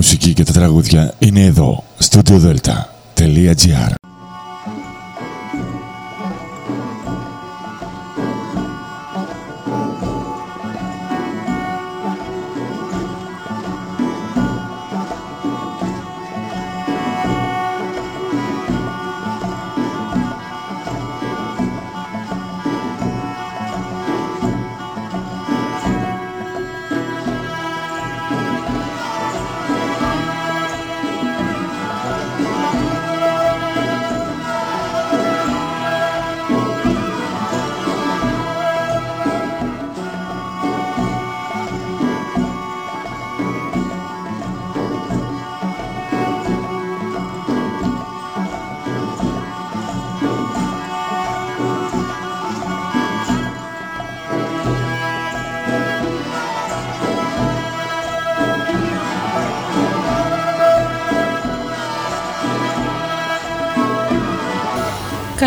μουσική και τα τραγούδια είναι εδώ, studiodelta.gr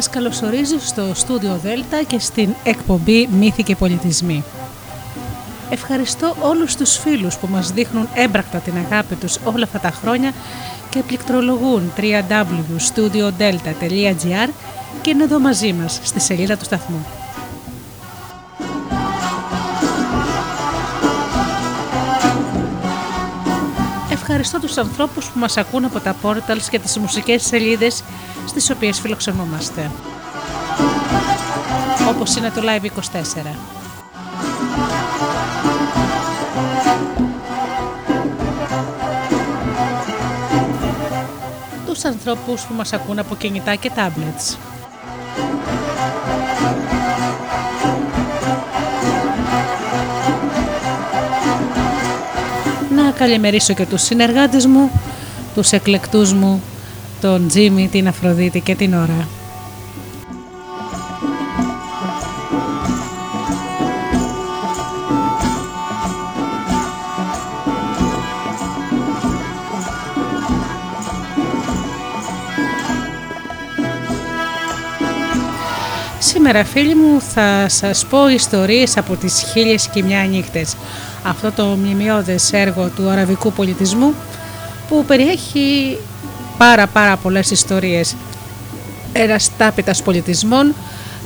Σας καλωσορίζω στο στούντιο Δέλτα και στην εκπομπή Μύθοι και Πολιτισμοί. Ευχαριστώ όλους τους φίλους που μας δείχνουν έμπρακτα την αγάπη τους όλα αυτά τα χρόνια και πληκτρολογούν www.studiodelta.gr και είναι εδώ μαζί μας στη σελίδα του σταθμού. Ευχαριστώ τους ανθρώπους που μας ακούν από τα portals και τις μουσικές σελίδες στις οποίες φιλοξενούμαστε. Όπως είναι το Live24. Τους ανθρώπους που μας ακούν από κινητά και tablets. Να καλημερίσω και τους συνεργάτες μου, τους εκλεκτούς μου τον Τζίμι, την Αφροδίτη και την Ωρα. Σήμερα φίλοι μου θα σας πω ιστορίες από τις χίλιες και μια νύχτες. Αυτό το μνημειώδες έργο του αραβικού πολιτισμού που περιέχει πάρα πάρα πολλές ιστορίες. Ένας τάπητας πολιτισμών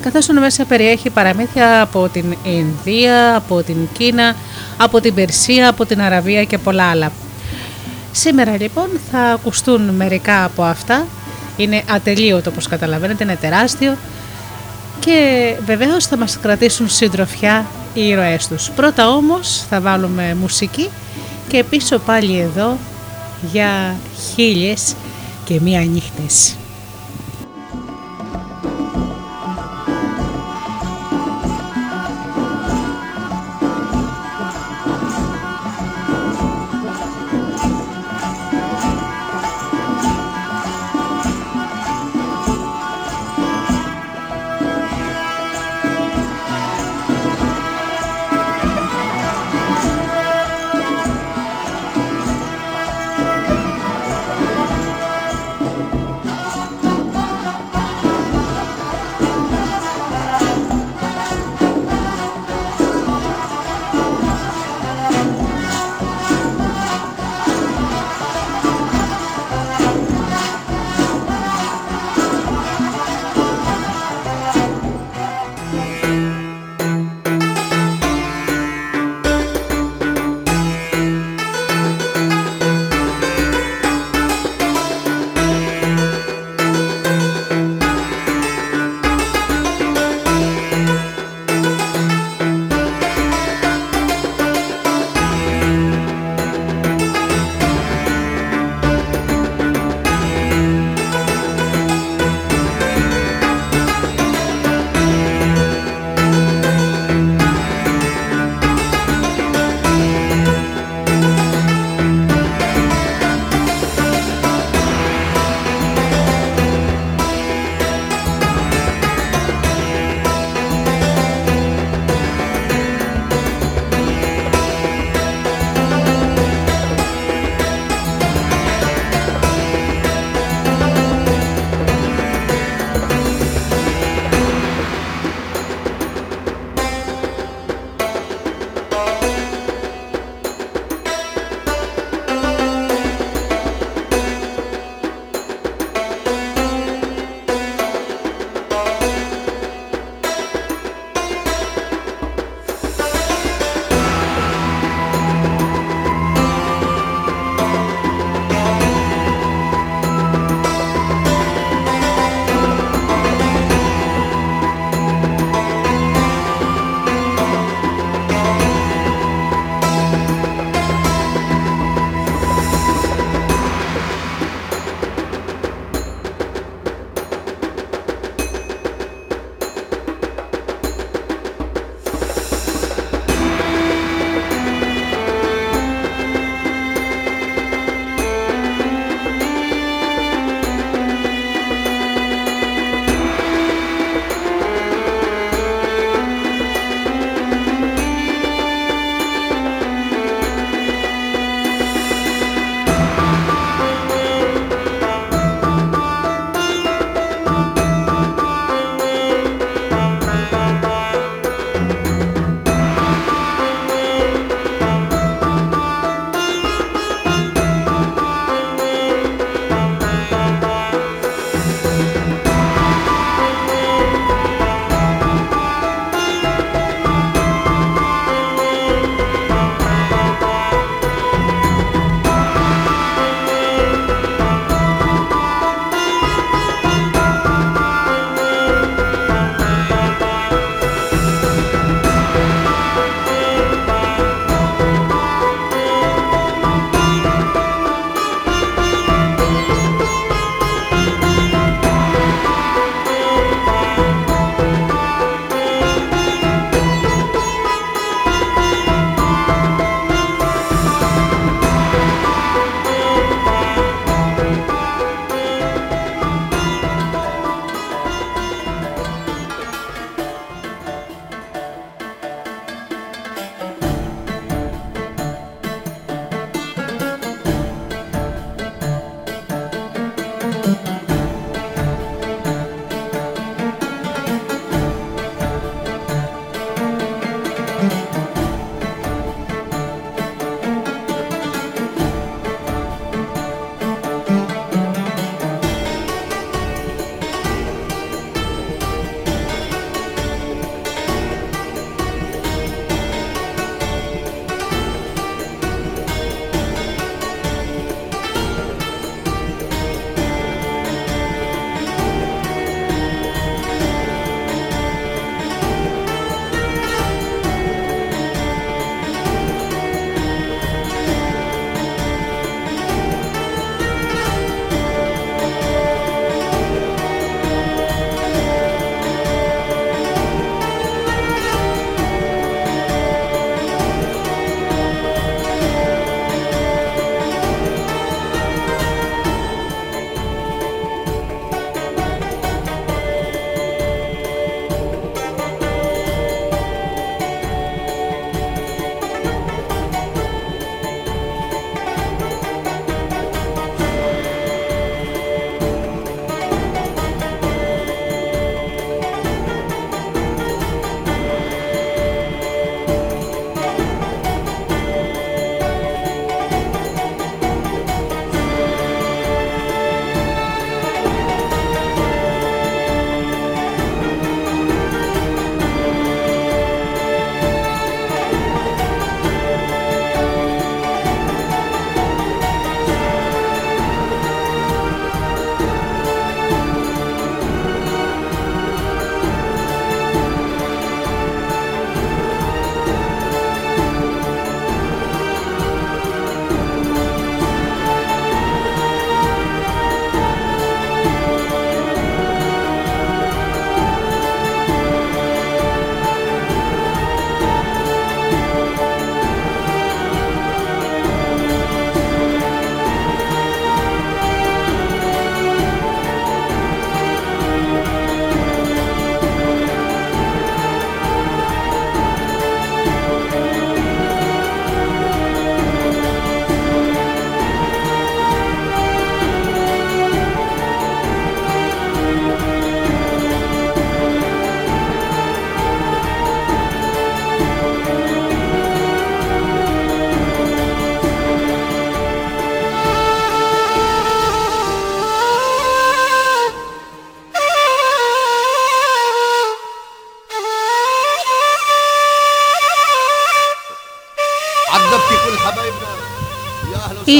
καθώς το μέσα περιέχει παραμύθια από την Ινδία, από την Κίνα, από την Περσία, από την Αραβία και πολλά άλλα. Σήμερα λοιπόν θα ακουστούν μερικά από αυτά. Είναι ατελείωτο όπως καταλαβαίνετε, είναι τεράστιο και βεβαίως θα μας κρατήσουν συντροφιά οι ήρωές τους. Πρώτα όμως θα βάλουμε μουσική και πίσω πάλι εδώ για χίλιες και μία νύχτες.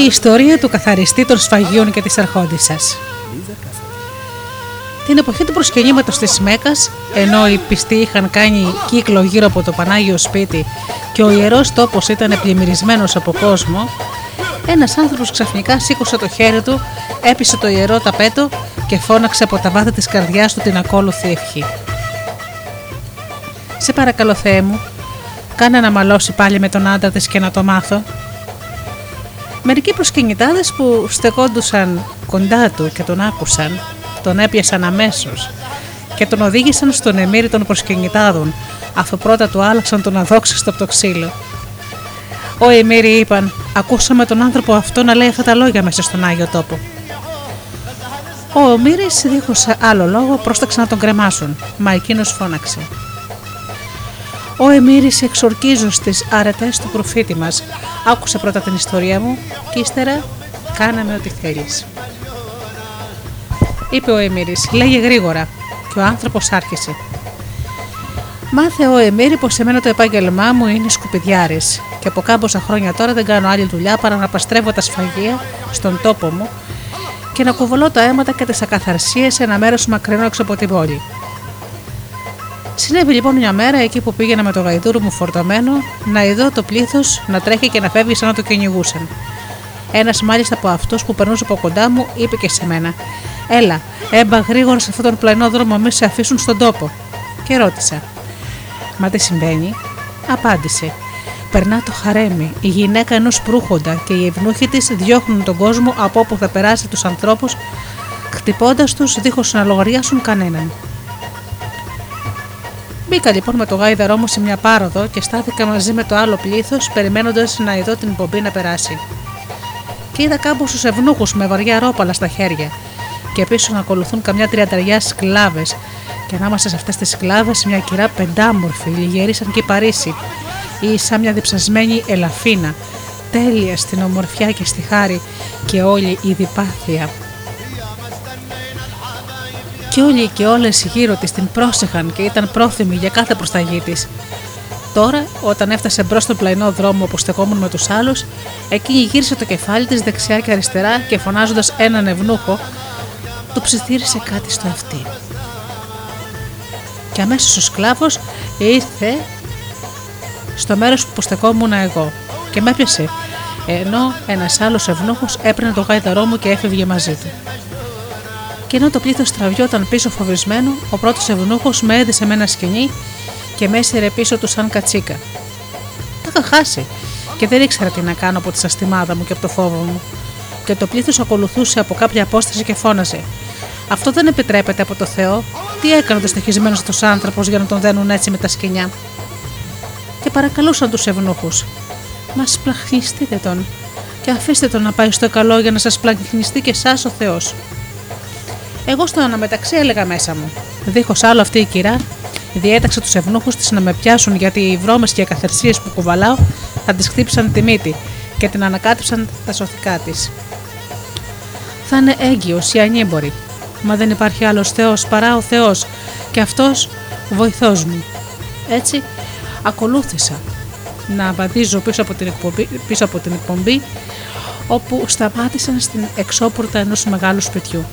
Η ιστορία του καθαριστή των σφαγίων και της αρχόντισσας. Την εποχή του προσκυνήματος της Μέκας, ενώ οι πιστοί είχαν κάνει κύκλο γύρω από το Πανάγιο σπίτι και ο ιερός τόπος ήταν πλημμυρισμένος από κόσμο, ένας άνθρωπος ξαφνικά σήκωσε το χέρι του, έπεισε το ιερό ταπέτο και φώναξε από τα βάθη της καρδιάς του την ακόλουθη ευχή. «Σε παρακαλώ Θεέ μου, κάνε να μαλώσει πάλι με τον άντρα της και να το μάθω». Μερικοί προσκυνητάδες που στεκόντουσαν κοντά του και τον άκουσαν, τον έπιασαν αμέσως και τον οδήγησαν στον εμμύρη των προσκυνητάδων, αφού πρώτα του άλλαξαν τον αδόξιστο από το ξύλο. Ο εμμύροι είπαν: Ακούσαμε τον άνθρωπο αυτό να λέει αυτά τα λόγια μέσα στον άγιο τόπο. Ο Ομήρης, δίχως άλλο λόγο, πρόσταξε να τον κρεμάσουν, μα εκείνος φώναξε. Ο Εμμύρης εξορκίζω στις αρετές του προφήτη μας. Άκουσε πρώτα την ιστορία μου και ύστερα κάναμε ό,τι θέλεις. Είπε ο Εμμύρης, λέγε γρήγορα, και ο άνθρωπος άρχισε. Μάθε ο Εμμύρη πως εμένα το επάγγελμά μου είναι σκουπιδιάρης και από κάμποσα χρόνια τώρα δεν κάνω άλλη δουλειά παρά να παστρεύω τα σφαγεία στον τόπο μου και να κουβολώ τα αίματα και τις ακαθαρσίες σε ένα μέρος μακρινό έξω από την πόλη. Συνέβη λοιπόν μια μέρα εκεί που πήγαινα με το γαϊδούρο μου φορτωμένο να ειδώ το πλήθος να τρέχει και να φεύγει σαν να το κυνηγούσαν. Ένας μάλιστα από αυτούς που περνούσε από κοντά μου είπε και σε μένα: Έλα, έμπα γρήγορα σε αυτόν τον πλαϊνό δρόμο, μη σε αφήσουν στον τόπο. Και ρώτησα: Μα τι συμβαίνει, απάντησε. Περνά το χαρέμι, η γυναίκα ενός προύχοντα και οι ευνούχοι της διώχνουν τον κόσμο από όπου θα περάσει τους ανθρώπους, χτυπώντας τους δίχως να λογαριάσουν κανέναν. Μπήκα λοιπόν με το γάιδαρό μου σε μια πάροδο και στάθηκα μαζί με το άλλο πλήθος, περιμένοντας να ειδώ την πομπή να περάσει. Και είδα κάμποσου ευνούχους με βαριά ρόπαλα στα χέρια, και πίσω να ακολουθούν καμιά τριανταριά σκλάβες, και ανάμεσα σε αυτές τις σκλάβες μια κυρά πεντάμορφη, λιγερή σαν και Παρίσι, ή σαν μια διψασμένη ελαφίνα, τέλεια στην ομορφιά και στη χάρη και όλη η διπάθεια. Και όλοι και όλες γύρω της την πρόσεχαν και ήταν πρόθυμοι για κάθε προσταγή της. Τώρα, όταν έφτασε μπρος στον πλαϊνό δρόμο που στεκόμουν με τους άλλους, εκείνη γύρισε το κεφάλι της δεξιά και αριστερά και φωνάζοντας έναν ευνούχο, του ψιθύρισε κάτι στο αυτί. Και αμέσως ο σκλάβος ήρθε στο μέρος που στεκόμουν εγώ και με έπιασε, ενώ ένας άλλος ευνούχος έπαιρνε το γάιδαρό μου και έφευγε μαζί του. Και ενώ το πλήθος τραβιόταν πίσω φοβισμένο, ο πρώτος ευνούχο με έδισε με ένα σκηνή και με έσυρε πίσω του σαν κατσίκα. Τα είχα χάσει και δεν ήξερα τι να κάνω από τη σαστιμάδα μου και από το φόβο μου. Και το πλήθος ακολουθούσε από κάποια απόσταση και φώναζε. Αυτό δεν επιτρέπεται από το Θεό. Τι έκανε το στοιχισμένο αυτός άνθρωπος για να τον δένουν έτσι με τα σκηνιά και παρακαλούσαν τους ευνούχους «Μας πλαχνιστείτε τον και αφήστε τον να πάει στο καλό για να σας πλαχνιστεί και εσάς ο Θεός». Εγώ στο αναμεταξύ έλεγα μέσα μου. Δίχως άλλο αυτή η κυρά διέταξε τους ευνούχους της να με πιάσουν γιατί οι βρώμες και οι ακαθερσίες που κουβαλάω θα τις χτύπησαν τη μύτη και την ανακάτεψαν τα σωθικά της. Θα είναι έγκυος ή ανήμπορη, μα δεν υπάρχει άλλος Θεός παρά ο Θεός και αυτός βοηθός μου. Έτσι ακολούθησα να βαδίζω πίσω από την εκπομπή, πίσω από την εκπομπή όπου σταμάτησαν στην εξώπορτα ενός μεγάλου σπιτιού.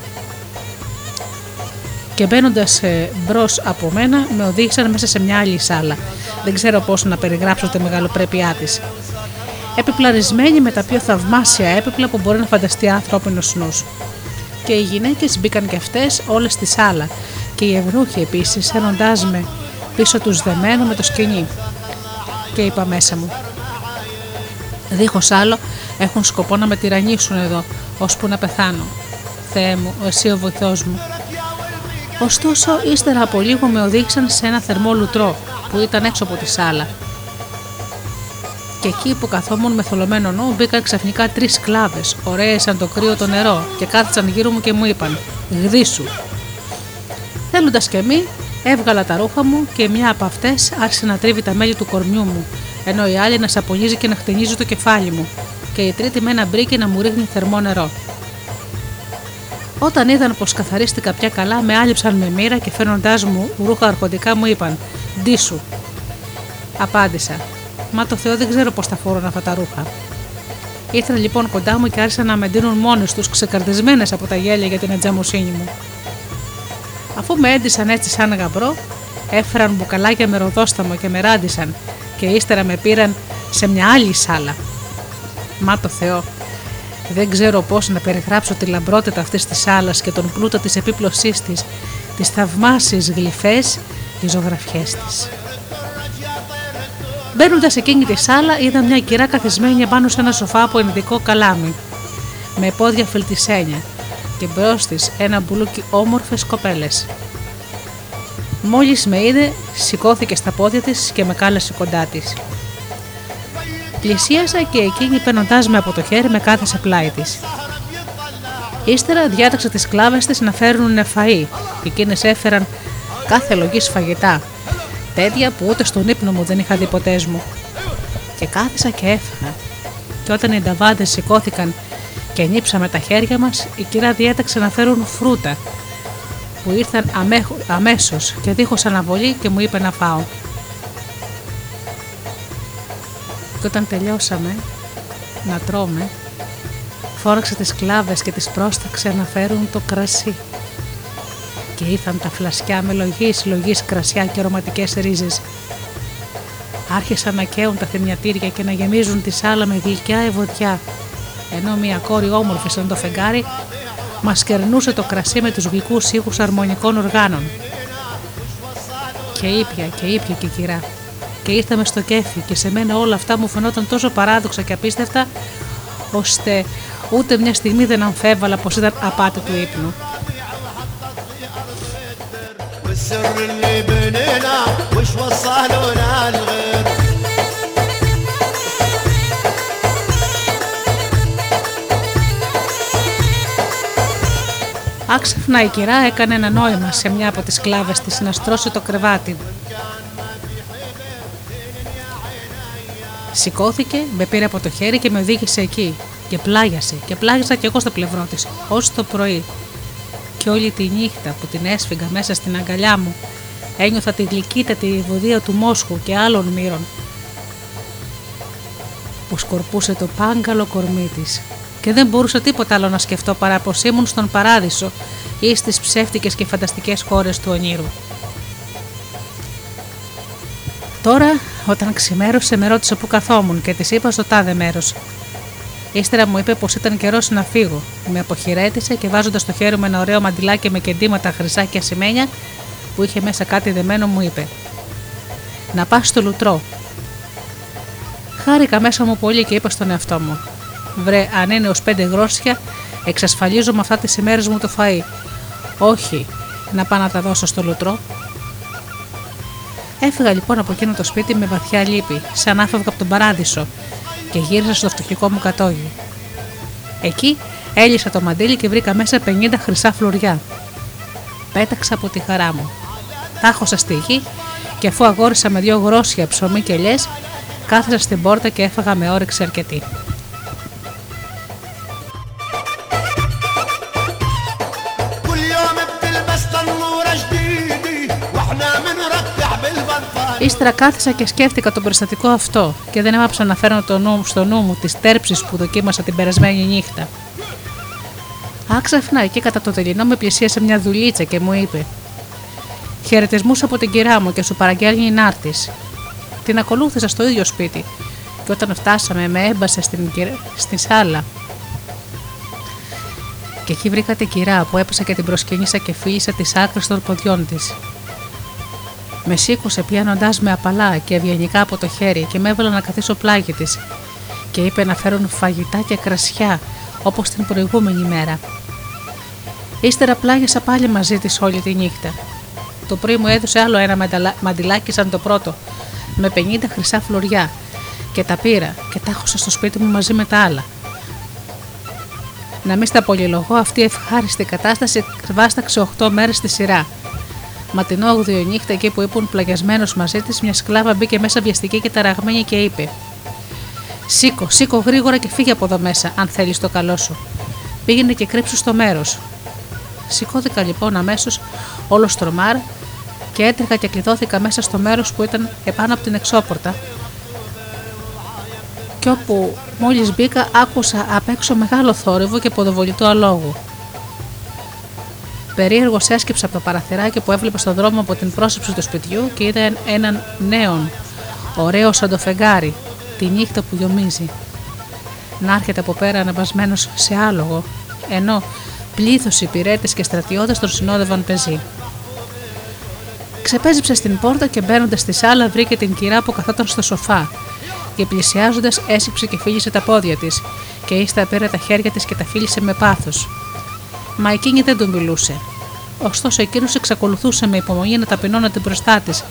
Και μπαίνοντας ε, μπρος από μένα, με οδήγησαν μέσα σε μια άλλη σάλα. Δεν ξέρω πώς να περιγράψω τη μεγαλοπρέπειά της. Επιπλαρισμένη με τα πιο θαυμάσια έπιπλα που μπορεί να φανταστεί ανθρώπινος νους. Και οι γυναίκες μπήκαν και αυτές όλες στη σάλα, και οι ευνούχοι επίσης, ένοντάς με πίσω τους δεμένο με το σκηνή. Και είπα μέσα μου. Δίχως άλλο έχουν σκοπό να με τυραννίσουν εδώ, ώσπου να πεθάνω. Θεέ μου, εσύ ο βοηθός μου. Ωστόσο, ύστερα από λίγο με οδήγησαν σε ένα θερμό λουτρό που ήταν έξω από τη σάλα. Και εκεί που καθόμουν με θολωμένο νου μπήκαν ξαφνικά τρεις σκλάβες, ωραίες σαν το κρύο το νερό, και κάθισαν γύρω μου και μου είπαν: Γδίσου. Θέλοντας και μη, Έβγαλα τα ρούχα μου και μια από αυτές άρχισε να τρίβει τα μέλη του κορμιού μου, ενώ η άλλη να σαπονίζει και να χτενίζει το κεφάλι μου, και η τρίτη με ένα μπρίκι να μου ρίχνει θερμό νερό. Όταν είδαν πως καθαρίστηκα πια καλά, με άλυψαν με μοίρα και φέρνοντάς μου ρούχα αρχοντικά μου είπαν: Ντίσου. Απάντησα: Μα το Θεό δεν ξέρω πώ θα φορούν αυτά τα ρούχα. Ήρθαν λοιπόν κοντά μου και άρχισαν να με ντύνουν μόνες τους, ξεκαρδισμένες από τα γέλια για την ατζαμοσύνη μου. Αφού με έντυσαν έτσι σαν γαμπρό, έφεραν μπουκαλάκια με ροδόσταμο και με ράντισαν και ύστερα με πήραν σε μια άλλη σάλα. Μα το Θεό, δεν ξέρω πώς να περιγράψω τη λαμπρότητα αυτής της σάλας και τον πλούτο της επίπλωσής της, τις θαυμάσιες γλυφές και ζωγραφιές της. Μπαίνοντας εκείνη τη σάλα, είδα μια κυρά καθισμένη πάνω σε ένα σοφά από ενδικό καλάμι, με πόδια φελτισένια και μπρος της ένα μπουλούκι όμορφες κοπέλες. Μόλις με είδε, σηκώθηκε στα πόδια της και με κάλεσε κοντά της. Πλησίασα και εκείνη παίρνοντά με από το χέρι με κάθεσε πλάι της. Ύστερα διάταξε τις κλάβες της να φέρουν φαΐ και εκείνες έφεραν κάθε λογής φαγητά, τέτοια που ούτε στον ύπνο μου δεν είχα δει ποτέ μου. Και κάθισα και έφυγα. Και όταν οι νταβάντες σηκώθηκαν και νύψαμε τα χέρια μας, η κυρία διέταξε να φέρουν φρούτα που ήρθαν αμέσως και δίχως αναβολή και μου είπε να φάω. Και όταν τελειώσαμε να τρώμε, φόραξε τις κλάβες και τις πρόσταξε να φέρουν το κρασί και ήρθαν τα φλασιά με λογής, λογής κρασιά και αρωματικές ρίζες. Άρχισαν να καίουν τα θεμιατήρια και να γεμίζουν τη σάλα με γλυκιά ευωτιά, ενώ μια κόρη όμορφη σαν το φεγγάρι μας κερνούσε το κρασί με τους γλυκούς ήχους αρμονικών οργάνων. Και ήπια και ήπια και κυρά και ήρθαμε στο κέφι και σε μένα όλα αυτά μου φαινόταν τόσο παράδοξα και απίστευτα ώστε ούτε μια στιγμή δεν αμφέβαλα πως ήταν απάτη του ύπνου. Άξαφνα η κυρά έκανε ένα νόημα σε μια από τις κλάβες της να στρώσει το κρεβάτι Σηκώθηκε, με πήρε από το χέρι και με οδήγησε εκεί και πλάγιασε και πλάγιασα κι εγώ στο πλευρό της, ως το πρωί και όλη τη νύχτα που την έσφυγα μέσα στην αγκαλιά μου ένιωθα τη γλυκύτατη βοδία του Μόσχου και άλλων μύρων που σκορπούσε το πάγκαλο κορμί της. Και δεν μπορούσα τίποτα άλλο να σκεφτώ παρά πως ήμουν στον παράδεισο ή στις ψεύτικες και φανταστικές χώρες του ονείρου. Τώρα, όταν ξημέρωσε, με ρώτησε που καθόμουν και της είπα στο τάδε μέρος. Ύστερα μου είπε πως ήταν καιρός να φύγω. Με αποχαιρέτησε και βάζοντας το χέρι μου ένα ωραίο μαντιλάκι με κεντήματα χρυσά και ασημένια που είχε μέσα κάτι δεμένο, μου είπε: Να πας στο λουτρό. Χάρηκα μέσα μου πολύ και είπα στον εαυτό μου: Βρε, αν είναι ως πέντε γρόσια, εξασφαλίζω με αυτά τις ημέρες μου το φαΐ. Όχι, να πάω να τα δώσω στο λουτρό. Έφυγα λοιπόν από εκείνο το σπίτι με βαθιά λύπη, σαν άφευγα από τον παράδεισο και γύρισα στο φτωχικό μου κατόγι. Εκεί έλυσα το μαντίλι και βρήκα μέσα 50 χρυσά φλουριά. Πέταξα από τη χαρά μου. Τάχωσα στη γη και αφού αγόρισα με δυο γρόσια ψωμί και λιές, κάθισα στην πόρτα και έφαγα με όρεξη αρκετή. Ύστερα κάθισα και σκέφτηκα το περιστατικό αυτό και δεν έμαψα να φέρνω το νου, στο νου μου τις τέρψεις που δοκίμασα την περασμένη νύχτα. Άξαφνα εκεί κατά το τελεινό με πλησίασε μια δουλίτσα και μου είπε: Χαιρετισμούς από την κυρά μου και σου παραγγέλνει να έρθει. Την ακολούθησα στο ίδιο σπίτι και όταν φτάσαμε με έμπασε στην, στην σάλα. Και εκεί βρήκα την κυρά που έπεσα και την προσκύνησα και φίλησα τις άκρες των ποδιών της. Με σήκωσε πιάνοντάς με απαλά και ευγενικά από το χέρι και με έβαλε να καθίσω πλάγι της και είπε να φέρουν φαγητά και κρασιά όπως την προηγούμενη μέρα. Ύστερα πλάγιασα πάλι μαζί της όλη τη νύχτα. Το πρωί μου έδωσε άλλο ένα μαντιλάκι σαν το πρώτο, με 50 χρυσά φλουριά και τα πήρα και τα έχωσα στο σπίτι μου μαζί με τα άλλα. Να μην στα πολυλογώ, αυτή η ευχάριστη κατάσταση βάσταξε 8 μέρες στη σειρά Μα την 8η νύχτα εκεί που ήμουν πλαγιασμένος μαζί της, μια σκλάβα μπήκε μέσα βιαστική και ταραγμένη και είπε: Σήκω, σήκω γρήγορα και φύγε από εδώ μέσα, αν θέλεις το καλό σου. Πήγαινε και κρύψου στο μέρος. Σηκώθηκα λοιπόν αμέσως όλος στρομάρ και έτρεχα και κλειδώθηκα μέσα στο μέρος που ήταν επάνω από την εξώπορτα και όπου μόλις μπήκα άκουσα απ' έξω μεγάλο θόρυβο και ποδοβολητό αλόγου. Περίεργο έσκυψα από το παραθυράκι που έβλεπα στον δρόμο από την πρόσωψη του σπιτιού και είδα έναν νέον, ωραίο σαν το φεγγάρι, τη νύχτα που γιομίζει. Να έρχεται από πέρα ανεβασμένος σε άλογο, ενώ πλήθος υπηρέτες και στρατιώτες τον συνόδευαν πεζί. Ξεπέζεψε στην πόρτα και μπαίνοντας στη σάλα βρήκε την κυρά που καθόταν στο σοφά και πλησιάζοντας έσυψε και φίλησε τα πόδια της και ύστερα πήρε τα χέρια της και τα φίλησε με πάθος. Μα εκείνη δεν τον μιλούσε. Ωστόσο εκείνος εξακολουθούσε με υπομονή να ταπεινώνεται μπροστά της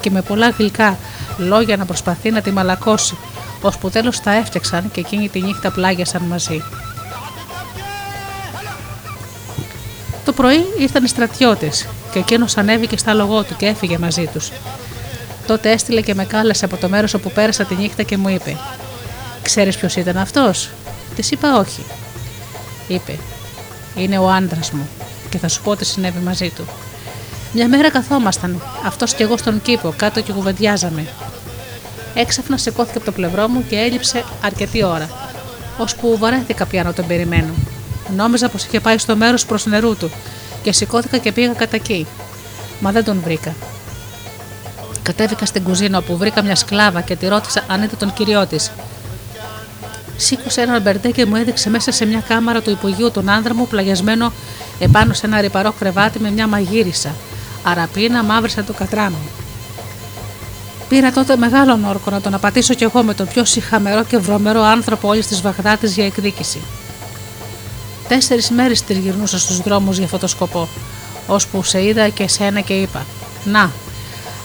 και με πολλά γλυκά λόγια να προσπαθεί να τη μαλακώσει, ώσπου τέλος τα έφτιαξαν και εκείνη τη νύχτα πλάγιασαν μαζί. Το πρωί ήρθαν οι στρατιώτες και εκείνος ανέβηκε στα λογό του και έφυγε μαζί τους. Τότε έστειλε και με κάλεσε από το μέρος όπου πέρασα τη νύχτα και μου είπε: Ξέρεις ποιος ήταν αυτός; Της είπα όχι. Είπε: Είναι ο άντρας μου και θα σου πω τι συνέβη μαζί του. Μια μέρα καθόμασταν, αυτός και εγώ στον κήπο, κάτω και κουβεντιάζαμε. Έξαφνα σηκώθηκε από το πλευρό μου και έλειψε αρκετή ώρα, ώσπου βαρέθηκα πια να τον περιμένω. Νόμιζα πως είχε πάει στο μέρος προς νερού του και σηκώθηκα και πήγα κατά εκεί. Μα δεν τον βρήκα. Κατέβηκα στην κουζίνα όπου βρήκα μια σκλάβα και τη ρώτησα αν ήταν τον κυριό της. Σήκωσε ένα μπερντέ και μου έδειξε μέσα σε μια κάμαρα του υπογείου τον άνδρα μου πλαγιασμένο επάνω σε ένα ρηπαρό κρεβάτι με μια μαγείρισα. Αραπίνα μαύρισα το κατράμι. Πήρα τότε μεγάλο όρκο να τον απατήσω κι εγώ με τον πιο συχαμερό και βρωμερό άνθρωπο όλης της Βαγδάτης για εκδίκηση. Τέσσερις μέρες τριγυρνούσα στους δρόμους για αυτό το σκοπό, ώσπου σε είδα και σένα και είπα: Να,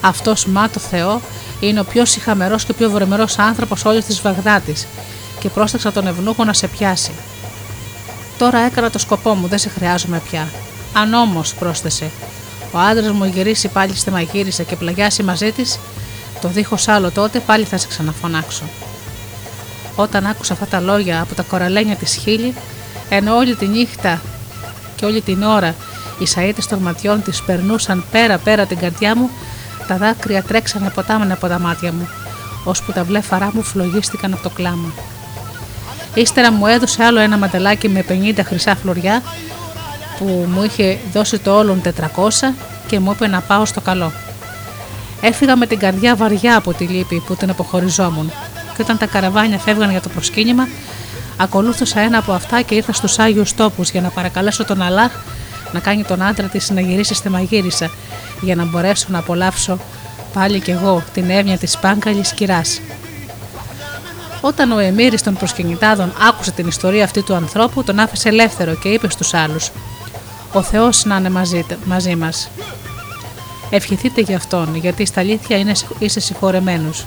αυτός μα το Θεό είναι ο πιο συχαμερός και πιο βρωμερός άνθρωπος όλης της Βαγδάτης, και πρόσταξα τον ευνούχο να σε πιάσει. Τώρα έκανα το σκοπό μου, δεν σε χρειάζομαι πια. Αν όμως, πρόσθεσε, ο άντρας μου γυρίσει πάλι στη μαγείρισα και πλαγιάσει μαζί της, το δίχως άλλο τότε πάλι θα σε ξαναφωνάξω. Όταν άκουσα αυτά τα λόγια από τα κοραλένια της χείλη, ενώ όλη τη νύχτα και όλη την ώρα οι σαΐτες των ματιών της περνούσαν πέρα-πέρα την καρδιά μου, τα δάκρυα τρέξανε ποτάμενα από τα μάτια μου, ώσπου τα βλέφαρά μου φλογίστηκαν από το κλάμα. Ύστερα μου έδωσε άλλο ένα μαντελάκι με 50 χρυσά φλωριά που μου είχε δώσει το όλον 400 και μου είπε να πάω στο καλό. Έφυγα με την καρδιά βαριά από τη λύπη που την αποχωριζόμουν και όταν τα καραβάνια φεύγαν για το προσκύνημα ακολούθησα ένα από αυτά και ήρθα στους Άγιους τόπους για να παρακαλέσω τον Αλάχ να κάνει τον άντρα της να γυρίσει στη μαγείρισα για να μπορέσω να απολαύσω πάλι κι εγώ την εύνοια της πάγκαλης κυράς. Όταν ο Εμμύρης των προσκυνητάδων άκουσε την ιστορία αυτή του ανθρώπου, τον άφησε ελεύθερο και είπε στους άλλους «Ο Θεός να είναι μαζί, μαζί μας». Ευχηθείτε για Αυτόν, γιατί στα αλήθεια είναι, είσαι συγχωρεμένος.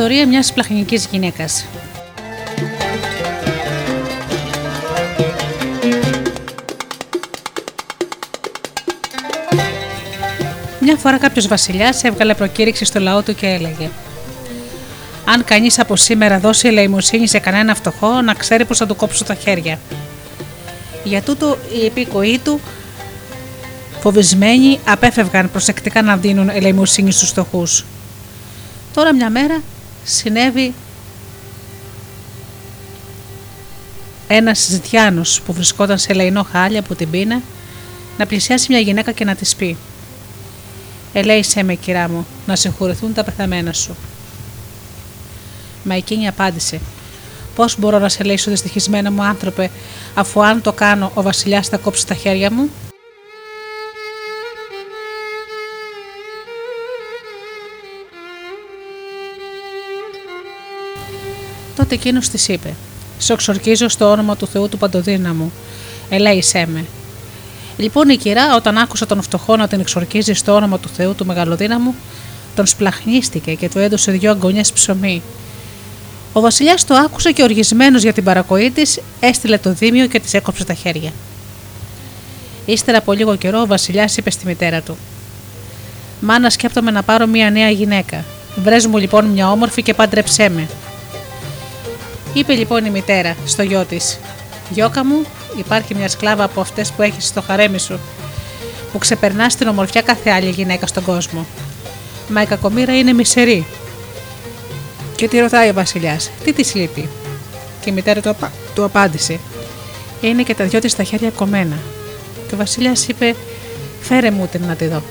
Ιστορία μιας πλαχνικής γυναίκας. Μια φορά κάποιος βασιλιάς έβγαλε προκήρυξη στο λαό του και έλεγε: Αν κανείς από σήμερα δώσει ελεημοσύνη σε κανένα φτωχό, να ξέρει πως θα του κόψω τα χέρια. Για τούτο οι υπήκοοι του, φοβισμένοι, απέφευγαν προσεκτικά να δίνουν ελεημοσύνη στους φτωχούς. Τώρα μια μέρα συνέβη ένας ζητιάνος που βρισκόταν σε λαϊνό χάλια από την πείνα να πλησιάσει μια γυναίκα και να της πει: Ελέησέ με, κυρά μου, να συγχωρεθούν τα πεθαμένα σου. Μα εκείνη απάντησε: Πώς μπορώ να σε ελέησω, δυστυχισμένα μου άνθρωπε, αφού αν το κάνω, ο Βασιλιάς θα κόψει τα χέρια μου. Τότε εκείνος της είπε: Σε εξορκίζω στο όνομα του Θεού του Παντοδύναμου. Ελέησέ με. Λοιπόν η κυρά, όταν άκουσε τον φτωχό να την εξορκίζει στο όνομα του Θεού του Μεγαλοδύναμου, τον σπλαχνίστηκε και του έδωσε δυο αγκονιέ ψωμί. Ο Βασιλιάς το άκουσε και οργισμένος για την παρακοή της, έστειλε το δίμιο και της έκοψε τα χέρια. Ύστερα από λίγο καιρό, ο Βασιλιάς είπε στη μητέρα του: Μάνα, σκέπτομαι να πάρω μια νέα γυναίκα. Βρες μου λοιπόν μια όμορφη και πάντρεψέ με. Είπε λοιπόν η μητέρα στο γιο της: Γιώκα μου, υπάρχει μια σκλάβα από αυτές που έχεις στο χαρέμι σου, που ξεπερνάς στην ομορφιά κάθε άλλη γυναίκα στον κόσμο. Μα η κακομήρα είναι μισερή. Και τη ρωτάει ο Βασιλιάς, τι της λείπει; Και η μητέρα του, απα... του απάντησε, Είναι και τα δυο της τα χέρια κομμένα. Και ο Βασιλιάς είπε, Φέρε μου την να τη δω.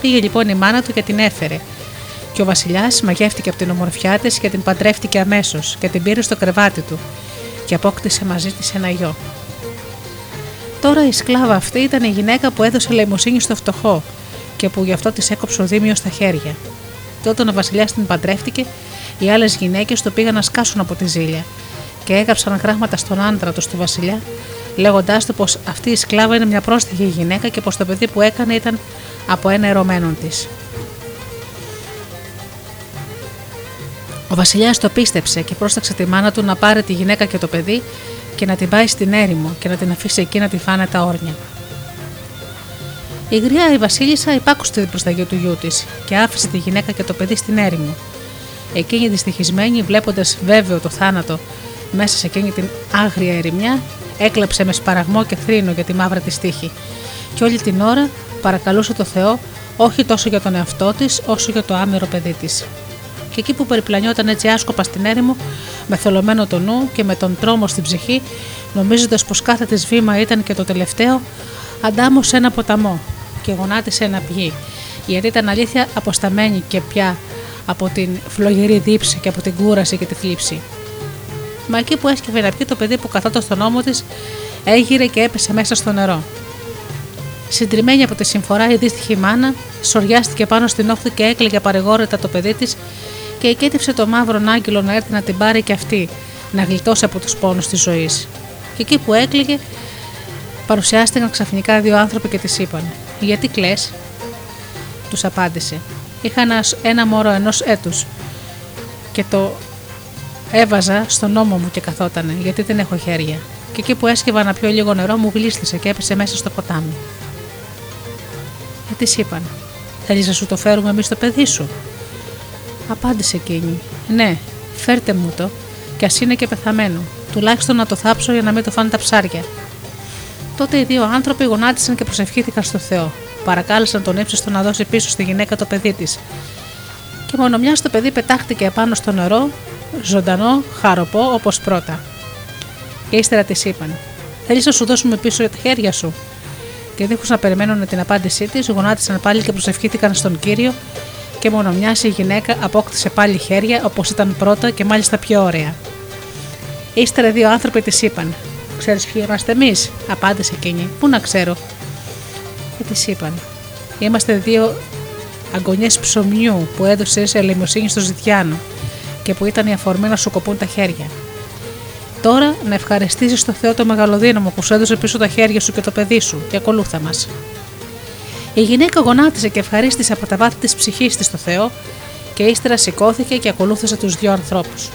Πήγε λοιπόν η μάνα του και την έφερε. Και ο Βασιλιάς μαγεύτηκε από την ομορφιά της και την παντρεύτηκε αμέσως και την πήρε στο κρεβάτι του και απόκτησε μαζί της ένα γιο. Τώρα η σκλάβα αυτή ήταν η γυναίκα που έδωσε λαιμοσύνη στο φτωχό και που γι' αυτό της έκοψε ο Δήμιο στα χέρια. Και όταν ο Βασιλιάς την παντρεύτηκε, οι άλλες γυναίκες το πήγαν να σκάσουν από τη ζήλια και έγραψαν γράμματα στον άντρα του του Βασιλιά, λέγοντάς του πως αυτή η σκλάβα είναι μια πρόστιχη γυναίκα και πως το παιδί που έκανε ήταν από ένα ερωμένο της. Ο Βασιλιάς το πίστεψε και πρόσταξε τη μάνα του να πάρει τη γυναίκα και το παιδί και να την πάει στην έρημο και να την αφήσει εκεί να τη φάνε τα όρνια. Η γριά η Βασίλισσα υπάκουσε την προσταγή του γιού της και άφησε τη γυναίκα και το παιδί στην έρημο. Εκείνη δυστυχισμένη, βλέποντας βέβαιο το θάνατο μέσα σε εκείνη την άγρια ερημιά, έκλαψε με σπαραγμό και θρήνο για τη μαύρα της τύχη και όλη την ώρα παρακαλούσε το Θεό όχι τόσο για τον εαυτό της όσο για το άμερο παιδί της και εκεί που περιπλανιόταν έτσι άσκοπα στην έρημο, με θολωμένο το νου και με τον τρόμο στην ψυχή, νομίζοντας πως κάθε της βήμα ήταν και το τελευταίο, αντάμωσε ένα ποταμό και γονάτισε ένα πηγή, γιατί ήταν αλήθεια αποσταμένη και πια από την φλογερή δίψη και από την κούραση και τη θλίψη. Μα εκεί που έσκυβε να πιει το παιδί που καθόταν στον ώμο της, έγειρε και έπεσε μέσα στο νερό. Συντριμμένη από τη συμφορά, η δύστιχη μάνα σοριάστηκε πάνω στην όχθη και έκλαιγε παρεγόρετα το παιδί της και εκέτευσε το μαύρο άγγελο να έρθει να την πάρει και αυτή, να γλιτώσει από τους πόνους της ζωής. Και εκεί που έκλαιγε, παρουσιάστηκαν ξαφνικά δύο άνθρωποι και της είπαν: Γιατί κλε, τους απάντησε: Είχα ένας, ένα μωρό ενός έτους και το έβαζα στον ώμο μου και καθότανε, γιατί δεν έχω χέρια. Και εκεί που έσκυβα να πιω λίγο νερό, μου γλίστησε και έπεσε μέσα στο ποτάμι. Και της είπαν: Θέλεις να σου το φέρουμε εμείς το παιδί σου; Απάντησε εκείνη. Ναι, φέρτε μου το, και ας είναι και πεθαμένο. Τουλάχιστον να το θάψω για να μην το φάνε τα ψάρια. Τότε οι δύο άνθρωποι γονάτισαν και προσευχήθηκαν στο Θεό. Παρακάλεσαν τον ύψιστο να δώσει πίσω στη γυναίκα το παιδί της. Και μόνο μιας το παιδί πετάχτηκε επάνω στο νερό, ζωντανό, χαροπό όπως πρώτα. Και ύστερα της είπαν: Θέλεις να σου δώσουμε πίσω τα χέρια σου. Και δίχως να περιμένουν την απάντησή της, γονάτισαν πάλι και προσευχήθηκαν στον κύριο και μόνο μιας η γυναίκα απόκτησε πάλι χέρια όπως ήταν πρώτα και μάλιστα πιο ωραία. Ύστερα δύο άνθρωποι της είπαν: Ξέρεις ποιοι είμαστε εμείς, απάντησε εκείνη. Πού να ξέρω. Και της είπαν: Είμαστε δύο αγωνιές ψωμιού που έδωσες σε ελεημοσύνη στο Ζητιάνο και που ήταν η αφορμή να σου κοπούν τα χέρια. Τώρα να ευχαριστήσεις το Θεό το μεγαλοδύναμο που σου έδωσε πίσω τα χέρια σου και το παιδί σου και ακολούθα μας. Η γυναίκα γονάτισε και ευχαρίστησε από τα βάθη της ψυχής της στο Θεό και ύστερα σηκώθηκε και ακολούθησε τους δυο ανθρώπους.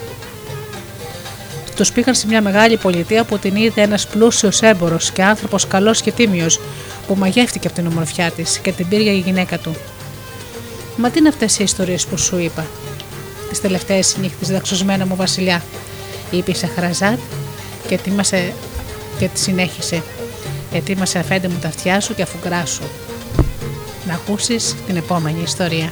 Τους πήγαν σε μια μεγάλη πολιτεία που την είδε ένας πλούσιος έμπορο και άνθρωπος καλός και τίμιος, που μαγεύτηκε από την ομορφιά της και την πήρε η γυναίκα του. Μα τι είναι αυτές οι ιστορίες που σου είπα, τις τελευταίες νύχτες, δαξωσμένα μου βασιλιά, είπε η Σαχραζάτ και, ετοίμασε, και τη συνέχισε. Ετοίμασε αφέντε μου τα αυτιά σου και αφουγκρά σου. Να ακούσεις την επόμενη ιστορία.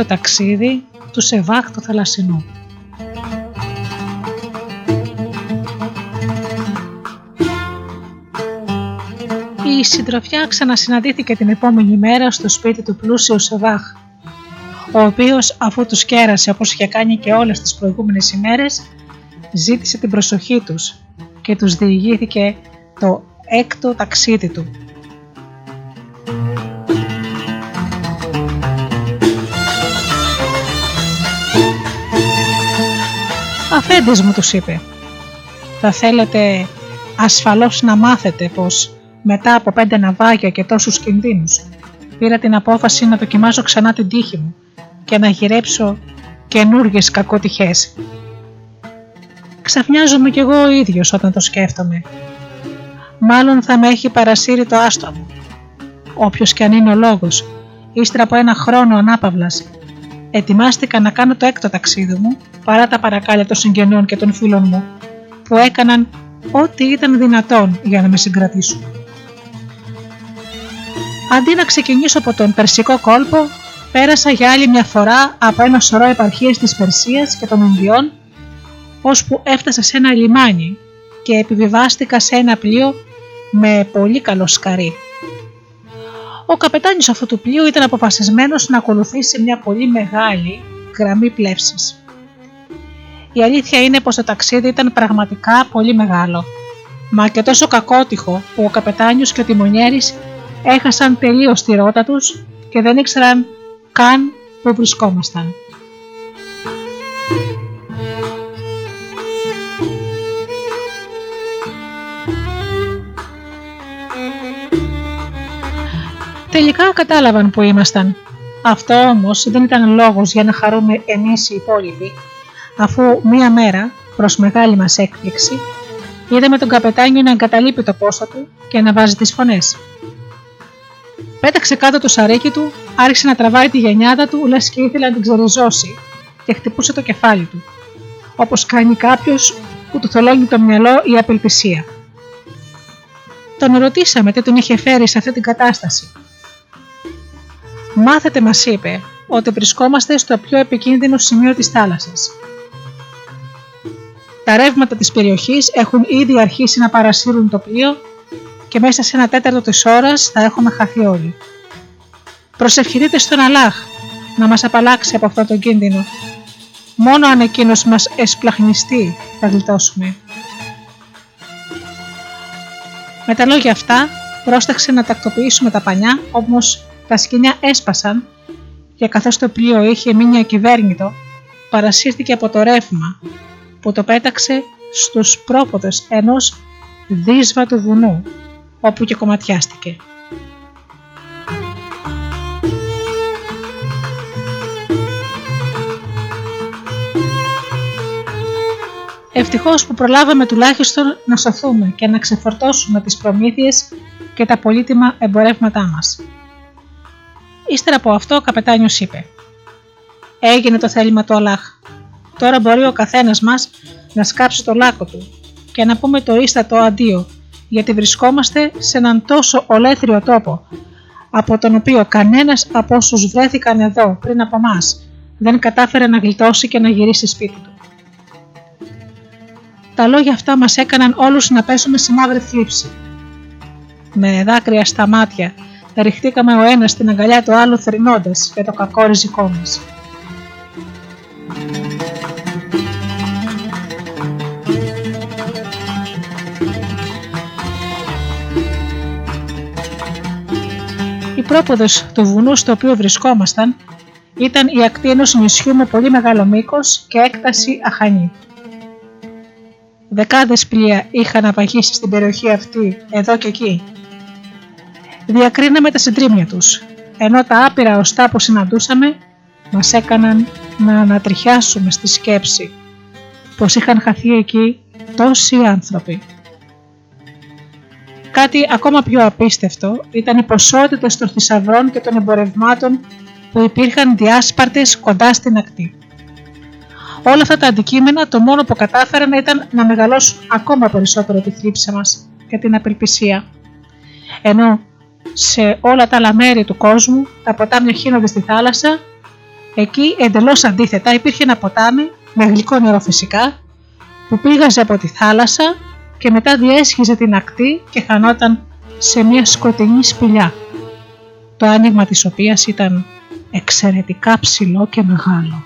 Έκτο ταξίδι του Σεβάχ του Θαλασσινού. Η συντροφιά ξανασυναντήθηκε την επόμενη μέρα στο σπίτι του πλούσιου Σεβάχ, ο οποίος αφού τους κέρασε όπως είχε κάνει και όλες τις προηγούμενες ημέρες, ζήτησε την προσοχή τους και τους διηγήθηκε το έκτο ταξίδι του. «Αφέντες μου» τους είπε «Θα θέλετε ασφαλώς να μάθετε πως μετά από πέντε ναυάγια και τόσους κινδύνους πήρα την απόφαση να δοκιμάζω ξανά την τύχη μου και να γυρέψω καινούργιες κακοτυχές. Ξαφνιάζομαι κι εγώ ο ίδιος όταν το σκέφτομαι. Μάλλον θα με έχει παρασύρει το άστο μου. Όποιος κι αν είναι ο λόγος, ύστερα από ένα χρόνο ανάπαυλας, ετοιμάστηκα να κάνω το έκτο ταξίδι μου παρά τα παρακάλια των συγγενών και των φίλων μου που έκαναν ό,τι ήταν δυνατόν για να με συγκρατήσουν. Αντί να ξεκινήσω από τον Περσικό κόλπο, πέρασα για άλλη μια φορά από ένα σωρό επαρχίες της Περσίας και των Ινδιών, ώσπου έφτασα σε ένα λιμάνι και επιβιβάστηκα σε ένα πλοίο με πολύ καλό σκαρί. Ο καπετάνιος αυτού του πλοίου ήταν αποφασισμένος να ακολουθήσει μια πολύ μεγάλη γραμμή πλεύσης. Η αλήθεια είναι πως το ταξίδι ήταν πραγματικά πολύ μεγάλο, μα και τόσο κακότυχο που ο καπετάνιος και ο τιμονιέρης έχασαν τελείως τη ρότα τους και δεν ήξεραν καν που βρισκόμασταν. Τελικά κατάλαβαν που ήμασταν. Αυτό όμως δεν ήταν λόγος για να χαρούμε εμείς οι υπόλοιποι, αφού μία μέρα, προς μεγάλη μας έκπληξη, είδαμε τον καπετάνιο να εγκαταλείπει το πόστο του και να βάζει τις φωνές. Πέταξε κάτω το σαρίκι του, άρχισε να τραβάει τη γενιάδα του, λες και ήθελε να την ξεριζώσει και χτυπούσε το κεφάλι του, όπως κάνει κάποιος που του θολώνει το μυαλό η απελπισία. Τον ρωτήσαμε τι τον είχε φέρει σε αυτή την κατάσταση. Μάθετε, μας είπε, ότι βρισκόμαστε στο πιο επικίνδυνο σημείο της θάλασσας. Τα ρεύματα της περιοχής έχουν ήδη αρχίσει να παρασύρουν το πλοίο και μέσα σε ένα τέταρτο της ώρας θα έχουμε χαθεί όλοι. Προσευχηθείτε στον Αλάχ να μας απαλλάξει από αυτό το κίνδυνο. Μόνο αν εκείνος μας εσπλαχνιστεί θα γλιτώσουμε. Με τα λόγια αυτά πρόσταξε να τακτοποιήσουμε τα πανιά, όμως τα σκηνιά έσπασαν και καθώς το πλοίο είχε μείνει ακυβέρνητο, παρασύρθηκε από το ρεύμα που το πέταξε στους πρόποδες ενός δύσβατου βουνού όπου και κομματιάστηκε. Ευτυχώς που προλάβαμε τουλάχιστον να σωθούμε και να ξεφορτώσουμε τις προμήθειες και τα πολύτιμα εμπορεύματά μας. Ύστερα από αυτό ο καπετάνιος είπε «Έγινε το θέλημα του Αλάχ. Τώρα μπορεί ο καθένας μας να σκάψει το λάκκο του και να πούμε το ίστατο αντίο γιατί βρισκόμαστε σε έναν τόσο ολέθριο τόπο, από τον οποίο κανένας από όσους βρέθηκαν εδώ πριν από εμά δεν κατάφερε να γλιτώσει και να γυρίσει σπίτι του. Τα λόγια αυτά μας έκαναν όλους να πέσουμε σε μαύρη θλίψη. Με δάκρυα στα μάτια, ριχτήκαμε ο ένας στην αγκαλιά του άλλου θρυνώντας για το κακό ριζικό μας. πρόποδος του βουνού στο οποίο βρισκόμασταν ήταν η ακτή ενός νησιού με πολύ μεγάλο μήκος και έκταση αχανή. Δεκάδες πλοία είχαν απαγήσει στην περιοχή αυτή, εδώ και εκεί. Διακρίναμε τα συντρίμια τους, ενώ τα άπειρα οστά που συναντούσαμε μας έκαναν να ανατριχιάσουμε στη σκέψη πως είχαν χαθεί εκεί τόσοι άνθρωποι. Κάτι ακόμα πιο απίστευτο ήταν οι ποσότητες των θησαυρών και των εμπορευμάτων που υπήρχαν διάσπαρτες κοντά στην ακτή. Όλα αυτά τα αντικείμενα το μόνο που κατάφεραν ήταν να μεγαλώσουν ακόμα περισσότερο τη θλίψη μας και την απελπισία. Ενώ σε όλα τα άλλα μέρη του κόσμου. Τα ποτάμια χύνονται στη θάλασσα, Εκεί εντελώς αντίθετα υπήρχε ένα ποτάμι με γλυκό νερό φυσικά που πήγαζε από τη θάλασσα και μετά διέσχιζε την ακτή και χανόταν σε μια σκοτεινή σπηλιά, το άνοιγμα της οποίας ήταν εξαιρετικά ψηλό και μεγάλο.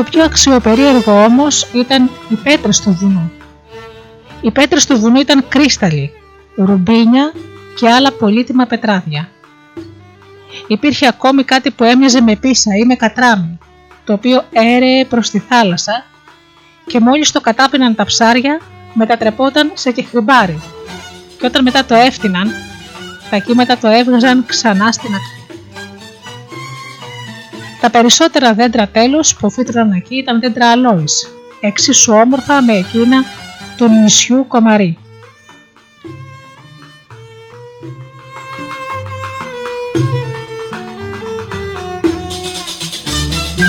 Το πιο αξιοπερίεργο όμως ήταν οι πέτρες του βουνού. Οι πέτρες του βουνού ήταν κρίσταλοι, ρουμπίνια και άλλα πολύτιμα πετράδια. Υπήρχε ακόμη κάτι που έμοιαζε με πίσα ή με κατράμι, το οποίο έρεε προς τη θάλασσα και μόλις το κατάπιναν τα ψάρια μετατρεπόταν σε κεχριμπάρι και όταν μετά το έφτιαναν τα κύματα το έβγαζαν ξανά στην ακτή. Τα περισσότερα δέντρα τέλος που φύτρωναν εκεί ήταν δέντρα αλόης, εξίσου όμορφα με εκείνα του νησιού Κομαρί.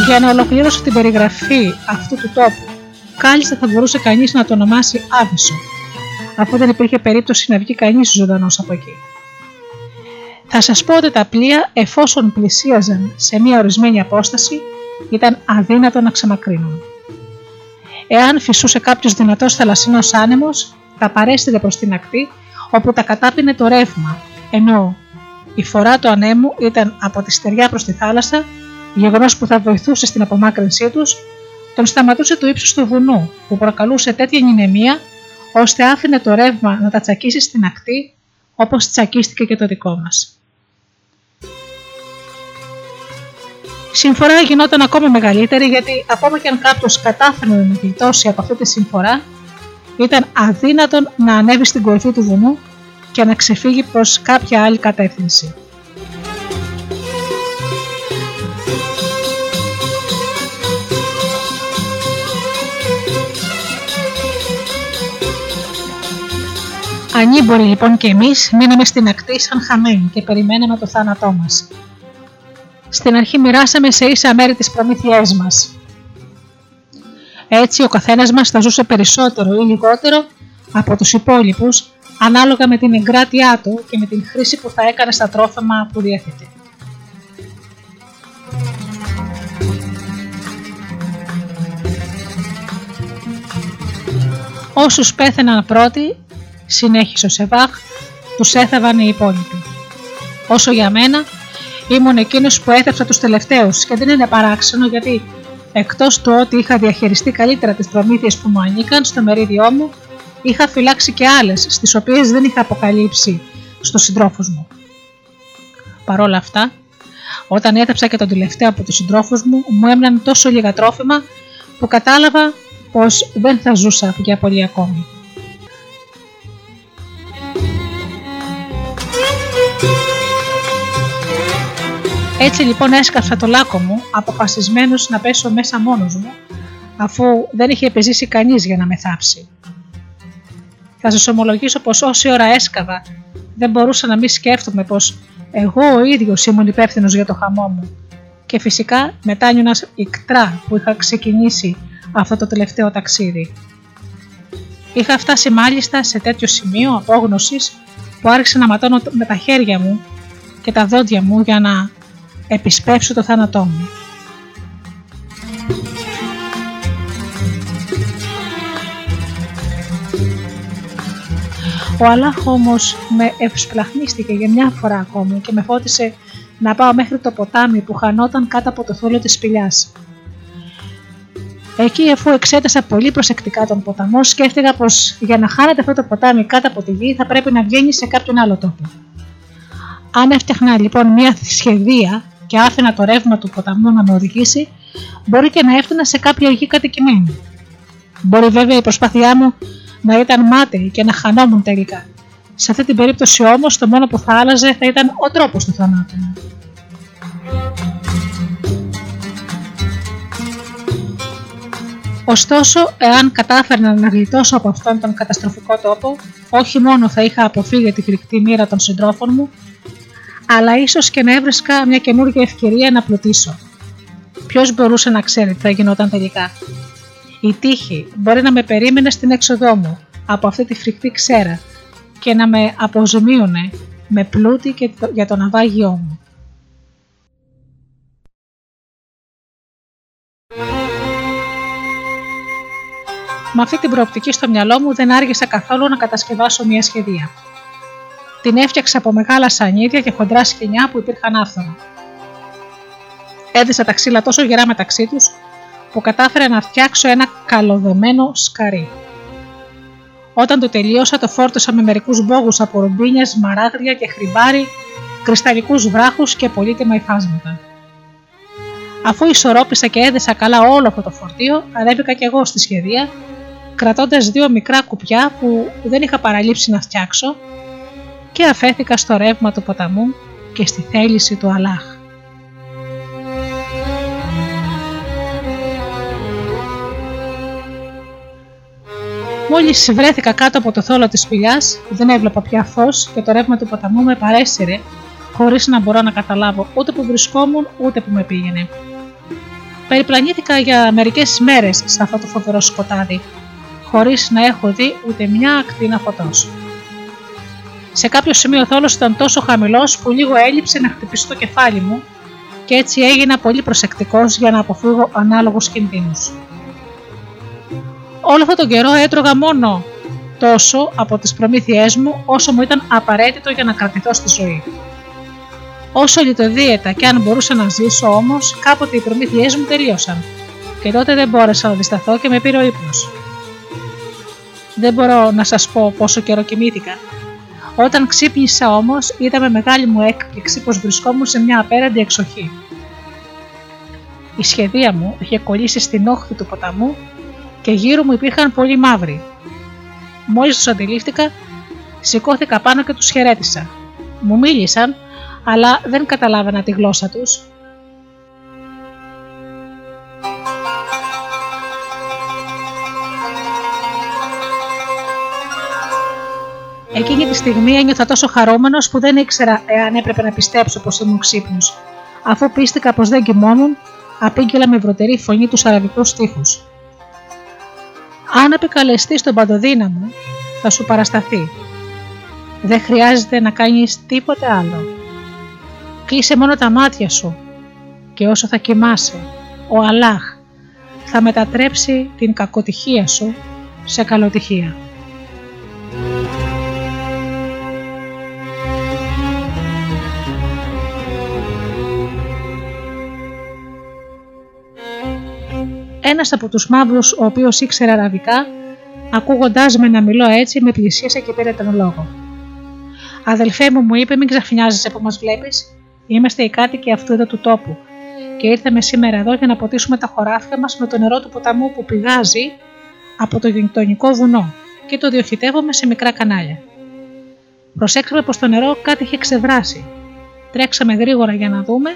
Για να ολοκληρώσω την περιγραφή αυτού του τόπου, κάλλιστα θα μπορούσε κανείς να το ονομάσει Άβυσσο, αφού δεν υπήρχε περίπτωση να βγει κανείς ζωντανός από εκεί. Θα σας πω ότι τα πλοία εφόσον πλησίαζαν σε μια ορισμένη απόσταση ήταν αδύνατο να ξεμακρύνουν. Εάν φυσούσε κάποιος δυνατός θαλασσινός άνεμος, τα παρέστηκε προς την ακτή όπου τα κατάπινε το ρεύμα, ενώ η φορά του ανέμου ήταν από τη στεριά προς τη θάλασσα, γεγονός που θα βοηθούσε στην απομάκρυνσή τους, τον σταματούσε το ύψος του βουνού, που προκαλούσε τέτοια νηνεμία, ώστε άφηνε το ρεύμα να τα τσακίσει στην ακτή, όπως τσακίστηκε και το δικό μας. Συμφορά γινόταν ακόμη μεγαλύτερη γιατί ακόμα και αν κάποιος κατάφερε να γλιτώσει από αυτή τη συμφορά, ήταν αδύνατον να ανέβει στην κορυφή του βουνού και να ξεφύγει προς κάποια άλλη κατεύθυνση. Ανήμποροι λοιπόν και εμείς μείναμε στην ακτή σαν χαμένοι και περιμέναμε το θάνατό μας στην αρχή μοιράσαμε σε ίσα μέρη τις προμήθειές μας. Έτσι ο καθένας μας θα ζούσε περισσότερο ή λιγότερο από τους υπόλοιπους ανάλογα με την εγκράτειά του και με την χρήση που θα έκανε στα τρόφιμα που διέθετε. Όσους πέθαιναν πρώτοι, συνέχισε ο Σεβάχ, τους έθαβαν οι υπόλοιποι. Όσο για μένα, Ήμουν εκείνος που έθεψα τους τελευταίους και δεν είναι παράξενο γιατί εκτός του ότι είχα διαχειριστεί καλύτερα τις προμήθειες που μου ανήκαν στο μερίδιό μου, είχα φυλάξει και άλλες, στις οποίες δεν είχα αποκαλύψει στους συντρόφους μου. Παρ' όλα αυτά, όταν έθεψα και τον τελευταίο από τους συντρόφους μου, μου έμειναν τόσο λίγα τρόφιμα που κατάλαβα πως δεν θα ζούσα για πολύ ακόμη. Έτσι λοιπόν έσκαψα το λάκκο μου, αποφασισμένος να πέσω μέσα μόνος μου, αφού δεν είχε επιζήσει κανείς για να με θάψει. Θα σας ομολογήσω πως όση ώρα έσκαβα, δεν μπορούσα να μην σκέφτομαι πως εγώ ο ίδιος ήμουν υπεύθυνος για το χαμό μου. Και φυσικά μετάνιωνα ικτρά που είχα ξεκινήσει αυτό το τελευταίο ταξίδι. Είχα φτάσει μάλιστα σε τέτοιο σημείο απόγνωσης που άρχισα να ματώνω με τα χέρια μου και τα δόντια μου για να επισπεύσω το θάνατό μου. Ο Αλάχ όμως με ευσπλαχνίστηκε για μια φορά ακόμη και με φώτισε να πάω μέχρι το ποτάμι που χανόταν κάτω από το θόλο της σπηλιάς. Εκεί αφού εξέτασα πολύ προσεκτικά τον ποταμό σκέφτηκα πως για να χάνεται αυτό το ποτάμι κάτω από τη γη θα πρέπει να βγαίνει σε κάποιον άλλο τόπο. Αν έφτιαχνα λοιπόν μια σχεδία και άφηνα το ρεύμα του ποταμού να με οδηγήσει, μπορεί και να έφτανα σε κάποια γη κατοικημένη. Μπορεί βέβαια η προσπάθειά μου να ήταν μάταιη και να χανόμουν τελικά. Σε αυτή την περίπτωση όμως το μόνο που θα άλλαζε θα ήταν ο τρόπος του θανάτου μου. Ωστόσο, εάν κατάφερνα να γλιτώσω από αυτόν τον καταστροφικό τόπο, όχι μόνο θα είχα αποφύγει τη φρικτή μοίρα των συντρόφων μου, αλλά ίσως και να έβρισκα μια καινούργια ευκαιρία να πλουτίσω. Ποιος μπορούσε να ξέρει τι θα γινόταν τελικά. Η τύχη μπορεί να με περίμενε στην έξοδό μου από αυτή τη φρικτή ξέρα και να με αποζημίωνε με πλούτη και για το ναυάγιό μου. Με αυτή την προοπτική στο μυαλό μου δεν άργησα καθόλου να κατασκευάσω μια σχεδία. Την έφτιαξα από μεγάλα σανίδια και χοντρά σκηνιά που υπήρχαν άφθονα. Έδισα τα ξύλα τόσο γερά μεταξύ τους που κατάφερα να φτιάξω ένα καλοδεμένο σκαρί. Όταν το τελείωσα, το φόρτωσα με μερικούς μπόγους από ρουμπίνια, μαράγρια και χρυμπάρι, κρυσταλλικούς βράχους και πολύτιμα υφάσματα. Αφού ισορρόπησα και έδεσα καλά όλο αυτό το φορτίο, ανέβηκα κι εγώ στη σχεδία, κρατώντας δύο μικρά κουπιά που δεν είχα παραλείψει να φτιάξω και αφέθηκα στο ρεύμα του ποταμού και στη θέληση του Αλάχ. Μόλις βρέθηκα κάτω από το θόλο της σπηλιάς, δεν έβλεπα πια φως και το ρεύμα του ποταμού με παρέσυρε, χωρίς να μπορώ να καταλάβω ούτε που βρισκόμουν ούτε που με πήγαινε. Περιπλανήθηκα για μερικές μέρες σε αυτό το φοβερό σκοτάδι, χωρίς να έχω δει ούτε μια ακτίνα φωτός. Σε κάποιο σημείο ο θόλος ήταν τόσο χαμηλός που λίγο έλειψε να χτυπήσει το κεφάλι μου και έτσι έγινα πολύ προσεκτικός για να αποφύγω ανάλογους κινδύνους. Όλο αυτόν τον καιρό έτρωγα μόνο τόσο από τις προμήθειές μου όσο μου ήταν απαραίτητο για να κρατηθώ στη ζωή. Όσο λιτοδίαιτα και αν μπορούσα να ζήσω όμως, κάποτε οι προμήθειές μου τελείωσαν και τότε δεν μπόρεσα να δισταθώ και με πήρε ο ύπνος. Δεν μπορώ να σας πω πόσο καιρό κοιμήθηκα. Όταν ξύπνησα όμως είδα με μεγάλη μου έκπληξη πως βρισκόμουν σε μια απέραντη εξοχή. Η σχεδία μου είχε κολλήσει στην όχθη του ποταμού και γύρω μου υπήρχαν πολλοί μαύροι. Μόλις τους αντιλήφθηκα, σηκώθηκα πάνω και τους χαιρέτησα. Μου μίλησαν, αλλά δεν καταλάβαινα τη γλώσσα τους. Εκείνη τη στιγμή ένιωθα τόσο χαρούμενος που δεν ήξερα εάν έπρεπε να πιστέψω πως ήμουν ξύπνος. Αφού πίστηκα πως δεν κοιμόμουν, απήγγελα με βρωτερή φωνή τους αραβικούς στίχους. Αν επικαλεστείς τον παντοδύναμο, θα σου παρασταθεί. Δεν χρειάζεται να κάνεις τίποτε άλλο. Κλείσε μόνο τα μάτια σου και όσο θα κοιμάσαι, ο Αλάχ θα μετατρέψει την κακοτυχία σου σε καλοτυχία. Ένας από τους μαύρους, ο οποίος ήξερε αραβικά, ακούγοντάς με να μιλώ έτσι, με πλησίασε και πήρε τον λόγο. Αδελφέ μου, μου είπε, μην ξαφνιάζεσαι που μας βλέπεις. Είμαστε οι κάτοικοι αυτού εδώ του τόπου και ήρθαμε σήμερα εδώ για να ποτίσουμε τα χωράφια μας με το νερό του ποταμού που πηγάζει από το γειτονικό βουνό και το διοχετεύουμε σε μικρά κανάλια. Προσέξαμε πως το νερό κάτι είχε ξεβράσει. Τρέξαμε γρήγορα για να δούμε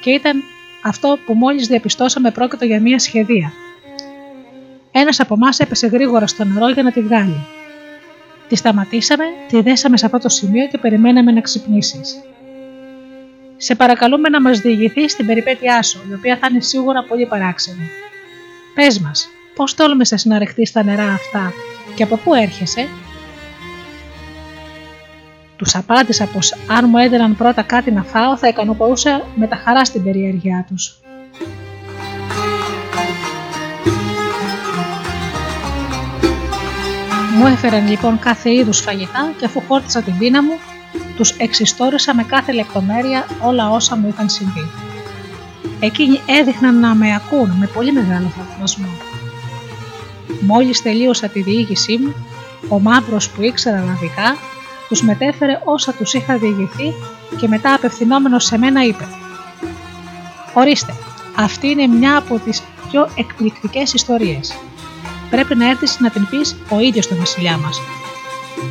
και ήταν αυτό που μόλις διαπιστώσαμε πρόκειται για μια σχεδία. Ένας από εμάς έπεσε γρήγορα στο νερό για να τη βγάλει. Τη σταματήσαμε, τη δέσαμε σε αυτό το σημείο και περιμέναμε να ξυπνήσεις. Σε παρακαλούμε να μας διηγηθεί στην περιπέτειά σου, η οποία θα είναι σίγουρα πολύ παράξενη. Πες μας, πώς τόλμησες να ρεχτείς τα νερά αυτά και από πού έρχεσαι, τους απάντησα πως αν μου έδιναν πρώτα κάτι να φάω θα ικανοποιούσα με τα χαρά στην περιέργειά τους. Μου έφεραν λοιπόν κάθε είδους φαγητά και αφού χόρτισα την πείνα μου, τους εξιστόρισα με κάθε λεπτομέρεια όλα όσα μου είχαν συμβεί. Εκείνοι έδειχναν να με ακούν με πολύ μεγάλο θαυμασμό. Μόλις τελείωσα τη διήγησή μου, ο μαύρος που ήξερα αραβικά τους μετέφερε όσα τους είχα διηγηθεί και μετά απευθυνόμενος σε μένα είπε «Ορίστε, αυτή είναι μια από τις πιο εκπληκτικές ιστορίες. Πρέπει να έρθεις να την πεις ο ίδιος τον βασιλιά μας.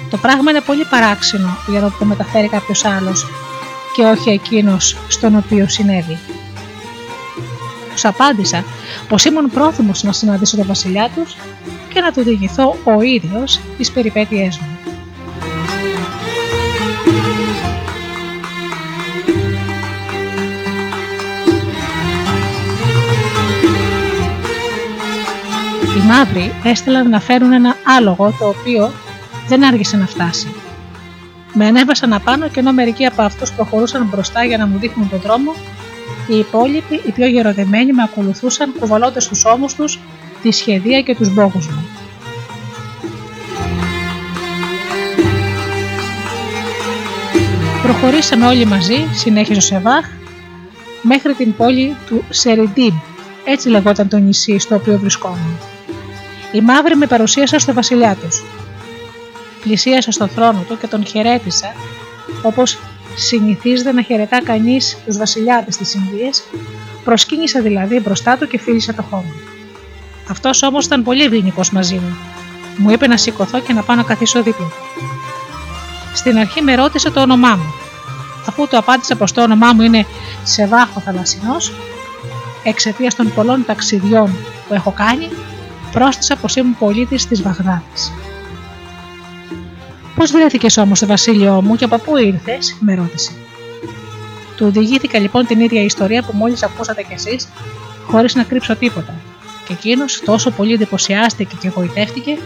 Το πράγμα είναι πολύ παράξενο για να το μεταφέρει κάποιος άλλος και όχι εκείνος στον οποίο συνέβη. Τους απάντησα πως ήμουν πρόθυμος να συναντήσω τον βασιλιά τους και να του διηγηθώ ο ίδιος τις περιπέτειές μου. Μαύροι έστειλαν να φέρουν ένα άλογο το οποίο δεν άργησε να φτάσει. Με ανέβασαν απάνω και ενώ μερικοί από αυτούς προχωρούσαν μπροστά για να μου δείχνουν τον δρόμο, οι υπόλοιποι, οι πιο γεροδεμένοι, με ακολουθούσαν κουβαλώντας στου ώμους τους τη σχεδία και τους μπόγους μου. Προχωρήσαμε όλοι μαζί, συνέχιζε ο Σεβάχ, μέχρι την πόλη του Σεριντίμπ, έτσι λεγόταν το νησί στο οποίο βρισκόμουν. Οι μαύροι με παρουσίασαν στο βασιλιά τους. Πλησίασα στο θρόνο του και τον χαιρέτησα, όπως συνηθίζεται να χαιρετά κανείς τους βασιλιάδε της Ινδίας, προσκύνησα δηλαδή μπροστά του και φίλησα το χώμα. Αυτός όμως ήταν πολύ ευγενικός μαζί μου. Μου είπε να σηκωθώ και να πάω να καθίσω δίπλα Στην αρχή με ρώτησε το όνομά μου. Αφού του απάντησα πως το όνομά μου είναι Σεβάχο Θαλασσινός, εξαιτίας των πολλών ταξιδιών που έχω κάνει, πρόσθεσα πως ήμουν πολίτης της Βαγδάτη. Πώς βρέθηκες όμως στο βασίλειό μου και από πού ήρθες, με ρώτησε. Του οδηγήθηκα λοιπόν την ίδια ιστορία που μόλις ακούσατε κι εσείς, χωρίς να κρύψω τίποτα. Και εκείνος τόσο πολύ εντυπωσιάστηκε και εγωιτεύτηκε,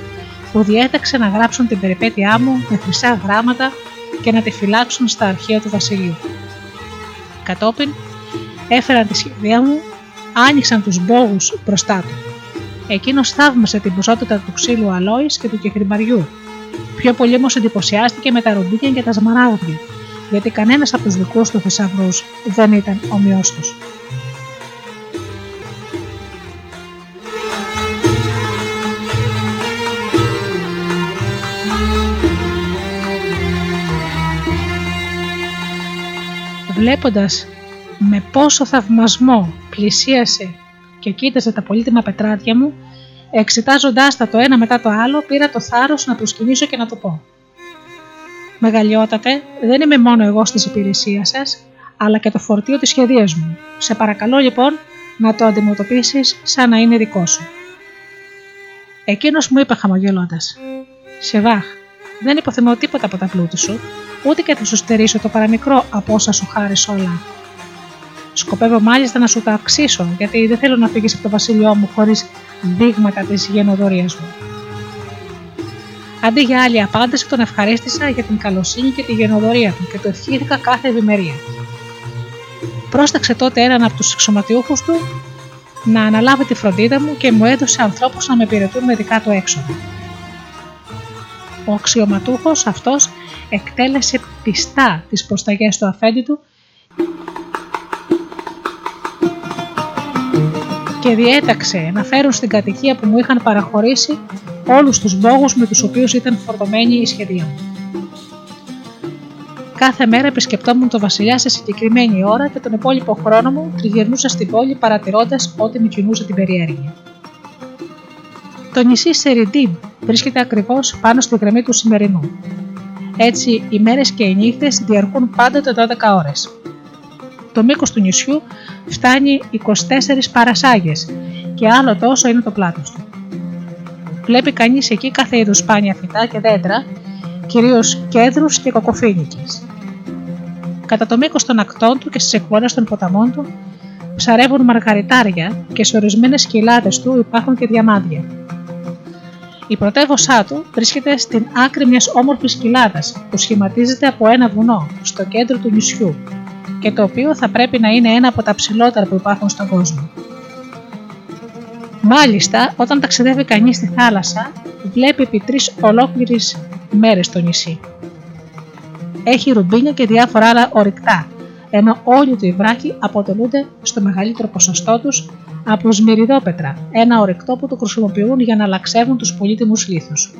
που διέταξε να γράψουν την περιπέτειά μου με χρυσά γράμματα και να τη φυλάξουν στα αρχεία του βασιλείου. Κατόπιν έφεραν τη σχεδία μου, άνοιξαν τους μπόγους μπροστά του. Εκείνος θαύμασε την ποσότητα του ξύλου αλόης και του κεχρημαριού. Πιο πολύ όμως εντυπωσιάστηκε με τα ρουμπίκια και τα σμαράγδια, γιατί κανένας από τους δικούς του θησαυρούς δεν ήταν ομοιός τους. Βλέποντας με πόσο θαυμασμό πλησίασε και κοίταζε τα πολύτιμα πετράδια μου, εξετάζοντάς τα το ένα μετά το άλλο, πήρα το θάρρος να προσκυνήσω και να το πω. Μεγαλειότατε, δεν είμαι μόνο εγώ στη υπηρεσία σας, αλλά και το φορτίο της σχεδίας μου. Σε παρακαλώ λοιπόν να το αντιμετωπίσεις σαν να είναι δικό σου. Εκείνος μου είπε χαμογελώντας: Σεβάχ, δεν υποθυμώ τίποτα από τα πλούτη σου, ούτε και θα σου στερήσω το παραμικρό από όσα σου χάρη όλα. Σκοπεύω μάλιστα να σου τα αυξήσω, γιατί δεν θέλω να φύγεις από το βασίλειό μου χωρίς δείγματα της γενοδορίας μου. Αντί για άλλη απάντηση, τον ευχαρίστησα για την καλοσύνη και τη γενοδορία του και του ευχήθηκα κάθε ευημερία. Πρόσταξε τότε έναν από τους εξωματιούχους του να αναλάβει τη φροντίδα μου και μου έδωσε ανθρώπους να με υπηρετούν με δικά του έξοδα. Ο αξιωματούχος αυτός εκτέλεσε πιστά τις προσταγές του αφέντη του και διέταξε να φέρουν στην κατοικία που μου είχαν παραχωρήσει όλους τους μπόγους με τους οποίους ήταν φορτωμένη η σχεδία μου. Κάθε μέρα επισκεπτόμουν τον βασιλιά σε συγκεκριμένη ώρα και τον υπόλοιπο χρόνο μου τριγυρνούσα στην πόλη παρατηρώντας ό,τι με κινούσε την περιέργεια. Το νησί Σεριντίν βρίσκεται ακριβώς πάνω στη γραμμή του σημερινού. Έτσι, οι μέρες και οι νύχτες διαρκούν πάντοτε 12 ώρες. Το μήκος του νησιού φτάνει 24 παρασάγες και άλλο τόσο είναι το πλάτος του. Βλέπει κανείς εκεί κάθε είδους σπάνια φυτά και δέντρα, κυρίως κέδρους και κοκοφίνικες. Κατά το μήκος των ακτών του και στις εκβολές των ποταμών του ψαρεύουν μαργαριτάρια και σε ορισμένες κοιλάδες του υπάρχουν και διαμάντια. Η πρωτεύωσά του βρίσκεται στην άκρη μιας όμορφης κοιλάδας που σχηματίζεται από ένα βουνό στο κέντρο του νησιού και το οποίο θα πρέπει να είναι ένα από τα ψηλότερα που υπάρχουν στον κόσμο. Μάλιστα, όταν ταξιδεύει κανείς στη θάλασσα, βλέπει επί τρεις ολόκληρες μέρες το νησί. Έχει ρουμπίνια και διάφορα άλλα ορυκτά, ενώ όλοι οι βράχοι αποτελούνται στο μεγαλύτερο ποσοστό τους από σμυριδόπετρα, ένα ορυκτό που το χρησιμοποιούν για να αλλαξεύουν τους πολύτιμους λίθους.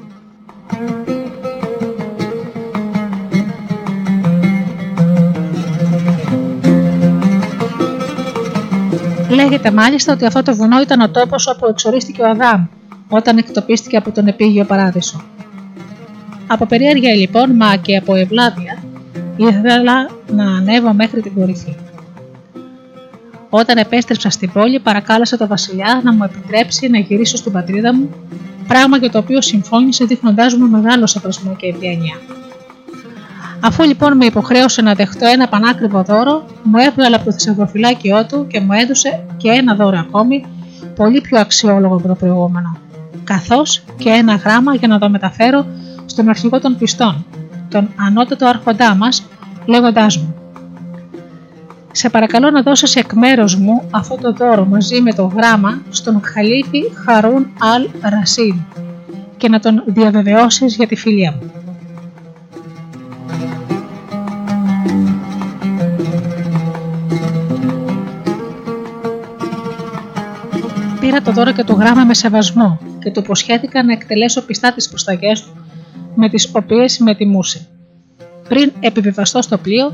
Λέγεται μάλιστα ότι αυτό το βουνό ήταν ο τόπος όπου εξορίστηκε ο Αδάμ όταν εκτοπίστηκε από τον επίγειο παράδεισο. Από περιέργεια λοιπόν, μα και από ευλάβεια, ήθελα να ανέβω μέχρι την κορυφή. Όταν επέστρεψα στην πόλη, παρακάλεσα τον Βασιλιά να μου επιτρέψει να γυρίσω στην πατρίδα μου, πράγμα για το οποίο συμφώνησε δείχνοντάς μου μεγάλο σεβασμό και ευγένεια. Αφού λοιπόν με υποχρέωσε να δεχτώ ένα πανάκριβο δώρο, μου έβγαλε από το θησαυροφυλάκιό του και μου έδωσε και ένα δώρο ακόμη, πολύ πιο αξιόλογο από το προηγούμενο. καθώς και ένα γράμμα για να το μεταφέρω στον αρχηγό των πιστών, τον ανώτατο άρχοντά μας, λέγοντάς μου «Σε παρακαλώ να δώσεις εκ μέρους μου αυτό το δώρο μαζί με το γράμμα στον Χαλίφη Χαρούν Αλ Ρασίν και να τον διαβεβαιώσεις για τη φιλία μου». Πήρα το δώρο και το γράμμα με σεβασμό και του υποσχέθηκα να εκτελέσω πιστά τις προσταγές του με τις οποίες με τιμούσε. Πριν επιβιβαστώ στο πλοίο,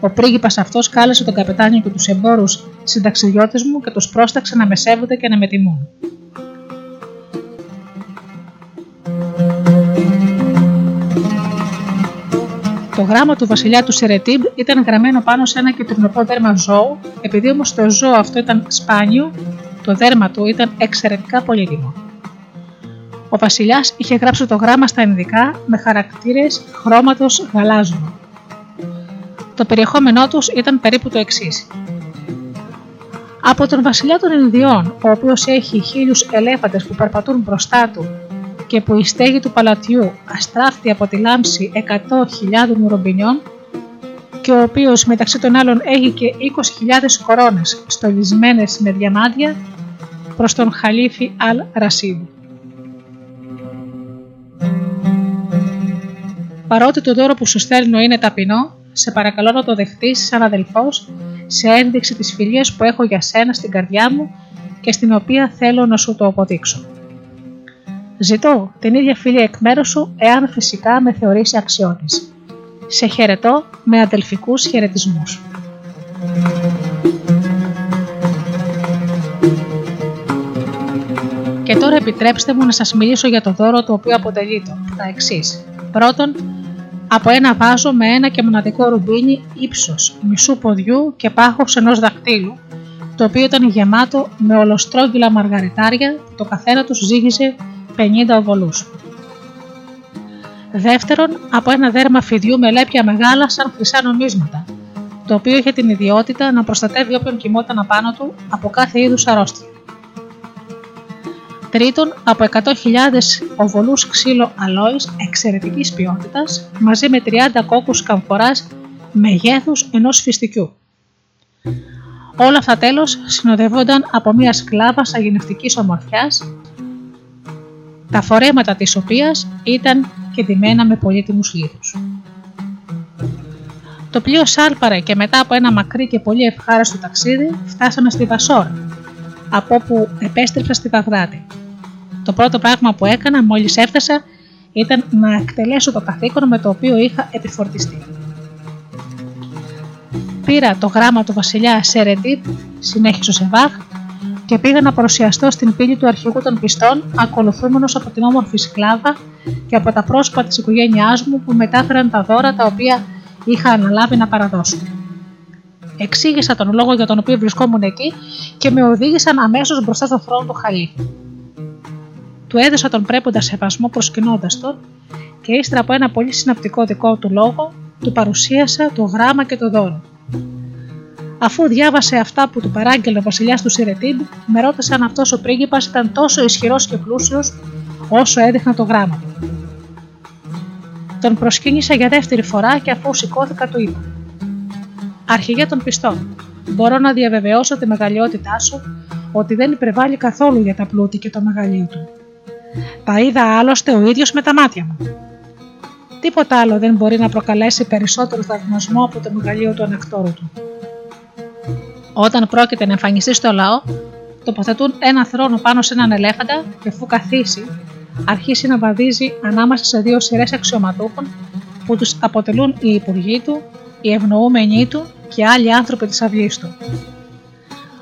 ο πρίγκιπας αυτός κάλεσε τον καπετάνιο και τους εμπόρους συνταξιδιώτες μου και τους πρόσταξε να με σέβονται και να με τιμούν. Το γράμμα του βασιλιά του Σερετίμπ ήταν γραμμένο πάνω σε ένα κυτρινοπό δέρμα ζώου, επειδή όμως το ζώο αυτό ήταν σπάνιο, το δέρμα του ήταν εξαιρετικά πολύτιμο. Ο Βασιλιάς είχε γράψει το γράμμα στα ενδικά με χαρακτήρες χρώματος γαλάζου. Το περιεχόμενό τους ήταν περίπου το εξής. Από τον βασιλιά των Ινδιών, ο οποίος έχει χίλιους ελέφαντες που περπατούν μπροστά του και που η στέγη του παλατιού αστράφτει από τη λάμψη 100.000 μουρομπινιών και ο οποίος μεταξύ των άλλων έχει και 20.000 κορώνες στολισμένες με διαμάντια προς τον Χαλίφη Αλ Ρασίδ. Παρότι το δώρο που σου στέλνω είναι ταπεινό, σε παρακαλώ να το δεχτείς σαν αδελφός σε ένδειξη της φιλίας που έχω για σένα στην καρδιά μου και στην οποία θέλω να σου το αποδείξω. Ζητώ την ίδια φίλη εκ μέρους σου, εάν φυσικά με θεωρήσει αξιότης. Σε χαιρετώ με αδελφικούς χαιρετισμούς. Και τώρα επιτρέψτε μου να σας μιλήσω για το δώρο το οποίο αποτελεί το, τα εξής. Πρώτον, από ένα βάζο με ένα και μοναδικό ρουμπίνι ύψος μισού ποδιού και πάχος ενός δακτύλου, το οποίο ήταν γεμάτο με ολοστρόγγυλα μαργαριτάρια που το καθένα τους ζύγιζε 50 οβολούς. Δεύτερον, από ένα δέρμα φιδιού με λέπια μεγάλα σαν χρυσά νομίσματα, το οποίο είχε την ιδιότητα να προστατεύει όποιον κοιμόταν απάνω του από κάθε είδους αρρώστια. Τρίτον, από 100.000 οβολούς ξύλο αλόης εξαιρετικής ποιότητας, μαζί με 30 κόκκους καμφοράς μεγέθους ενός φυστικιού. Όλα αυτά τέλος συνοδεύονταν από μιας σκλάβα αγενευτικής ομορφιάς τα φορέματα της οποίας ήταν και ντυμένα με πολύτιμους λίθους. Το πλοίο σάλπαρε και μετά από ένα μακρύ και πολύ ευχάριστο ταξίδι φτάσαμε στη Βασόρα, από όπου επέστρεψα στη Βαγδάτη. Το πρώτο πράγμα που έκανα μόλις έφτασα ήταν να εκτελέσω το καθήκον με το οποίο είχα επιφορτιστεί. Πήρα το γράμμα του βασιλιά Σερεντίτ, συνέχισε ο Σεβάχ, και πήγα να παρουσιαστώ στην πύλη του αρχηγού των πιστών, ακολουθούμενος από την όμορφη σκλάβα και από τα πρόσωπα της οικογένειάς μου που μετάφεραν τα δώρα τα οποία είχα αναλάβει να παραδώσω. Εξήγησα τον λόγο για τον οποίο βρισκόμουν εκεί και με οδήγησαν αμέσως μπροστά στο θρόνο του Χαλί. Του έδωσα τον πρέποντα σεβασμό προσκυνώντας τον και ύστερα από ένα πολύ συναπτικό δικό του λόγο, του παρουσίασα το γράμμα και το δώρο. Αφού διάβασε αυτά που του παράγγελε ο βασιλιάς του Σιρετίμπ, με ρώτησε αν αυτός ο πρίγκιπας ήταν τόσο ισχυρός και πλούσιος όσο έδειχνα το γράμμα του. Τον προσκύνησα για δεύτερη φορά και αφού σηκώθηκα του είπα: Αρχηγέ των πιστών, μπορώ να διαβεβαιώσω τη μεγαλειότητά σου ότι δεν υπερβάλλει καθόλου για τα πλούτη και το μεγαλείο του. Τα είδα άλλωστε ο ίδιος με τα μάτια μου. Τίποτα άλλο δεν μπορεί να προκαλέσει περισσότερο θαυμασμό από το μεγαλείο του ανεκτόρου του. Όταν πρόκειται να εμφανιστεί στο λαό, τοποθετούν ένα θρόνο πάνω σε έναν ελέφαντα και αφού καθίσει, αρχίσει να βαδίζει ανάμεσα σε δύο σειρές αξιωματούχων που τους αποτελούν οι υπουργοί του, οι ευνοούμενοι του και άλλοι άνθρωποι της αυγής του.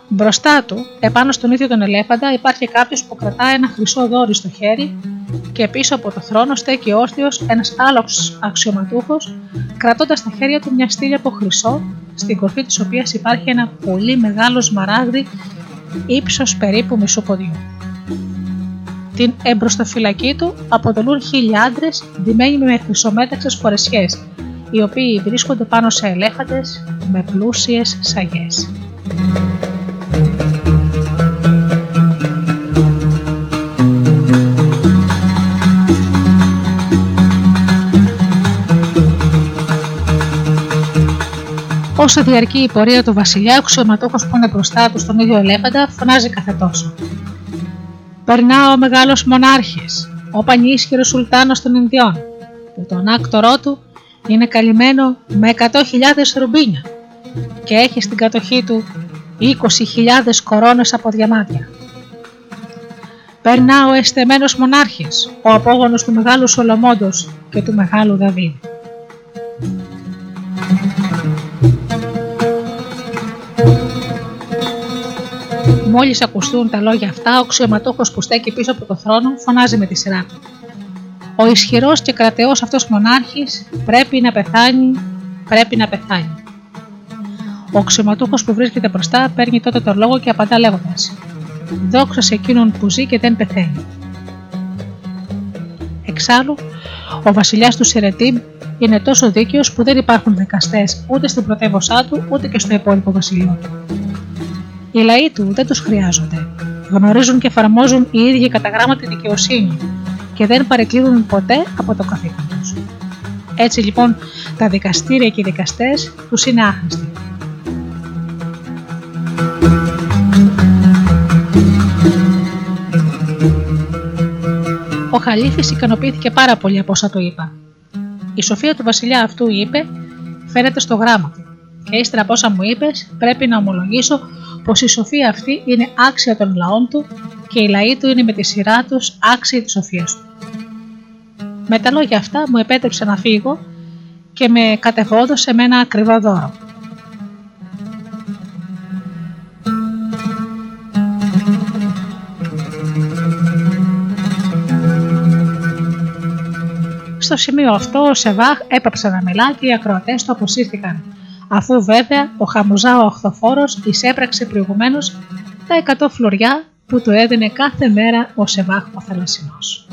Μπροστά του, επάνω στον ίδιο τον ελέφαντα, υπάρχει κάποιος που κρατάει ένα χρυσό δόρυ στο χέρι και πίσω από το θρόνο στέκει όρθιος ένας άλλο αξιωματούχος, κρατώντας στα χέρια του μια στήλια από χρυσό, στην κορφή της οποίας υπάρχει ένα πολύ μεγάλο σμαράγδι ύψος περίπου μισού ποδιού. Την εμπροστοφυλακή του αποτελούν χίλιοι άντρε ντυμένοι με χρυσομέταξες φορεσιές, οι οποίοι βρίσκονται πάνω σε ελέφαντες με πλούσιες σαγιές. Όσο διαρκεί η πορεία του βασιλιά, ο αξιωματούχο που είναι μπροστά του στον ίδιο ελέφαντα φωνάζει κάθε τόσο. Περνά ο μεγάλος μονάρχης, ο πανίσχυρο Σουλτάνος των Ινδιών, που τον άκτορό του είναι καλυμμένο με 100.000 ρουμπίνια και έχει στην κατοχή του 20.000 κορώνες από διαμάτια. Περνά ο εστεμένος μονάρχης, ο απόγονος του μεγάλου Σολομόντος και του μεγάλου Δαβίδ. Μόλις ακουστούν τα λόγια αυτά, ο αξιωματούχος που στέκει πίσω από το θρόνο φωνάζει με τη σειρά του. Ο ισχυρός και κρατεός αυτός μονάρχης πρέπει να πεθάνει, πρέπει να πεθάνει. Ο αξιωματούχος που βρίσκεται μπροστά παίρνει τότε τον λόγο και απαντά λέγοντας: Δόξα σε εκείνον που ζει και δεν πεθαίνει. Εξάλλου, ο βασιλιάς του Σερετίμ είναι τόσο δίκαιος που δεν υπάρχουν δικαστές ούτε στην πρωτεύωσά του ούτε και στο υπόλοιπο βασιλείο του. Οι λαοί του δεν τους χρειάζονται. Γνωρίζουν και εφαρμόζουν οι ίδιοι κατά γράμμα τη δικαιοσύνη και δεν παρεκκλίνουν ποτέ από το καθήκον τους. Έτσι λοιπόν τα δικαστήρια και οι δικαστές τους είναι άχρηστοι. Ο Χαλίφης ικανοποιήθηκε πάρα πολύ από όσα του είπα. Η σοφία του βασιλιά αυτού είπε φαίνεται στο γράμμα του και ύστερα από όσα μου είπες, πρέπει να ομολογήσω πως η σοφία αυτή είναι άξια των λαών του και οι λαοί του είναι με τη σειρά τους άξιοι της σοφίας του. Με τα λόγια αυτά μου επέτρεψε να φύγω και με κατεβόδωσε με ένα ακριβό δώρο. Στο σημείο αυτό ο Σεβάχ έπαψε να μιλά και οι ακροατές του αποσύρθηκαν, αφού βέβαια ο Χαμουζά ο Αχθοφόρο εισέπραξε προηγουμένως τα 100 φλουριά που του έδινε κάθε μέρα ο Σεβάχ ο Θαλασσινός.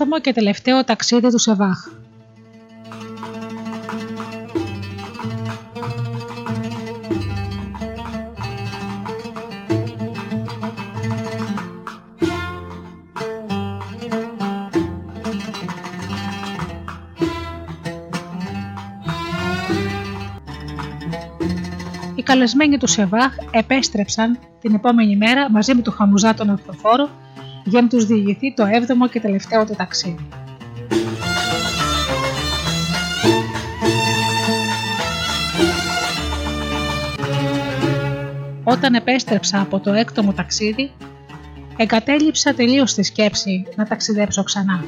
Έβδομο και τελευταίο ταξίδι του Σεβάχ. Οι καλεσμένοι του Σεβάχ επέστρεψαν την επόμενη μέρα μαζί με τον Χαμουζά τον Αυτοφόρο για να τους διηγηθεί το έβδομο και τελευταίο του ταξίδι. Όταν επέστρεψα από το έκτο μου ταξίδι, εγκατέλειψα τελείως τη σκέψη να ταξιδέψω ξανά.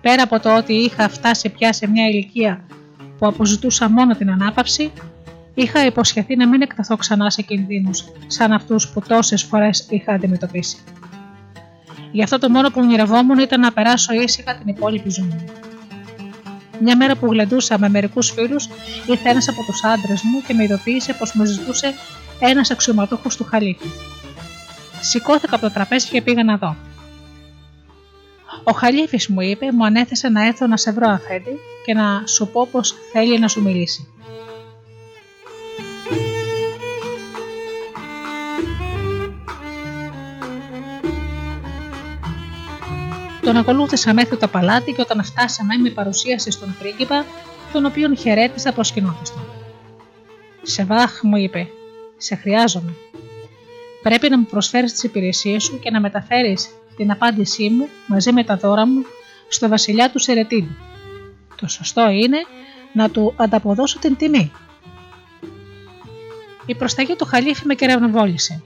Πέρα από το ότι είχα φτάσει πια σε μια ηλικία που αποζητούσα μόνο την ανάπαυση, είχα υποσχεθεί να μην εκταθώ ξανά σε κινδύνους σαν αυτούς που τόσες φορές είχα αντιμετωπίσει. Γι' αυτό το μόνο που ονειρευόμουν ήταν να περάσω ήσυχα την υπόλοιπη ζωή μου. Μια μέρα που γλεντούσα με μερικούς φίλους, ήρθε ένας από τους άντρες μου και με ειδοποίησε πως μου ζητούσε ένας αξιωματούχος του Χαλίφη. Σηκώθηκα από το τραπέζι και πήγα να δω. Ο Χαλίφης μου είπε, μου ανέθεσε να έρθω να σε βρω αφέντη και να σου πω πως θέλει να σου μιλήσει. Τον ακολούθησα μέχρι το παλάτι και όταν φτάσαμε με παρουσίασε στον πρίγκιπα, τον οποίον χαιρέτησα προσκυνώντας τον. Σεβάχ μου είπε: Σε χρειάζομαι. Πρέπει να μου προσφέρεις τις υπηρεσίες σου και να μεταφέρεις την απάντησή μου μαζί με τα δώρα μου στο βασιλιά του Σερετίν. Το σωστό είναι να του ανταποδώσω την τιμή. Η προσταγή του Χαλίφη με κεραυνοβόλησε.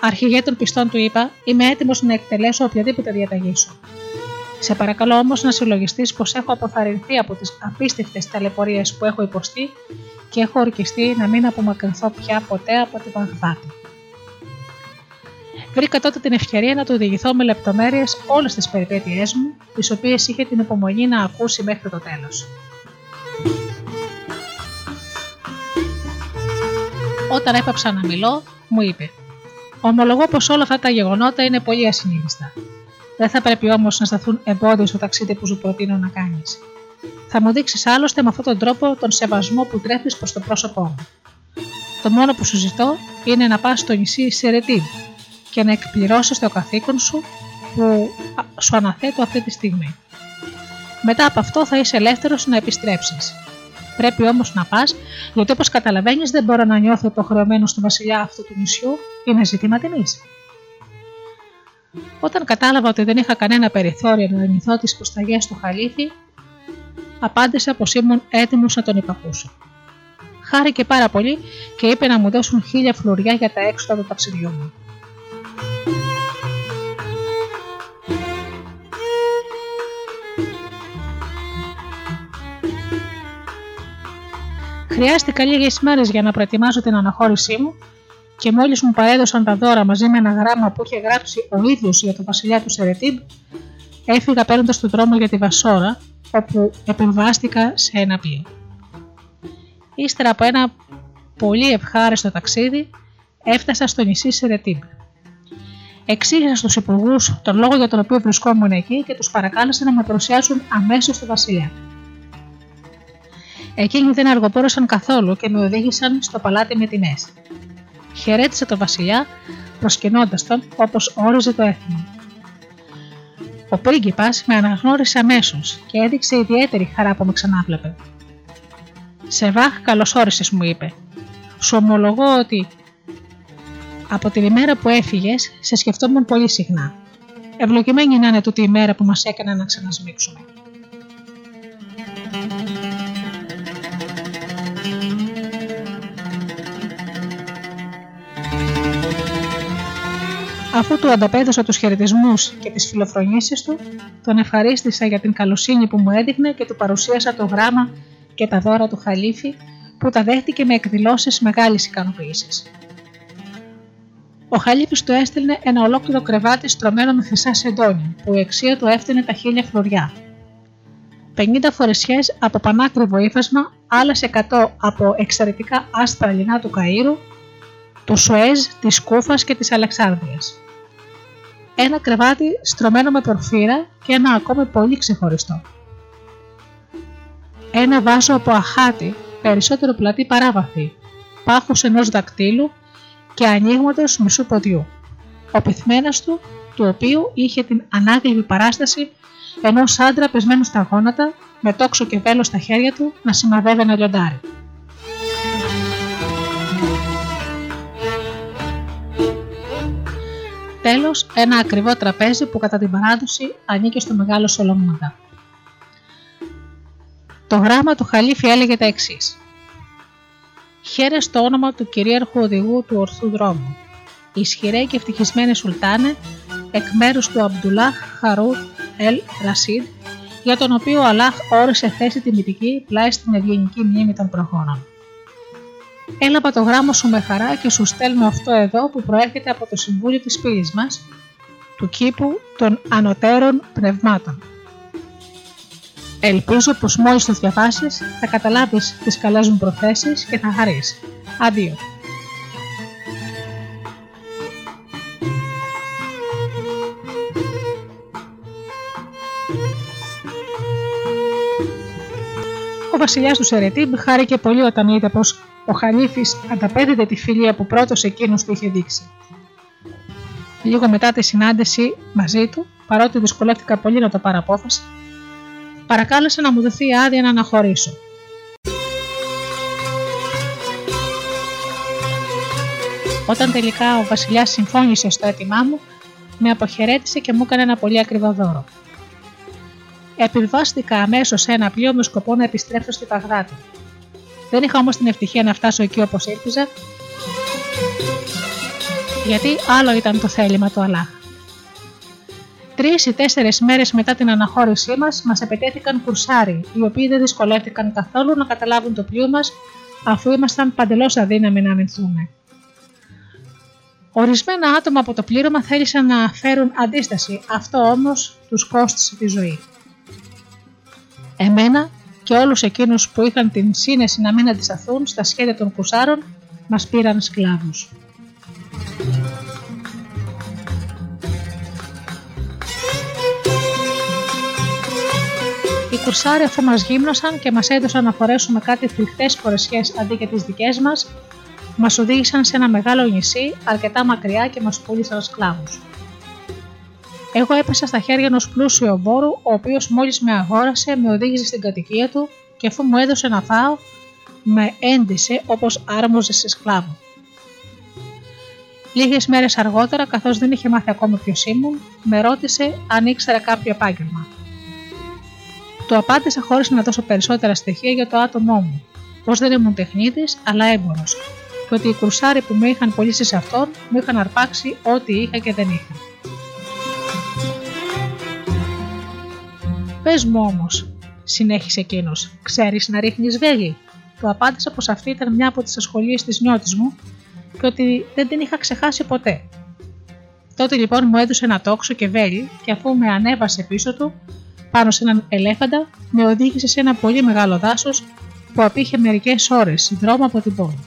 Αρχηγέ των πιστών του είπα: Είμαι έτοιμος να εκτελέσω οποιαδήποτε διαταγή σου. Σε παρακαλώ όμως να συλλογιστείς πως έχω αποθαρρυνθεί από τις απίστευτες ταλαιπωρίες που έχω υποστεί και έχω ορκιστεί να μην απομακρυνθώ πια ποτέ από την Βαγδάτη. Βρήκα τότε την ευκαιρία να του διηγηθώ με λεπτομέρειες όλες τις περιπέτειές μου, τις οποίες είχε την υπομονή να ακούσει μέχρι το τέλος. Όταν έπαψα να μιλώ, μου είπε: Ομολογώ πως όλα αυτά τα γεγονότα είναι πολύ ασυνήθιστα. Δεν θα πρέπει όμως να σταθούν εμπόδιο στο ταξίδι που σου προτείνω να κάνεις. Θα μου δείξεις άλλωστε με αυτόν τον τρόπο τον σεβασμό που τρέφεις προς το πρόσωπό μου. Το μόνο που σου ζητώ είναι να πας στο νησί Σερετίν και να εκπληρώσεις το καθήκον σου που σου αναθέτω αυτή τη στιγμή. Μετά από αυτό θα είσαι ελεύθερος να επιστρέψεις. Πρέπει όμως να πας, γιατί όπως καταλαβαίνεις, δεν μπορώ να νιώθω υποχρεωμένο στο βασιλιά αυτού του νησιού. Είναι ζήτημα τιμής. Όταν κατάλαβα ότι δεν είχα κανένα περιθώριο να αρνηθώ τις προσταγές του Χαλίφη, απάντησα πως ήμουν έτοιμος να τον υπακούσω. Χάρηκε πάρα πολύ και είπε να μου δώσουν χίλια φλουριά για τα έξοδα του ταξιδιού μου. Χρειάστηκα λίγες μέρες για να προετοιμάσω την αναχώρησή μου και μόλις μου παρέδωσαν τα δώρα μαζί με ένα γράμμα που είχε γράψει ο ίδιος για τον βασιλιά του Σερετίμπ, έφυγα παίρνοντας τον δρόμο για τη Βασόρα, όπου επεμβάστηκα σε ένα πλοίο. Ύστερα από ένα πολύ ευχάριστο ταξίδι, έφτασα στο νησί Σερετίμπ. Εξήγησα στους υπουργούς τον λόγο για τον οποίο βρισκόμουν εκεί και τους παρακάλεσα να με παρουσιάσουν αμέσως στο βασιλιά. Εκείνοι δεν αργοπόρωσαν καθόλου και με οδήγησαν στο παλάτι με τιμές. Χαιρέτησε τον Βασιλιά, προσκυνώντας τον όπως όριζε το έθιμο. Ο πρίγκιπας με αναγνώρισε αμέσως και έδειξε ιδιαίτερη χαρά που με ξανάβλεπε. Σεβάχ, καλώς όρισες, μου είπε. Σου ομολογώ ότι από την ημέρα που έφυγες, σε σκεφτόμουν πολύ συχνά. Ευλογημένη να είναι τούτη η μέρα που μας έκανε να ξανασμίξουμε. Αφού του ανταπέδωσα τους χαιρετισμούς και τις φιλοφρονήσεις του, τον ευχαρίστησα για την καλοσύνη που μου έδειχνε και του παρουσίασα το γράμμα και τα δώρα του Χαλίφη που τα δέχτηκε με εκδηλώσεις μεγάλης ικανοποίησης. Ο Χαλίφης του έστελνε ένα ολόκληρο κρεβάτι στρωμένο με χρυσά σεντόνια, που η αξία του έφτανε τα χίλια φλουριά. 50 φορεσιές από πανάκριβο ύφασμα, άλλες 100 από εξαιρετικά άστρα λινά του Καΐρου, του Σουέζ, της Κούφας και της Αλεξάνδρειας. ένα κρεβάτι στρωμένο με πορφύρα και ένα ακόμη πολύ ξεχωριστό. Ένα βάζο από αχάτι, περισσότερο πλατή παράβαθη, πάχος ενός δακτύλου και ανοίγματος μισού ποδιού. Ο πυθμένας του, του οποίου είχε την ανάγλυβη παράσταση ενός άντρα πεσμένου στα γόνατα, με τόξο και βέλο στα χέρια του, να σημαδεύει ένα λιοντάρι. Τέλος, ένα ακριβό τραπέζι που κατά την παράδοση ανήκε στο μεγάλο Σολομόντα. Το γράμμα του Χαλίφη έλεγε τα εξής. Χαίρε στο όνομα του κυρίαρχου οδηγού του ορθού δρόμου. Ισχυρέ και ευτυχισμένοι Σουλτάνε, εκ μέρους του Αμπτουλάχ Χαρού Ελ Ρασίδ, για τον οποίο ο Αλάχ όρισε θέση τιμητική πλάι στην ευγενική μνήμη των προχώρων. Έλαβα το γράμμα σου με χαρά και σου στέλνω αυτό εδώ που προέρχεται από το Συμβούλιο της Πύλης μας, του κήπου των ανωτέρων πνευμάτων. Ελπίζω πως μόλις το διαβάσεις θα καταλάβεις τις καλές μου προθέσεις και θα χαρείς. Αντίο. Ο βασιλιάς του Σερετίμπ χάρηκε πολύ όταν είδε πως ο Χαλίφης ανταπέδιδε τη φιλία που πρώτος εκείνος του είχε δείξει. Λίγο μετά τη συνάντηση μαζί του, παρότι δυσκολεύτηκα πολύ να το παραπόφασα, παρακάλεσε να μου δοθεί άδεια να αναχωρήσω. Όταν τελικά ο Βασιλιάς συμφώνησε στο αίτημά μου, με αποχαιρέτησε και μου έκανε ένα πολύ ακριβό δώρο. Επιβάστηκα αμέσως σε ένα πλοίο με σκοπό να επιστρέψω στη Παγδάτη. Δεν είχα όμως την ευτυχία να φτάσω εκεί όπως ήλπιζα, γιατί άλλο ήταν το θέλημα του Αλάχ. Τρεις ή τέσσερις μέρες μετά την αναχώρησή μας, μας επιτέθηκαν κουρσάρι, οι οποίοι δεν δυσκολεύτηκαν καθόλου να καταλάβουν το πλοίο μας, αφού ήμασταν παντελώς αδύναμοι να αμυνθούμε. Ορισμένα άτομα από το πλήρωμα θέλησαν να φέρουν αντίσταση, αυτό όμως τους κόστησε τη ζωή. Εμένα και όλους εκείνους που είχαν την σύνεση να μην αντισταθούν στα σχέδια των κουσάρων μας πήραν σκλάβους. Οι κουρσάροι αφού μας γύμνωσαν και μας έδωσαν να φορέσουμε κάτι φρικτές φορεσιές αντί για τις δικές μας, μας οδήγησαν σε ένα μεγάλο νησί αρκετά μακριά και μας πούλησαν σκλάβους. Εγώ έπεσα στα χέρια ενός πλούσιου εμπόρου, ο οποίος μόλις με αγόρασε, με οδήγησε στην κατοικία του και αφού μου έδωσε να φάω, με έντυσε όπως άρμοζε σε σκλάβο. Λίγες μέρες αργότερα, καθώς δεν είχε μάθει ακόμα ποιος ήμουν, με ρώτησε αν ήξερα κάποιο επάγγελμα. Το απάντησα χωρίς να δώσω περισσότερα στοιχεία για το άτομό μου, πως δεν ήμουν τεχνίτης, αλλά έμπορος, και ότι οι κουρσάροι που με είχαν πωλήσει σε αυτόν μου είχαν αρπάξει ό,τι είχα και δεν είχα. Πες μου όμως, συνέχισε εκείνος, ξέρεις να ρίχνεις βέλη. Του απάντησα πως αυτή ήταν μια από τις ασχολίες της νιώτης μου και ότι δεν την είχα ξεχάσει ποτέ. Τότε λοιπόν μου έδωσε ένα τόξο και βέλη και αφού με ανέβασε πίσω του, πάνω σε έναν ελέφαντα, με οδήγησε σε ένα πολύ μεγάλο δάσος που απήχε μερικές ώρες δρόμο από την πόλη.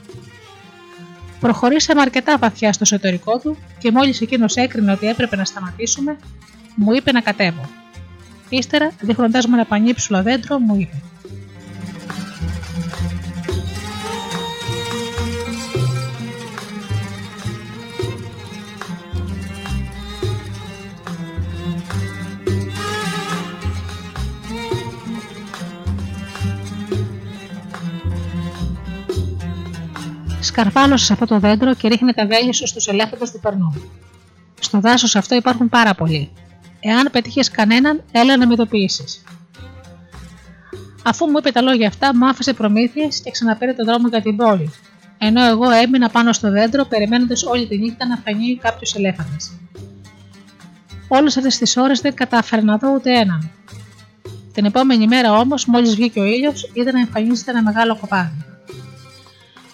Προχωρήσαμε αρκετά βαθιά στο εσωτερικό του και μόλις εκείνος έκρινε ότι έπρεπε να σταματήσουμε, μου είπε να κατέβω. Ύστερα, δείχνοντά μου ένα πανύψηλο δέντρο, μου είπε: Σκαρφάλωσε σε αυτό το δέντρο και ρίχνε τα βέλη σου στους ελέφαντες του περνού. Στο δάσος αυτό υπάρχουν πάρα πολλοί. Εάν πετύχεις κανέναν, έλα να με ειδοποιήσει. Αφού μου είπε τα λόγια αυτά, μου άφησε προμήθειες και ξαναπήρε τον δρόμο για την πόλη, ενώ εγώ έμεινα πάνω στο δέντρο περιμένοντας όλη τη νύχτα να φανεί κάποιος ελέφαντας. Όλες αυτές τις ώρες δεν κατάφερα να δω ούτε έναν. Την επόμενη μέρα όμως, μόλις βγήκε ο ήλιος, είδα να εμφανίζεται ένα μεγάλο κοπάδι.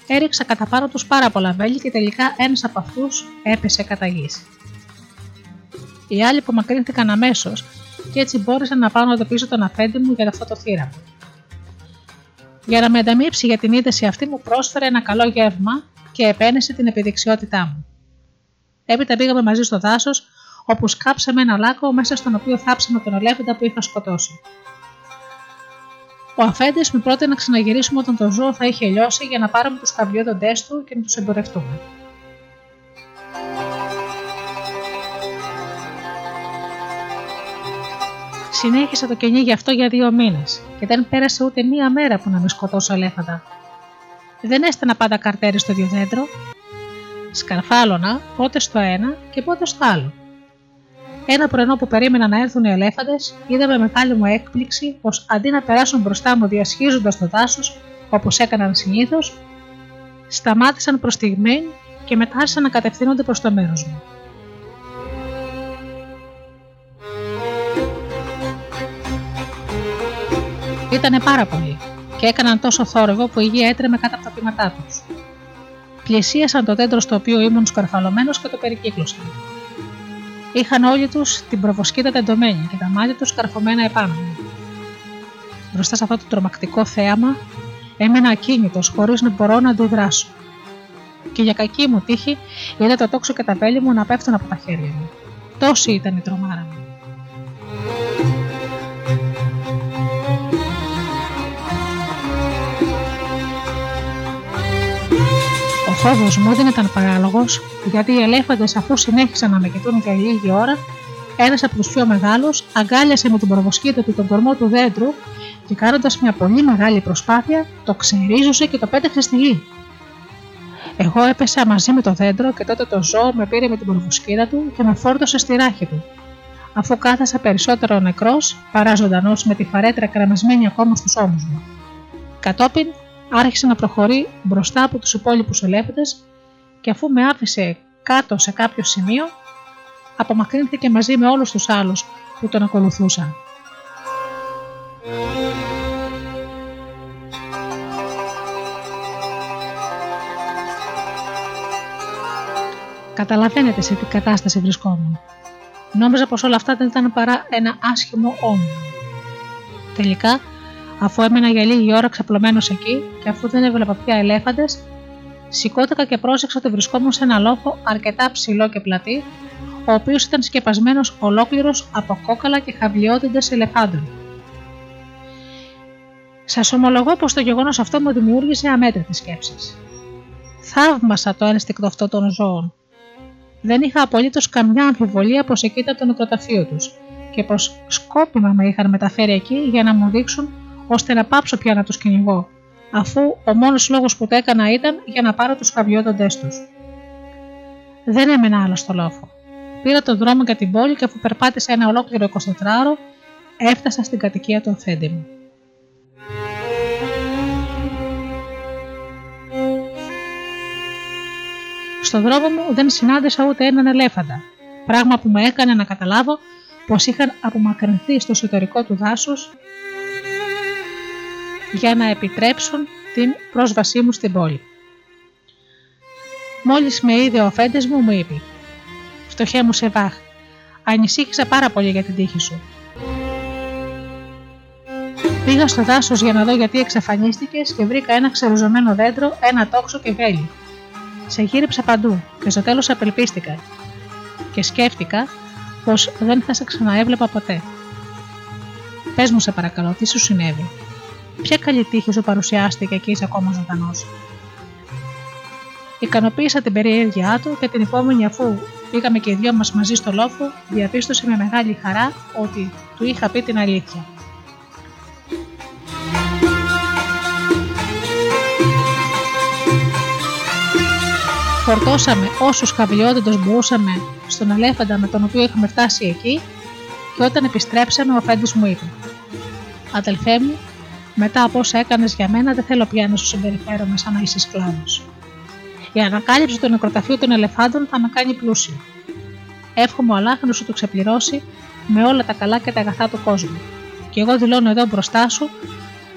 Έριξα κατά πάνω τους πάρα πολλά βέλη και τελικά ένας από αυτούς έπεσε κατά γης. Οι άλλοι απομακρύνθηκαν αμέσως και έτσι μπόρεσαν να πάρουν εδώ πίσω τον αφέντη μου για αυτό το θύραμα. Για να με ανταμείψει για την είδηση αυτή, μου πρόσφερε ένα καλό γεύμα και επένεσε την επιδεξιότητά μου. Έπειτα πήγαμε μαζί στο δάσος, όπου σκάψαμε ένα λάκκο μέσα στον οποίο θάψαμε τον ελέφαντα που είχα σκοτώσει. Ο Αφέντης με πρότεινε να ξαναγυρίσουμε όταν το ζώο θα είχε λιώσει για να πάρουμε τους καβλιόδοντέ του και να τους εμπορευτούμε. Συνέχισα το κυνήγι αυτό για δύο μήνες και δεν πέρασε ούτε μία μέρα που να με σκοτώσω ελέφαντα. Δεν έστενα πάντα καρτέρι στο ίδιο δέντρο. Σκαρφάλωνα πότε στο ένα και πότε στο άλλο. Ένα πρωινό που περίμενα να έρθουν οι ελέφαντες, είδα με μεγάλη μου έκπληξη πως αντί να περάσουν μπροστά μου διασχίζοντας το δάσος όπως έκαναν συνήθως, σταμάτησαν προς στιγμή και μετά άρχισαν να κατευθύνονται προς το μέρος μου. Ήτανε πάρα πολύ και έκαναν τόσο θόρυβο που η γη έτρεμε κάτω από τα πήματά τους. Πλησίασαν το δέντρο στο οποίο ήμουν σκαρφαλωμένο και το περικύκλωσαν. Είχαν όλοι τους την προβοσκήτα τεντωμένη και τα μάτια τους καρφωμένα επάνω μου. Μπροστά σε αυτό το τρομακτικό θέαμα έμενα ακίνητος χωρίς να μπορώ να αντιδράσω. Και για κακή μου τύχη είδα το τόξο και τα βέλη μου να πέφτουν από τα χέρια μου. Τόση ήταν η τρομάρα μου. Φόβος μου δεν ήταν παράλογος, γιατί οι ελέφαντες, αφού συνέχισαν να με κοιτούν για λίγη ώρα, ένα από του πιο μεγάλους αγκάλιασε με την προβοσκήτα του τον κορμό του δέντρου και κάνοντας μια πολύ μεγάλη προσπάθεια, το ξερίζωσε και το πέταξε στη γη. Εγώ έπεσα μαζί με το δέντρο και τότε το ζώο με πήρε με την προβοσκήτα του και με φόρτωσε στη ράχη του. Αφού κάθασα περισσότερο νεκρός παρά ζωντανός με τη φαρέτρα κραμασμένη ακόμα στους ώμους μου. Κατόπιν άρχισε να προχωρεί μπροστά από τους υπόλοιπους ελέφαντες και αφού με άφησε κάτω σε κάποιο σημείο, απομακρύνθηκε μαζί με όλους τους άλλους που τον ακολουθούσαν. Καταλαβαίνετε σε τι κατάσταση βρισκόμουν. Νόμιζα πως όλα αυτά δεν ήταν παρά ένα άσχημο όνειρο. Τελικά Αφού έμενα για λίγη ώρα ξαπλωμένος εκεί και αφού δεν έβλεπα πια ελέφαντες, σηκώθηκα και πρόσεξα ότι βρισκόμουν σε ένα λόφο αρκετά ψηλό και πλατή, ο οποίος ήταν σκεπασμένος ολόκληρος από κόκαλα και χαβλιότητε ελεφάντων. Σας ομολογώ πως το γεγονός αυτό μου δημιούργησε αμέτρητες σκέψεις. Θαύμασα το ένστικτο αυτό των ζώων. Δεν είχα απολύτως καμιά αμφιβολία πω εκεί ήταν το νεκροταφείο τους και πω σκόπιμα με είχαν μεταφέρει εκεί για να μου δείξουν ώστε να πάψω πια να τους κυνηγώ, αφού ο μόνος λόγος που το έκανα ήταν για να πάρω τους χαβιότοντε τους. Δεν έμενα άλλο στο λόφο. Πήρα τον δρόμο για την πόλη και αφού περπάτησα ένα ολόκληρο 24ωρο, έφτασα στην κατοικία του αφέντη μου. Στο δρόμο μου δεν συνάντησα ούτε έναν ελέφαντα, πράγμα που με έκανε να καταλάβω πως είχαν απομακρυνθεί στο εσωτερικό του δάσους για να επιτρέψουν την πρόσβασή μου στην πόλη. Μόλις με είδε ο αφέντες μου, μου είπε «Φτωχέ μου Σεβάχ, ανησύχησα πάρα πολύ για την τύχη σου. Πήγα στο δάσος για να δω γιατί εξαφανίστηκες και βρήκα ένα ξεροζωμένο δέντρο, ένα τόξο και βέλη. Σε γύριψα παντού και στο τέλος απελπίστηκα και σκέφτηκα πως δεν θα σε ξαναέβλεπα ποτέ. Πες μου, σε παρακαλώ, τι σου συνέβη. Ποια καλή τύχη σου παρουσιάστηκε και είσαι ακόμα ζωντανός. Ικανοποίησα την περιέργειά του και την επόμενη, αφού πήγαμε και οι δυο μας μαζί στο λόφο, διαπίστωσε με μεγάλη χαρά ότι του είχα πει την αλήθεια. Φορτώσαμε όσους χαβιότητε μπορούσαμε στον ελέφαντα με τον οποίο είχαμε φτάσει εκεί και όταν επιστρέψαμε ο αφέντης μου είπε «Αδελφέ μου, μετά από όσα έκανες για μένα, δεν θέλω πια να σου συμπεριφέρομαι σαν να είσαι σκλάβος. Η ανακάλυψη του νεκροταφείου των ελεφάντων θα με κάνει πλούσιο. Εύχομαι ο Αλάχ να σου το ξεπληρώσει με όλα τα καλά και τα αγαθά του κόσμου. Και εγώ δηλώνω εδώ μπροστά σου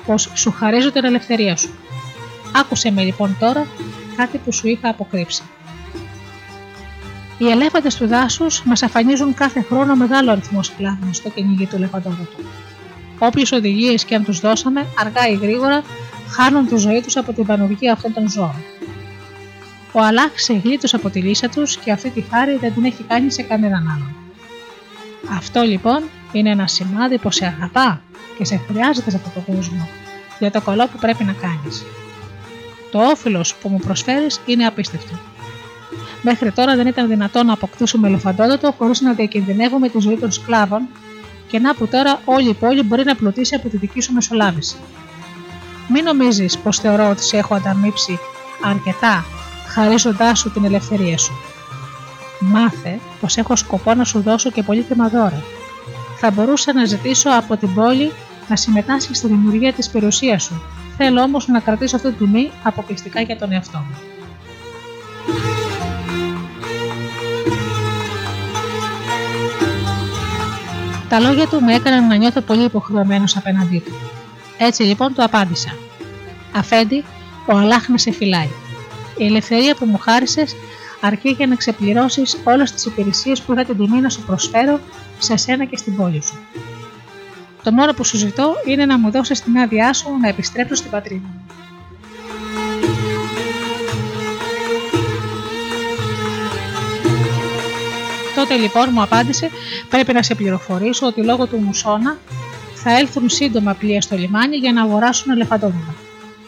πως σου χαρίζω την ελευθερία σου. Άκουσε με λοιπόν τώρα κάτι που σου είχα αποκρύψει. Οι ελέφαντες του δάσους μας αφανίζουν κάθε χρόνο μεγάλο αριθμό σκλάβων στο κυνήγι του ελεφαντόδοτου. Όποιες οδηγίες και αν τους δώσαμε, αργά ή γρήγορα, χάνουν τη ζωή τους από την πανουργία αυτών των ζώων. Ο Αλάχ σε γλίτωσε από τη λύσα τους και αυτή τη χάρη δεν την έχει κάνει σε κανέναν άλλον. Αυτό λοιπόν είναι ένα σημάδι πως σε αγαπά και σε χρειάζεται σε αυτό το κόσμο για το καλό που πρέπει να κάνεις. Το όφελος που μου προσφέρεις είναι απίστευτο. Μέχρι τώρα δεν ήταν δυνατόν να αποκτήσουμε ελεφαντόδοτο χωρίς να διακινδυνεύουμε τη ζωή των σκλάβων και να που τώρα όλη η πόλη μπορεί να πλουτίσει από τη δική σου μεσολάβηση. Μην νομίζεις πως θεωρώ ότι σε έχω ανταμείψει αρκετά χαρίζοντάς σου την ελευθερία σου. Μάθε πως έχω σκοπό να σου δώσω και πολύτιμα δώρα. Θα μπορούσα να ζητήσω από την πόλη να συμμετάσχει στη δημιουργία της περιουσίας σου. Θέλω όμως να κρατήσω αυτή την τιμή αποκλειστικά για τον εαυτό μου. Τα λόγια του με έκαναν να νιώθω πολύ υποχρεωμένος απέναντί του. Έτσι λοιπόν του απάντησα. Αφέντη, ο Αλάχ με σε φυλάει. Η ελευθερία που μου χάρισες αρκεί για να ξεπληρώσεις όλες τις υπηρεσίες που είχα την τιμή να σου προσφέρω σε σένα και στην πόλη σου. Το μόνο που σου ζητώ είναι να μου δώσεις την άδειά σου να επιστρέψω στην πατρίδα μου. Τότε λοιπόν μου απάντησε: Πρέπει να σε πληροφορήσω ότι λόγω του μουσώνα θα έλθουν σύντομα πλοία στο λιμάνι για να αγοράσουν ελεφαντόδουλα.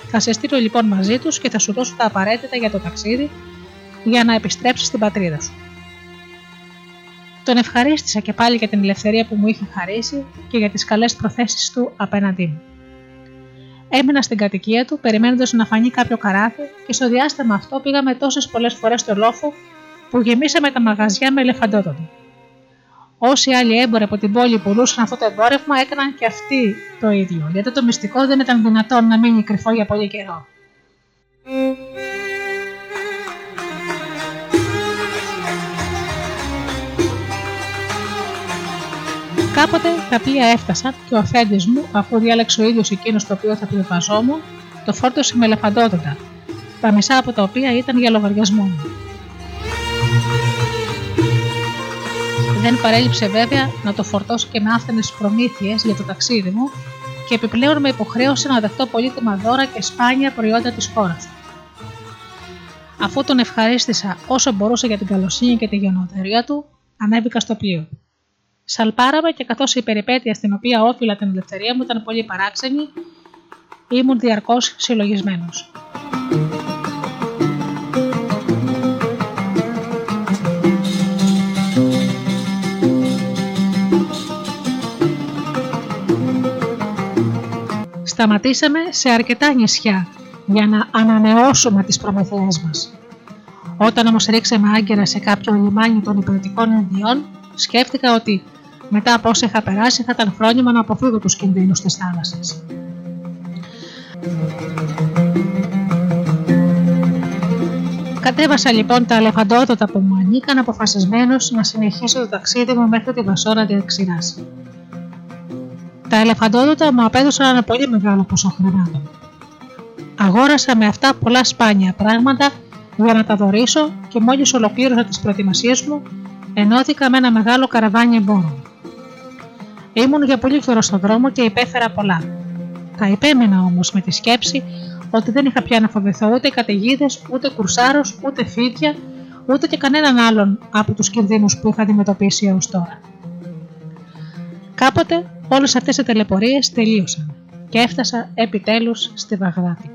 Θα σε στείλω λοιπόν μαζί τους και θα σου δώσω τα απαραίτητα για το ταξίδι για να επιστρέψεις στην πατρίδα σου. Τον ευχαρίστησα και πάλι για την ελευθερία που μου είχε χαρίσει και για τις καλές προθέσεις του απέναντί μου. Έμεινα στην κατοικία του, περιμένοντας να φανεί κάποιο καράβι, και στο διάστημα αυτό πήγαμε τόσες πολλές φορές στο λόφο που γεμίσαμε τα μαγαζιά με ελεφαντόδοντο. Όσοι άλλοι έμποροι από την πόλη πουλούσαν αυτό το εμπόρευμα έκαναν και αυτοί το ίδιο, γιατί το μυστικό δεν ήταν δυνατόν να μείνει κρυφό για πολύ καιρό. Κάποτε τα πλοία έφτασαν και ο αφέντης μου, αφού διάλεξε ο ίδιος εκείνος το οποίο θα πληβαζόμουν, το φόρτωσε με ελεφαντόδοντα, τα μισά από τα οποία ήταν για λογαριασμό μου. Δεν παρέλειψε βέβαια να το φορτώσω και με άφθενες προμήθειες για το ταξίδι μου και επιπλέον με υποχρέωσε να δεχτώ πολύτιμα δώρα και σπάνια προϊόντα της χώρας του. Αφού τον ευχαρίστησα όσο μπορούσα για την καλοσύνη και τη γενοτερία του, ανέβηκα στο πλοίο. Σαλπάραμε και καθώς η περιπέτεια στην οποία όφυλα την ελευθερία μου ήταν πολύ παράξενη, ήμουν διαρκώς συλλογισμένος. Σταματήσαμε σε αρκετά νησιά για να ανανεώσουμε τις προμηθειές μας. Όταν όμως ρίξαμε άγκυρα σε κάποιο λιμάνι των υπηρετικών Ινδιών, σκέφτηκα ότι μετά από όσα είχα περάσει θα ήταν φρόνημα να αποφύγω τους κινδύνους της θάλασσας. Κατέβασα λοιπόν τα ελεφαντόδοτα που μου ανήκαν αποφασισμένος να συνεχίσω το ταξίδι μου μέχρι τη Βασόρα Διεξηράς. Τα ελεφαντόδοτα μου απέδωσαν ένα πολύ μεγάλο ποσό χρημάτων. Αγόρασα με αυτά πολλά σπάνια πράγματα για να τα δωρήσω και μόλις ολοκλήρωσα τις προετοιμασίες μου, ενώθηκα με ένα μεγάλο καραβάνι εμπόρων. Ήμουν για πολύ καιρό στον δρόμο και υπέφερα πολλά. Τα υπέμενα όμως με τη σκέψη ότι δεν είχα πια να φοβηθώ ούτε καταιγίδες, ούτε κουρσάρο, ούτε φίδια, ούτε και κανέναν άλλον από τους κινδύνους που είχα αντιμετωπίσει έως τώρα. Κάποτε όλες αυτές οι τελεπορίες τελείωσαν και έφτασα επιτέλους στη Βαγδάτη.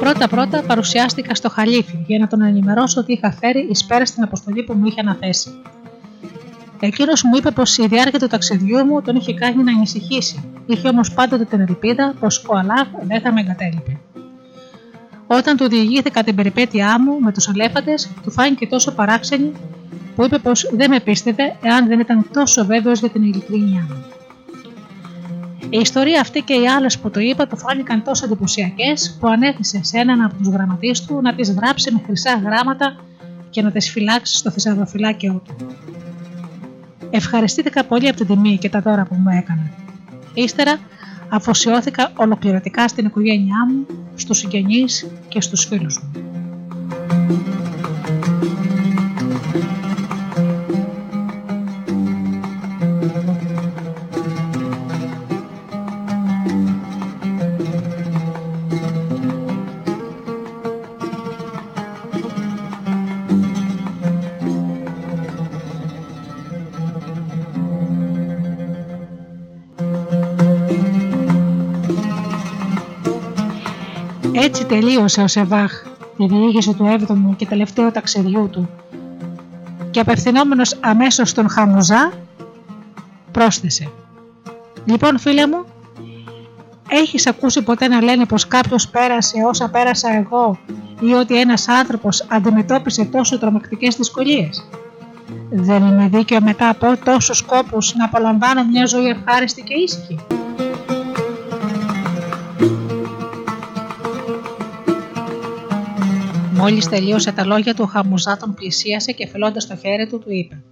Πρώτα-πρώτα παρουσιάστηκα στο Χαλίφι για να τον ενημερώσω ότι είχα φέρει εις πέρας στην αποστολή που μου είχε αναθέσει. Εκείνος μου είπε πως η διάρκεια του ταξιδιού μου τον είχε κάνει να ανησυχήσει. Είχε όμως πάντοτε την ελπίδα πως ο Αλάχ δεν θα με εγκατέλειπε. Όταν του διηγήθηκα την περιπέτειά μου με τους αλέφαντε, του φάνηκε τόσο παράξενη που είπε πως δεν με πίστευε εάν δεν ήταν τόσο βέβαιος για την ειλικρίνειά μου. Η ιστορία αυτή και οι άλλες που του είπα του φάνηκαν τόσο εντυπωσιακές που ανέθεσε σε έναν από τους γραμματείς του να τις γράψει με χρυσά γράμματα και να τις φυλάξει στο θησαυροφυλάκιό του. Ευχαριστήθηκα πολύ από την τιμή και τα δώρα που μου έκανε. Ύστερα αφοσιώθηκα ολοκληρωτικά στην οικογένειά μου, στους συγγενείς και στους φίλους μου. Έτσι τελείωσε ο Σεβάχ τη διήγηση του 7ου και τελευταίου ταξιδιού του και απευθυνόμενος αμέσως στον Χαμουζά πρόσθεσε «Λοιπόν φίλε μου, έχεις ακούσει ποτέ να λένε πως κάποιος πέρασε όσα πέρασα εγώ ή ότι ένας άνθρωπος αντιμετώπισε τόσο τρομακτικές δυσκολίες; Δεν είναι δίκαιο μετά από τόσους κόπους να απολαμβάνω μια ζωή ευχάριστη και ήσυχη. Μόλις τελείωσε τα λόγια του, ο Χαμουζά τον πλησίασε και φελώντας το χέρι του, του είπε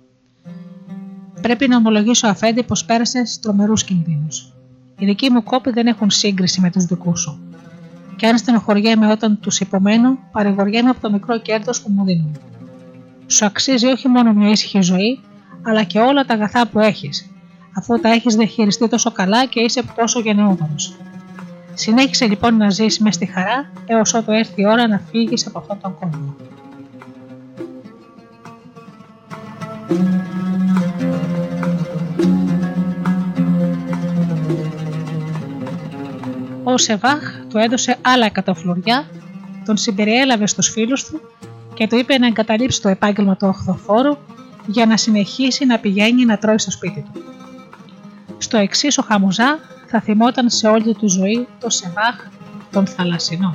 «Πρέπει να ομολογήσω αφέντη πως πέρασες τρομερούς κινδύνους. Οι δικοί μου κόποι δεν έχουν σύγκριση με τους δικούς σου. Και αν στενοχωριέμαι όταν τους υπομένω, παρηγοριέμαι από το μικρό κέρδος που μου δίνουν. Σου αξίζει όχι μόνο μια ήσυχη ζωή, αλλά και όλα τα αγαθά που έχεις, αφού τα έχεις διαχειριστεί τόσο καλά και είσαι τόσο γενναιόδωρος. Συνέχισε λοιπόν να ζεις μες στη χαρά έως ότου έρθει η ώρα να φύγεις από αυτόν τον κόσμο. Ο Σεβάχ του έδωσε άλλα εκατοφλουριά, τον συμπεριέλαβε στους φίλους του και του είπε να εγκαταλείψει το επάγγελμα του οχθοφόρου για να συνεχίσει να πηγαίνει να τρώει στο σπίτι του. Στο εξής ο Χαμουζά θα θυμόταν σε όλη του ζωή το Σεβάχ τον θαλασσινό.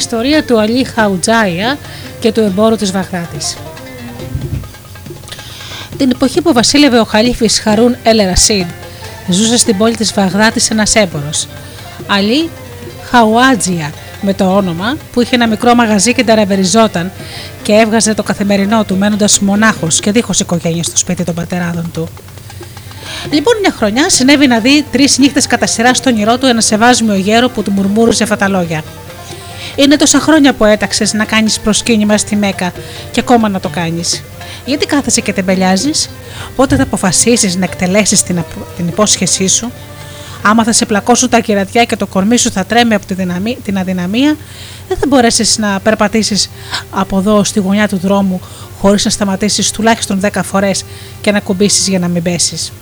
Ιστορία του Αλή Χαουτζάια και του εμπόρου της Βαγδάτης. Την εποχή που βασίλευε ο Χαλίφης Χαρούν Ελερασίν, ζούσε στην πόλη της Βαγδάτης ένας έμπορος. Αλή Χαουάτζια με το όνομα, που είχε ένα μικρό μαγαζί και ταραβεριζόταν και έβγαζε το καθημερινό του μένοντας μονάχος και δίχως οικογένεια στο σπίτι των πατεράδων του. Λοιπόν, μια χρονιά συνέβη να δει τρεις νύχτες κατά σειρά στον όνειρό του ένα σεβάσμιο γέρο που του μουρμούριζε αυτά τα λόγια. Είναι τόσα χρόνια που έταξες να κάνεις προσκύνημα στη Μέκα και ακόμα να το κάνεις. Γιατί κάθεσαι και τεμπελιάζεις, πότε θα αποφασίσεις να εκτελέσεις την, την υπόσχεσή σου, Άμα θα σε πλακώσουν τα κερατιά και το κορμί σου θα τρέμει από την αδυναμία, δεν θα μπορέσεις να περπατήσεις από εδώ στη γωνιά του δρόμου χωρίς να σταματήσεις τουλάχιστον 10 φορές και να κουμπίσεις για να μην πέσεις.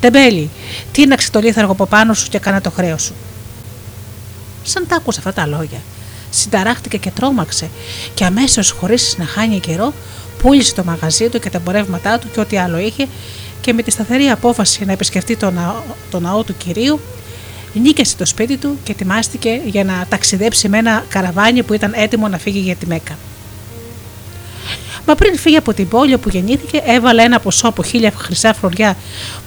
Τεμπέλη, τίναξε το λίθαργο από πάνω σου και κάνα το χρέος σου. Σαν τα άκουσε αυτά τα λόγια, συνταράχτηκε και τρόμαξε και αμέσως χωρίς να χάνει καιρό πούλησε το μαγαζί του και τα εμπορεύματά του και ό,τι άλλο είχε και με τη σταθερή απόφαση να επισκεφτεί το ναό, το ναό του κυρίου, νίκησε το σπίτι του και ετοιμάστηκε για να ταξιδέψει με ένα καραβάνι που ήταν έτοιμο να φύγει για τη Μέκα. Μα πριν φύγει από την πόλη όπου γεννήθηκε, έβαλε ένα ποσό από χίλια χρυσά φρουριά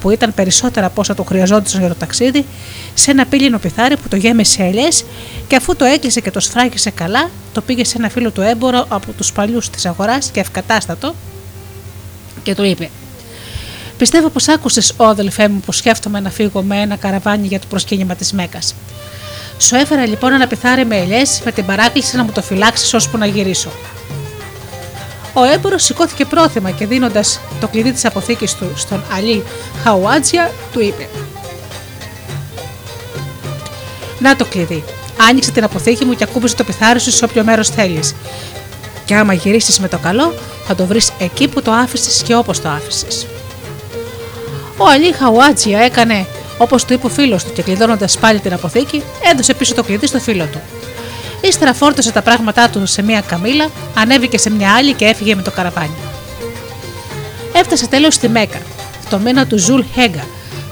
που ήταν περισσότερα από όσα του χρειαζόντουσαν για το ταξίδι, σε ένα πύλινο πιθάρι που το γέμισε ελιές και αφού το έκλεισε και το σφράγισε καλά, το πήγε σε ένα φίλο του έμπορο από τους παλιούς της αγοράς και ευκατάστατο και του είπε: Πιστεύω πως άκουσες, ο αδελφέ μου, που σκέφτομαι να φύγω με ένα καραβάνι για το προσκύνημα της Μέκας. Σου έφερα λοιπόν ένα πιθάρι με ελιές με την παράκληση να μου το φυλάξεις ώσπου να γυρίσω. Ο έμπορο σηκώθηκε πρόθυμα και δίνοντας το κλειδί της αποθήκης του στον Αλή Χαουάτζια, του είπε: Να το κλειδί. Άνοιξε την αποθήκη μου και ακούμπησε το πιθάρι σου σε όποιο μέρος θέλεις. Και άμα γυρίσεις με το καλό, θα το βρεις εκεί που το άφησες και όπως το άφησες. Ο Αλή Χαουάτσια έκανε όπως του είπε ο φίλος του και κλειδώνοντας πάλι την αποθήκη, έδωσε πίσω το κλειδί στο φίλο του. Ύστερα φόρτωσε τα πράγματά του σε μία καμίλα, ανέβηκε σε μια άλλη και έφυγε με το καραβάνι. Έφτασε τέλος στη Μέκα, το μήνα του Ζουλ Χέγκα,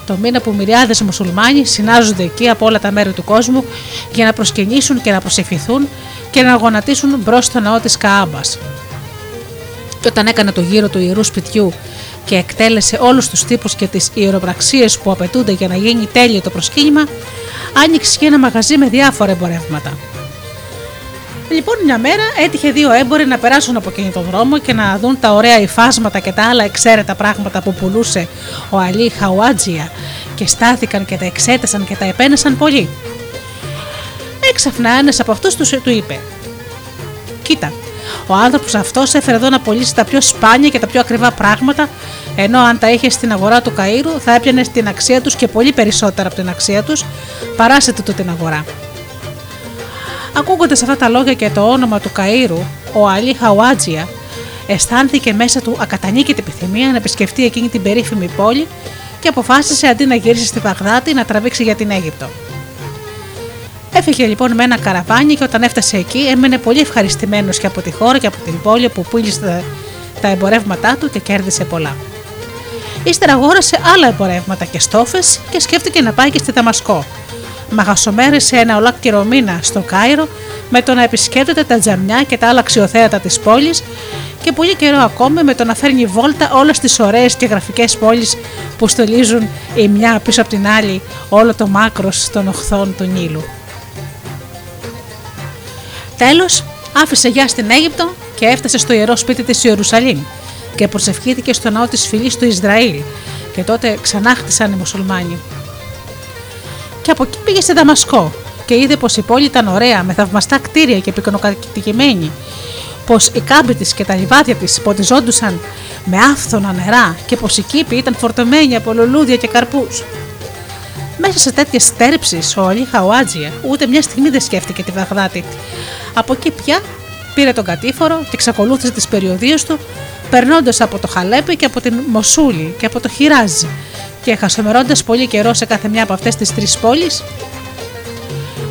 το μήνα που μυριάδες μουσουλμάνοι συνάζονται εκεί από όλα τα μέρη του κόσμου για να προσκυνήσουν και να προσευχηθούν και να γονατίσουν μπρος στο ναό της Καάμπας. Και όταν έκανε το γύρο του ιερού σπιτιού και εκτέλεσε όλους τους τύπους και τις ιεροπραξίες που απαιτούνται για να γίνει τέλειο το προσκύνημα, άνοιξε και ένα μαγαζί με διάφορα εμπορεύματα. Λοιπόν, μια μέρα έτυχε δύο έμποροι να περάσουν από εκείνο τον δρόμο και να δουν τα ωραία υφάσματα και τα άλλα εξαίρετα πράγματα που πουλούσε ο Αλή Χαουάτζια και στάθηκαν και τα εξέτασαν και τα επένεσαν πολύ. Έξαφνα ένας από αυτούς τους είπε: Κοίτα, ο άνθρωπος αυτός έφερε εδώ να πωλήσει τα πιο σπάνια και τα πιο ακριβά πράγματα, ενώ αν τα είχε στην αγορά του Καΐρου θα έπιανε την αξία τους και πολύ περισσότερα από την αξία τους, παράσετε του την αγορά. Ακούγοντας αυτά τα λόγια και το όνομα του Καΐρου, ο Αλή Χαουάτζια αισθάνθηκε μέσα του ακατανίκητη επιθυμία να επισκεφτεί εκείνη την περίφημη πόλη και αποφάσισε αντί να γυρίσει στη Βαγδάτη να τραβήξει για την Αίγυπτο. Έφυγε λοιπόν με ένα καραβάνι και όταν έφτασε εκεί έμενε πολύ ευχαριστημένος και από τη χώρα και από την πόλη που πούλησε τα εμπορεύματά του και κέρδισε πολλά. Ύστερα αγόρασε άλλα εμπορεύματα και στόφες και σκέφτηκε να πάει και στη Δαμασκό. Μαγασομέρισε ένα ολόκληρο μήνα στο Κάιρο με το να επισκέπτεται τα τζαμιά και τα άλλα αξιοθέατα της πόλης και πολύ καιρό ακόμη με το να φέρνει βόλτα όλες τις ωραίες και γραφικές πόλεις που στολίζουν η μια πίσω από την άλλη όλο το μάκρος των οχθών του Νείλου. Τέλος, άφησε γεια στην Αίγυπτο και έφτασε στο ιερό σπίτι της Ιερουσαλήμ και προσευχήθηκε στο ναό της φυλής του Ισραήλ και τότε ξανά χτισαν οι μουσουλμάνοι. Και από εκεί πήγε σε Δαμασκό και είδε πως η πόλη ήταν ωραία με θαυμαστά κτίρια και πυκνοκατοικημένη, πως οι κάμποι της και τα λιβάδια της ποτιζόντουσαν με άφθονα νερά και πως οι κήποι ήταν φορτωμένοι από λουλούδια και καρπούς. Μέσα σε τέτοιες στέρψεις, ο Αλή Χαουάτζια ούτε μια στιγμή δεν σκέφτηκε τη Βαγδάτη. Από εκεί πια πήρε τον κατήφορο και εξακολούθησε τις περιοδίες του, περνώντας από το Χαλέπι και από την Μοσούλη και από το Χιράζ και χασομερώντας πολύ καιρό σε κάθε μια από αυτές τις τρεις πόλεις.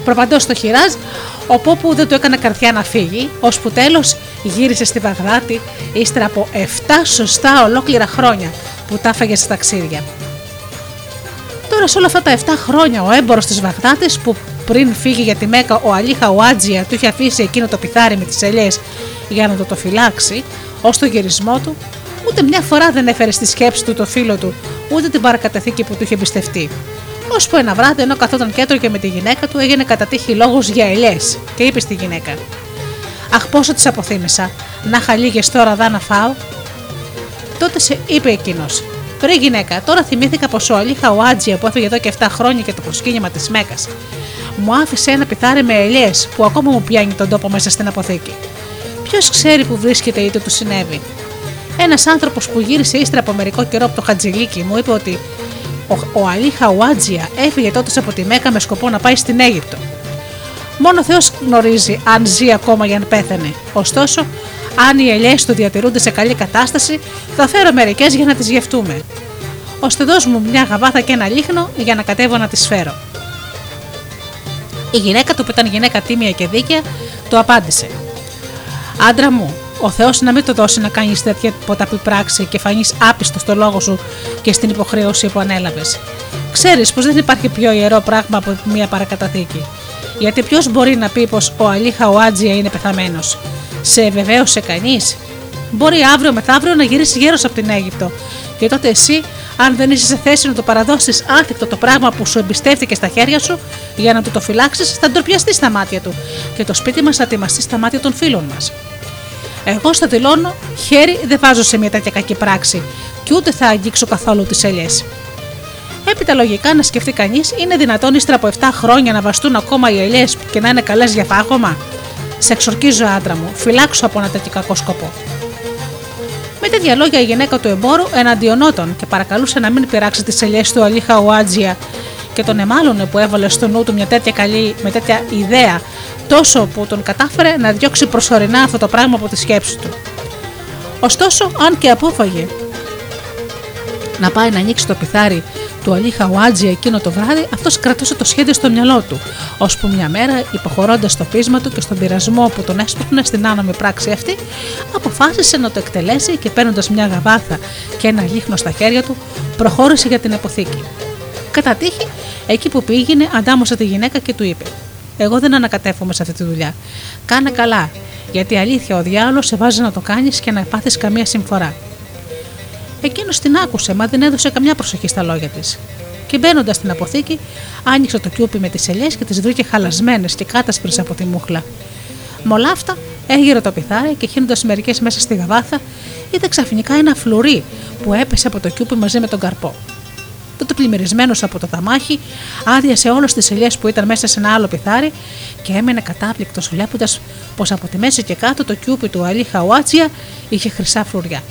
Προπαντός στο Χιράζ, ο Πόπου δεν του έκανε καρδιά να φύγει, ώσπου τέλος γύρισε στη Βαγδάτη ύστερα από 7 σωστά ολόκληρα χρόνια που τα έφαγε στα ταξίδια. Τώρα σε όλα αυτά τα 7 χρόνια ο έμπορος της Βαγδάτης που πριν φύγει για τη Μέκα ο Αλή Χαουάτζια του είχε αφήσει εκείνο το πιθάρι με τις ελιές για να το, το φυλάξει, ως το γυρισμό του, ούτε μια φορά δεν έφερε στη σκέψη του το φίλο του, ούτε την παρακαταθήκη που του είχε εμπιστευτεί. Ώσπου ένα βράδυ, ενώ καθόταν κέντρο και με τη γυναίκα του, έγινε κατά τύχη λόγος για ελιές και είπε στη γυναίκα: Αχ, πόσο τις αποθύμησα, να είχα λίγες τώρα δά να φάω. Τότε σε είπε εκείνος: Βρε γυναίκα, τώρα θυμήθηκα πως ο Αλή Χαουάτζια που έφυγε εδώ και 7 χρόνια και το προσκύνημα της Μέκας μου άφησε ένα πιθάρι με ελιές που ακόμα μου πιάνει τον τόπο μέσα στην αποθήκη. Ποιος ξέρει που βρίσκεται ή τι του συνέβη. Ένας άνθρωπος που γύρισε ύστερα από μερικό καιρό από το Χατζηλίκι μου είπε ότι ο, ο Αλή Χαουάτζια έφυγε τότε από τη Μέκα με σκοπό να πάει στην Αίγυπτο. Μόνο Θεός γνωρίζει αν ζει ακόμα για να πέθανε. Ωστόσο, αν οι ελιές του διατηρούνται σε καλή κατάσταση, θα φέρω μερικές για να τις γευτούμε. Ώστε δώσ' μου μια γαβάθα και ένα λίχνο για να κατέβω να τις φέρω. Η γυναίκα του, που ήταν γυναίκα τίμια και δίκαια, του απάντησε: Άντρα μου, ο Θεός να μην το δώσει να κάνεις τέτοια ποταπή πράξη και φανείς άπιστος στο λόγο σου και στην υποχρέωση που ανέλαβες. Ξέρεις πως δεν υπάρχει πιο ιερό πράγμα από μια παρακαταθήκη. Γιατί ποιος μπορεί να πει πως ο Αλή Χαουάτζια είναι πεθαμένος. Σε βεβαίωσε κανείς; Μπορεί αύριο μεθαύριο να γυρίσεις γέρος από την Αίγυπτο. Και τότε εσύ, αν δεν είσαι σε θέση να το παραδώσεις άθικτο το πράγμα που σου εμπιστεύτηκε στα χέρια σου, για να του το φυλάξεις, θα ντροπιαστείς στα μάτια του. Και το σπίτι μας θα τιμαστεί στα μάτια των φίλων μας. Εγώ στο δηλώνω, χέρι δεν βάζω σε μια τέτοια κακή πράξη, και ούτε θα αγγίξω καθόλου τις ελιές. Έπειτα λογικά να σκεφτεί κανείς, είναι δυνατόν ύστερα από 7 χρόνια να βαστούν ακόμα οι ελιές και να είναι καλές για φάγωμα; Σε εξορκίζω, άντρα μου, φυλάξω από ένα τέτοιο κακό σκοπό. Με τέτοια λόγια η γυναίκα του εμπόρου εναντιονόταν και παρακαλούσε να μην πειράξει τις ελιές του Αλή Χαουάτζια και τον εμάλωνε που έβαλε στο νου του μια τέτοια καλή, με τέτοια ιδέα, τόσο που τον κατάφερε να διώξει προσωρινά αυτό το πράγμα από τη σκέψη του. Ωστόσο, αν και απόφαγε να πάει να ανοίξει το πιθάρι του Αλή Χαουάτζια εκείνο το βράδυ, αυτός κρατούσε το σχέδιο στο μυαλό του, ώσπου μια μέρα, υποχωρώντας στο πείσμα του και στον πειρασμό που τον έσπρωχνε στην άνομη πράξη αυτή, αποφάσισε να το εκτελέσει και παίρνοντας μια γαβάθα και ένα λίχνο στα χέρια του, προχώρησε για την αποθήκη. Κατά τύχη, εκεί που πήγαινε, αντάμωσε τη γυναίκα και του είπε: Εγώ δεν ανακατεύομαι σε αυτή τη δουλειά. Κάνε καλά, γιατί αλήθεια ο διάολο σε βάζει να το κάνεις και να πάθεις καμία συμφορά. Εκείνος την άκουσε, μα δεν έδωσε καμιά προσοχή στα λόγια της. Και μπαίνοντας στην αποθήκη, άνοιξε το κιούπι με τις ελιές και τις βρήκε χαλασμένες και κάτασπρες από τη μούχλα. Με όλα αυτά, έγειρε το πιθάρι και χύνοντας μερικές μέσα στη γαβάθα, είδε ξαφνικά ένα φλουρί που έπεσε από το κιούπι μαζί με τον καρπό. Τότε πλημμυρισμένος από το ταμάχι, άδειασε όλες τις ελιές που ήταν μέσα σε ένα άλλο πιθάρι και έμενε κατάπληκτος βλέποντας πως από τη μέση και κάτω το κιούπι του Αλή Χαουάτσια είχε χρυσά φλουριά.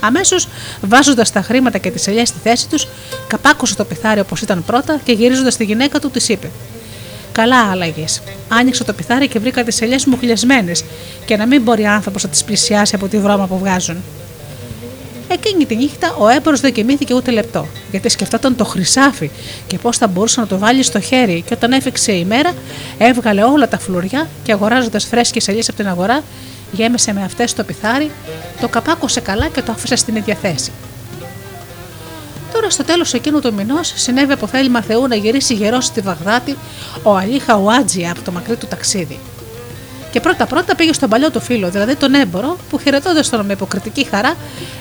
Αμέσως, βάζοντας τα χρήματα και τις ελιές στη θέση τους, καπάκωσε το πιθάρι όπως ήταν πρώτα και γυρίζοντας τη γυναίκα του, της είπε: Καλά άλλαγες. Άνοιξε το πιθάρι και βρήκα τις ελιές μου χλιασμένες, και να μην μπορεί άνθρωπος να τις πλησιάσει από τη βρώμα που βγάζουν. Εκείνη τη νύχτα ο έμπορο δεν κοιμήθηκε ούτε λεπτό, γιατί σκεφτόταν το χρυσάφι και πώς θα μπορούσε να το βάλει στο χέρι. Και όταν έφυξε η μέρα, έβγαλε όλα τα φλουριά και αγοράζοντας φρέσκες ελιές από την αγορά, γέμισε με αυτές το πιθάρι, το καπάκωσε καλά και το άφησε στην ίδια θέση. Τώρα στο τέλος εκείνου του μηνός συνέβη από θέλημα Θεού να γυρίσει γερός στη Βαγδάτη ο Αλή Χαουάτζια από το μακρύ του ταξίδι. Και πρώτα-πρώτα πήγε στον παλιό του φίλο, δηλαδή τον έμπορο, που χαιρετώντας τον με υποκριτική χαρά,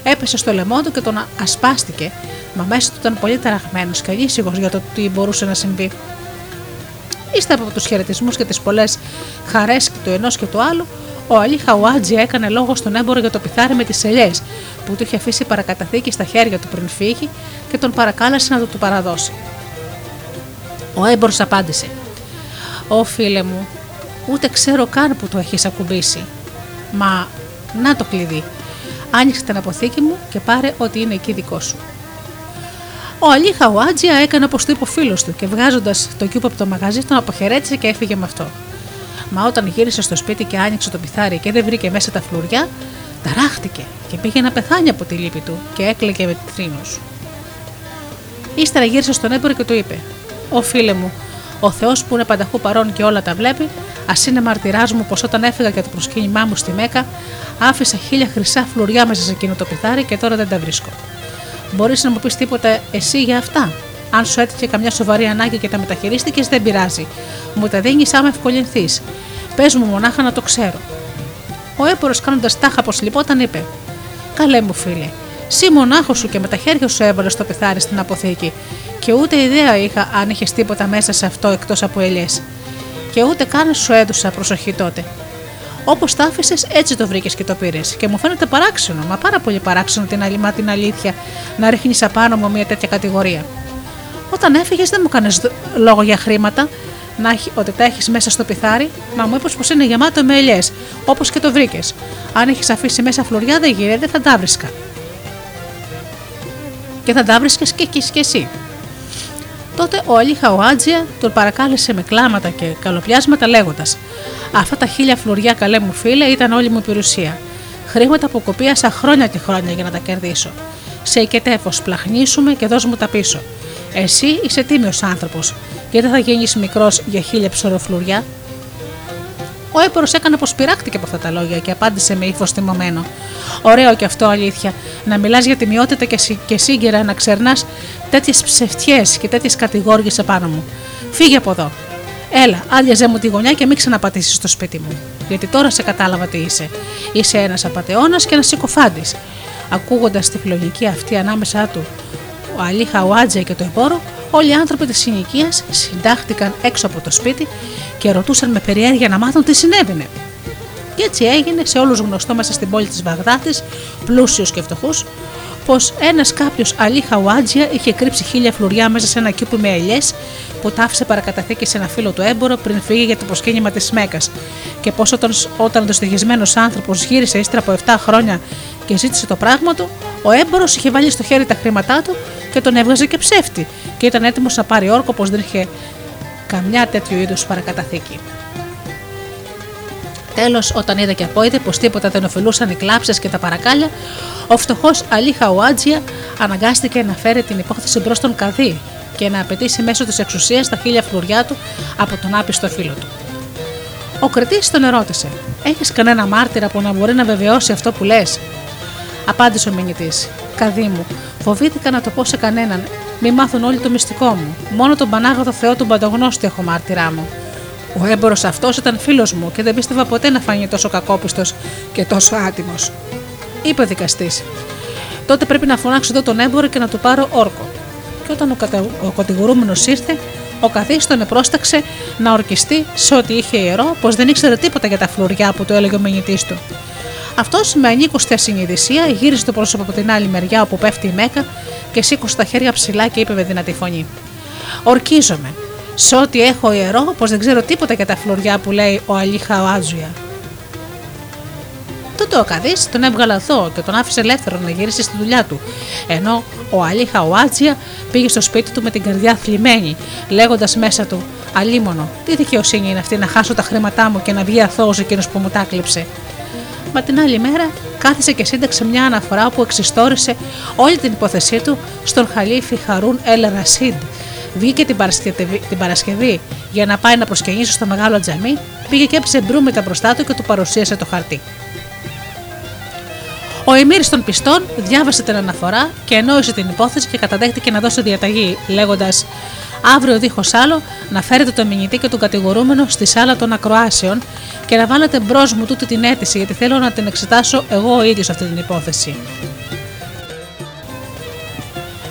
έπεσε στο λαιμό του και τον ασπάστηκε, μα μέσα του ήταν πολύ ταραγμένος και ανήσυχο για το τι μπορούσε να συμβεί. Ύστερα από τους χαιρετισμούς και τις πολλές χαρές του ενός και του άλλου, ο Αλή Χαουάτζι έκανε λόγο στον έμπορο για το πιθάρι με τις ελιές που του είχε αφήσει παρακαταθήκη στα χέρια του πριν φύγει και τον παρακάλεσε να του το παραδώσει. Ο έμπορο απάντησε: Ω φίλε μου, ούτε ξέρω καν που το έχεις ακουμπήσει. Μα να το κλειδί. Άνοιξε την αποθήκη μου και πάρε ότι είναι εκεί δικό σου. Ο Αλή Χαουάτζια έκανε όπως το είπε ο φίλος του και βγάζοντας το κιούπ από το μαγαζί τον αποχαιρέτησε και έφυγε με αυτό. Μα όταν γύρισε στο σπίτι και άνοιξε το πιθάρι και δεν βρήκε μέσα τα φλουριά, ταράχτηκε και πήγε να πεθάνει από τη λύπη του και έκλαιγε με θρήνου. Ύστερα γύρισε στον έμπορο και του είπε: Ω φίλε μου, ο Θεός που είναι πανταχού παρόν και όλα τα βλέπει, ας είναι μαρτυράς μου πως όταν έφυγα για το προσκύνημά μου στη Μέκα, άφησα χίλια χρυσά φλουριά μέσα σε εκείνο το πιθάρι και τώρα δεν τα βρίσκω. Μπορείς να μου πεις τίποτα εσύ για αυτά; Αν σου έτυχε καμιά σοβαρή ανάγκη και τα μεταχειρίστηκες, δεν πειράζει. Μου τα δίνεις άμα ευκολυνθείς. Πες μου μονάχα να το ξέρω. Ο έμπορο κάνοντας τάχα πως λυπόταν είπε: Καλέ μου φίλε, Σύ μονάχος σου και με τα χέρια σου έβαλες το πιθάρι στην αποθήκη, και ούτε ιδέα είχα αν είχες τίποτα μέσα σε αυτό εκτός από ελιές. Και ούτε καν σου έδωσα προσοχή τότε. Όπως τα άφησες, έτσι το βρήκες και το πήρες. Και μου φαίνεται παράξενο, μα πάρα πολύ παράξενο την, αλήμα, την αλήθεια να ρίχνεις απάνω μου μια τέτοια κατηγορία. Όταν έφυγες, δεν μου κάνει λόγο για χρήματα, να έχει, ότι τα έχεις μέσα στο πιθάρι, μα μου είπες πως είναι γεμάτο με ελιές, όπως και το βρήκες. Αν έχεις αφήσει μέσα φλουριά, δεν γίνεται, θα τα βρίσκα. Και θα τα βρίσκες και, και, και εσύ. Τότε ο Αλίχα ο Άτζια τον παρακάλεσε με κλάματα και καλοπιάσματα λέγοντας: Αυτά τα χίλια φλουριά, καλέ μου φίλε, ήταν όλη μου περιουσία. Χρήματα που κοπίασα χρόνια και χρόνια για να τα κερδίσω. Σε οικετεύω, σπλαχνίσουμε και δώσ' μου τα πίσω. Εσύ είσαι τίμιος άνθρωπος, γιατί θα γίνεις μικρός για χίλια ψωροφλουριά. Ο έπορος έκανε πω πειράχτηκε από αυτά τα λόγια και απάντησε με ύφος θυμωμένο. Ωραίο και αυτό αλήθεια. Να μιλάς για τιμιότητα και σύγκαιρα να ξερνάς τέτοιες ψευτιές και τέτοιες κατηγόριε επάνω μου. Φύγε από εδώ. Έλα, άδειαζε μου τη γωνιά και μην ξαναπατήσεις στο σπίτι μου. Γιατί τώρα σε κατάλαβα τι είσαι. Είσαι ένας απαταιώνας και ένας συκοφάντης. Ακούγοντας τη φλογική αυτή ανάμεσά του, ο Αλή Χαουάτζε και το εμπόρο, όλοι οι άνθρωποι της συνοικίας συντάχτηκαν έξω από το σπίτι και ρωτούσαν με περιέργεια να μάθουν τι συνέβαινε. Και έτσι έγινε σε όλους γνωστό μέσα στην πόλη της Βαγδάτης, πλούσιου και φτωχού, πως ένας κάποιος Αλή Χαουάτζια είχε κρύψει χίλια φλουριά μέσα σε ένα κήπο με ελιές που τα άφησε παρακαταθήκη σε ένα φίλο του έμπορο πριν φύγει για το προσκύνημα της Μέκας. Και πως όταν, όταν ο δυστυχισμένο άνθρωπος γύρισε ύστερα από 7 χρόνια και ζήτησε το πράγμα του, ο έμπορος είχε βάλει στο χέρι τα χρήματά του και τον έβγαζε και ψεύτη και ήταν έτοιμος να πάρει όρκο πως δεν είχε καμιά τέτοιου είδους παρακαταθήκη. Τέλος, όταν είδε και απόειδε πως τίποτα δεν ωφελούσαν οι κλάψες και τα παρακάλια, ο φτωχός Αλή Χαουάτζια αναγκάστηκε να φέρει την υπόθεση μπρος στον Καδί και να απαιτήσει μέσω της εξουσίας τα χίλια φλουριά του από τον άπιστο φίλο του. Ο κριτή τον ερώτησε: Έχεις κανένα μάρτυρα που να μπορεί να βεβαιώσει αυτό που λες; Απάντησε ο μηνυτής: Καδί μου, φοβήθηκα να το πω σε κανέναν, μη μάθουν όλοι το μυστικό μου. Μόνο τον Πανάγαθο Θεό του Παντογνώστη έχω μάρτυρά μου. Ο έμπορος αυτός ήταν φίλος μου και δεν πίστευα ποτέ να φανεί τόσο κακόπιστος και τόσο άτιμος. Είπε ο δικαστής: Τότε πρέπει να φωνάξω εδώ τον έμπορο και να του πάρω όρκο. Και όταν ο, κατα... ο κατηγορούμενος ήρθε, ο καθής τον επρόσταξε να ορκιστεί σε ό,τι είχε ιερό, πως δεν ήξερε τίποτα για τα φλουριά που του έλεγε ο μηνυτής του. Αυτός με ανήκουστια συνειδησία γύρισε το πρόσωπο από την άλλη μεριά όπου πέφτει η Μέκα και σήκωσε τα χέρια ψηλά και είπε με δυνατή φωνή: Ορκίζομαι. Σε ό,τι έχω ιερό, πως δεν ξέρω τίποτα για τα φλουριά που λέει ο Αλή Χαουάτζουια. Τότε ο Καδί τον έβγαλε εδώ και τον άφησε ελεύθερο να γυρίσει στη δουλειά του. Ενώ ο Αλή Χαουάτζια πήγε στο σπίτι του με την καρδιά θλιμμένη, λέγοντας μέσα του: Αλίμονο, τι δικαιοσύνη είναι αυτή να χάσω τα χρήματά μου και να βγει αθώος εκείνος που μου τα κλέψε. Μα την άλλη μέρα κάθισε και σύνταξε μια αναφορά που εξιστόρισε όλη την υπόθεσή του στον Χαλίφη Χαρούν Ελ Ρασίντ. Βγήκε την Παρασκευή, την Παρασκευή για να πάει να προσκυνήσει στο μεγάλο τζαμί, πήγε και έψε μπρούμετα μπροστά του και του παρουσίασε το χαρτί. Ο Εμμύρη των πιστών διάβασε την αναφορά και ενόησε την υπόθεση και καταδέχτηκε να δώσει διαταγή, λέγοντας: Αύριο δίχως άλλο να φέρετε το μηνυτή και τον κατηγορούμενο στη σάλα των ακροάσεων και να βάλετε μπρος μου τούτη την αίτηση, γιατί θέλω να την εξετάσω εγώ ο ίδιος αυτή την υπόθεση.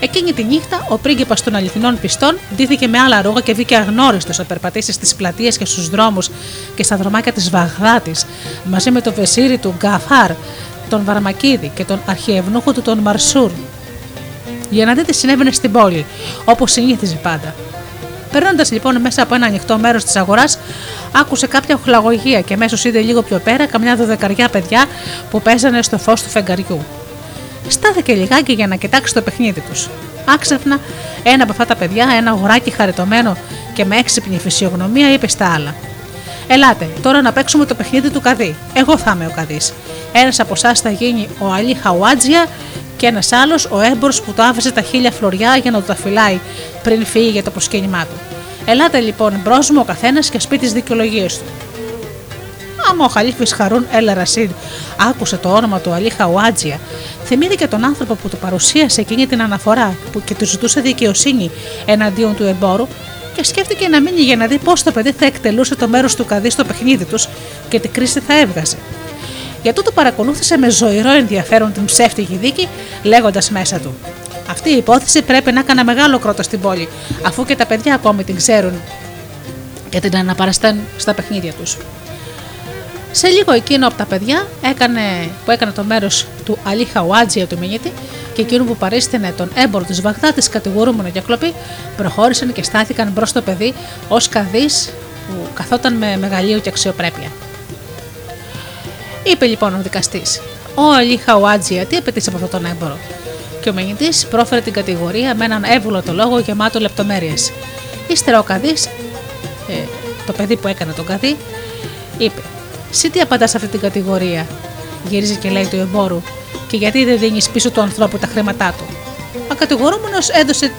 Εκείνη τη νύχτα, ο πρίγκιπας των αληθινών πιστών ντύθηκε με άλλα ρούχα και βγήκε αγνώριστος να περπατήσει στις πλατείες και στους δρόμους και στα δρομάκια της Βαγδάτης, μαζί με το βεσίρι του Γκαφάρ, τον Βαρμακίδη και τον αρχιευνούχο του τον Μαρσούρ, για να δει τι συνέβαινε στην πόλη, όπως συνήθιζε πάντα. Περνώντας λοιπόν μέσα από ένα ανοιχτό μέρος της αγοράς, άκουσε κάποια οχλαγωγία και μέσω είδε λίγο πιο πέρα καμιά δωδεκαριά παιδιά που παίζανε στο φως του φεγγαριού. Στάθηκε λιγάκι για να κοιτάξει το παιχνίδι τους. Άξεφνα, ένα από αυτά τα παιδιά, ένα αγοράκι χαριτωμένο και με έξυπνη φυσιογνωμία, είπε στα άλλα: Ελάτε, τώρα να παίξουμε το παιχνίδι του καδί. Εγώ θα είμαι ο καδί. Ένας από εσάς θα γίνει ο Αλή Χαουάτζια και ένας άλλος ο έμπορο που το άφησε τα χίλια φλωριά για να το τα φυλάει πριν φύγει για το προσκύνημά του. Ελάτε λοιπόν μπρος μου ο καθένας και σπίτι τις δικαιολογίες του. Άμα ο Χαλίφη Χαρούν Ελ Ρασίδ άκουσε το όνομα του Αλή Χαουάτζια, θυμήθηκε τον άνθρωπο που του παρουσίασε εκείνη την αναφορά που και του ζητούσε δικαιοσύνη εναντίον του εμπόρου και σκέφτηκε να μείνει για να δει πώς το παιδί θα εκτελούσε το μέρος του καδί στο παιχνίδι τους και τι κρίση θα έβγαζε. Για τούτο παρακολούθησε με ζωηρό ενδιαφέρον την ψεύτικη δίκη, λέγοντας μέσα του: Αυτή η υπόθεση πρέπει να έκανε μεγάλο κρότος στην πόλη, αφού και τα παιδιά ακόμη την ξέρουν και την αναπαραστούν στα παιχνίδια τους. Σε λίγο εκείνο από τα παιδιά έκανε, που έκανε το μέρος του Αλή Χαουάτζια του Μινίτη και εκείνο που παρίστηνε τον έμπορο της Βαγδάτης κατηγορούμενο για κλοπή, προχώρησαν και στάθηκαν μπρος στο παιδί ως καδί που καθόταν με μεγαλείο και αξιοπρέπεια. Είπε λοιπόν ο δικαστής: Ο Αλή Χαουάτζια, τι απαιτείς από αυτόν τον έμπορο; Και ο μηνυτή πρόφερε την κατηγορία με έναν εύβολο λόγο γεμάτο λεπτομέρειες. Ύστερα ο καδί, ε, το παιδί που έκανε τον καδί, είπε: Συ τι απαντάς σε αυτή την κατηγορία, γυρίζει και λέει του εμπόρου, και γιατί δεν δίνεις πίσω του ανθρώπου τα χρήματά του; Ο κατηγορούμενο έδωσε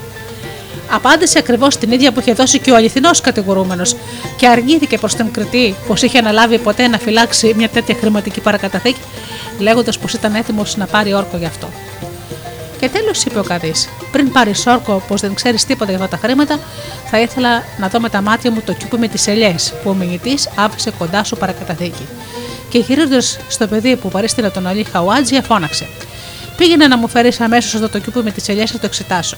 απάντησε ακριβώς την ίδια που είχε δώσει και ο αληθινός κατηγορούμενος και αρνήθηκε προς τον κριτή πως είχε αναλάβει ποτέ να φυλάξει μια τέτοια χρηματική παρακαταθήκη, λέγοντας πως ήταν έτοιμος να πάρει όρκο γι' αυτό. Και τέλος είπε ο Καδί: Πριν πάρεις όρκο πως δεν ξέρεις τίποτα για αυτά τα χρήματα, θα ήθελα να δω με τα μάτια μου το κιούπι με τις ελιές που ο μηνυτής άφησε κοντά σου παρακαταθήκη. Και γυρίζοντας στο παιδί που παρίστηλε τον Αλή Χαουάτζια, φώναξε: Πήγαινε να μου φέρεις αμέσως εδώ το κιούπι με τις ελιές να το εξετάσω.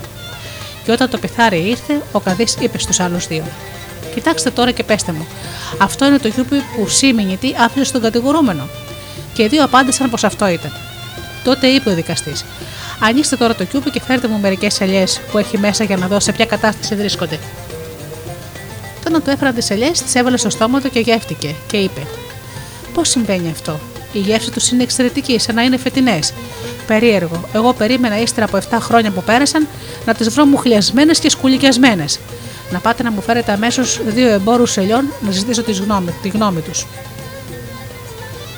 Και όταν το πιθάρι ήρθε, ο Καδί είπε στους άλλους δύο: Κοιτάξτε τώρα και πέστε μου, αυτό είναι το κιούπι που σήμαινε τι άφησε στον κατηγορούμενο. Και οι δύο απάντησαν πως αυτό ήταν. Τότε είπε ο δικαστής: Ανοίξτε τώρα το κιούπι και φέρτε μου μερικές ελιές που έχει μέσα για να δω σε ποια κατάσταση βρίσκονται. Όταν του έφεραν τις ελιές, τις έβαλε στο στόμα του και γεύτηκε και είπε: Πώς συμβαίνει αυτό, η γεύση τους είναι εξαιρετική, σαν να είναι φετινές. Περίεργο. Εγώ περίμενα ύστερα από 7 χρόνια που πέρασαν να τις βρω μουχλιασμένες και σκουλικιασμένες. Να πάτε να μου φέρετε αμέσως δύο εμπόρους ελιών να ζητήσω τη γνώμη, τη γνώμη τους.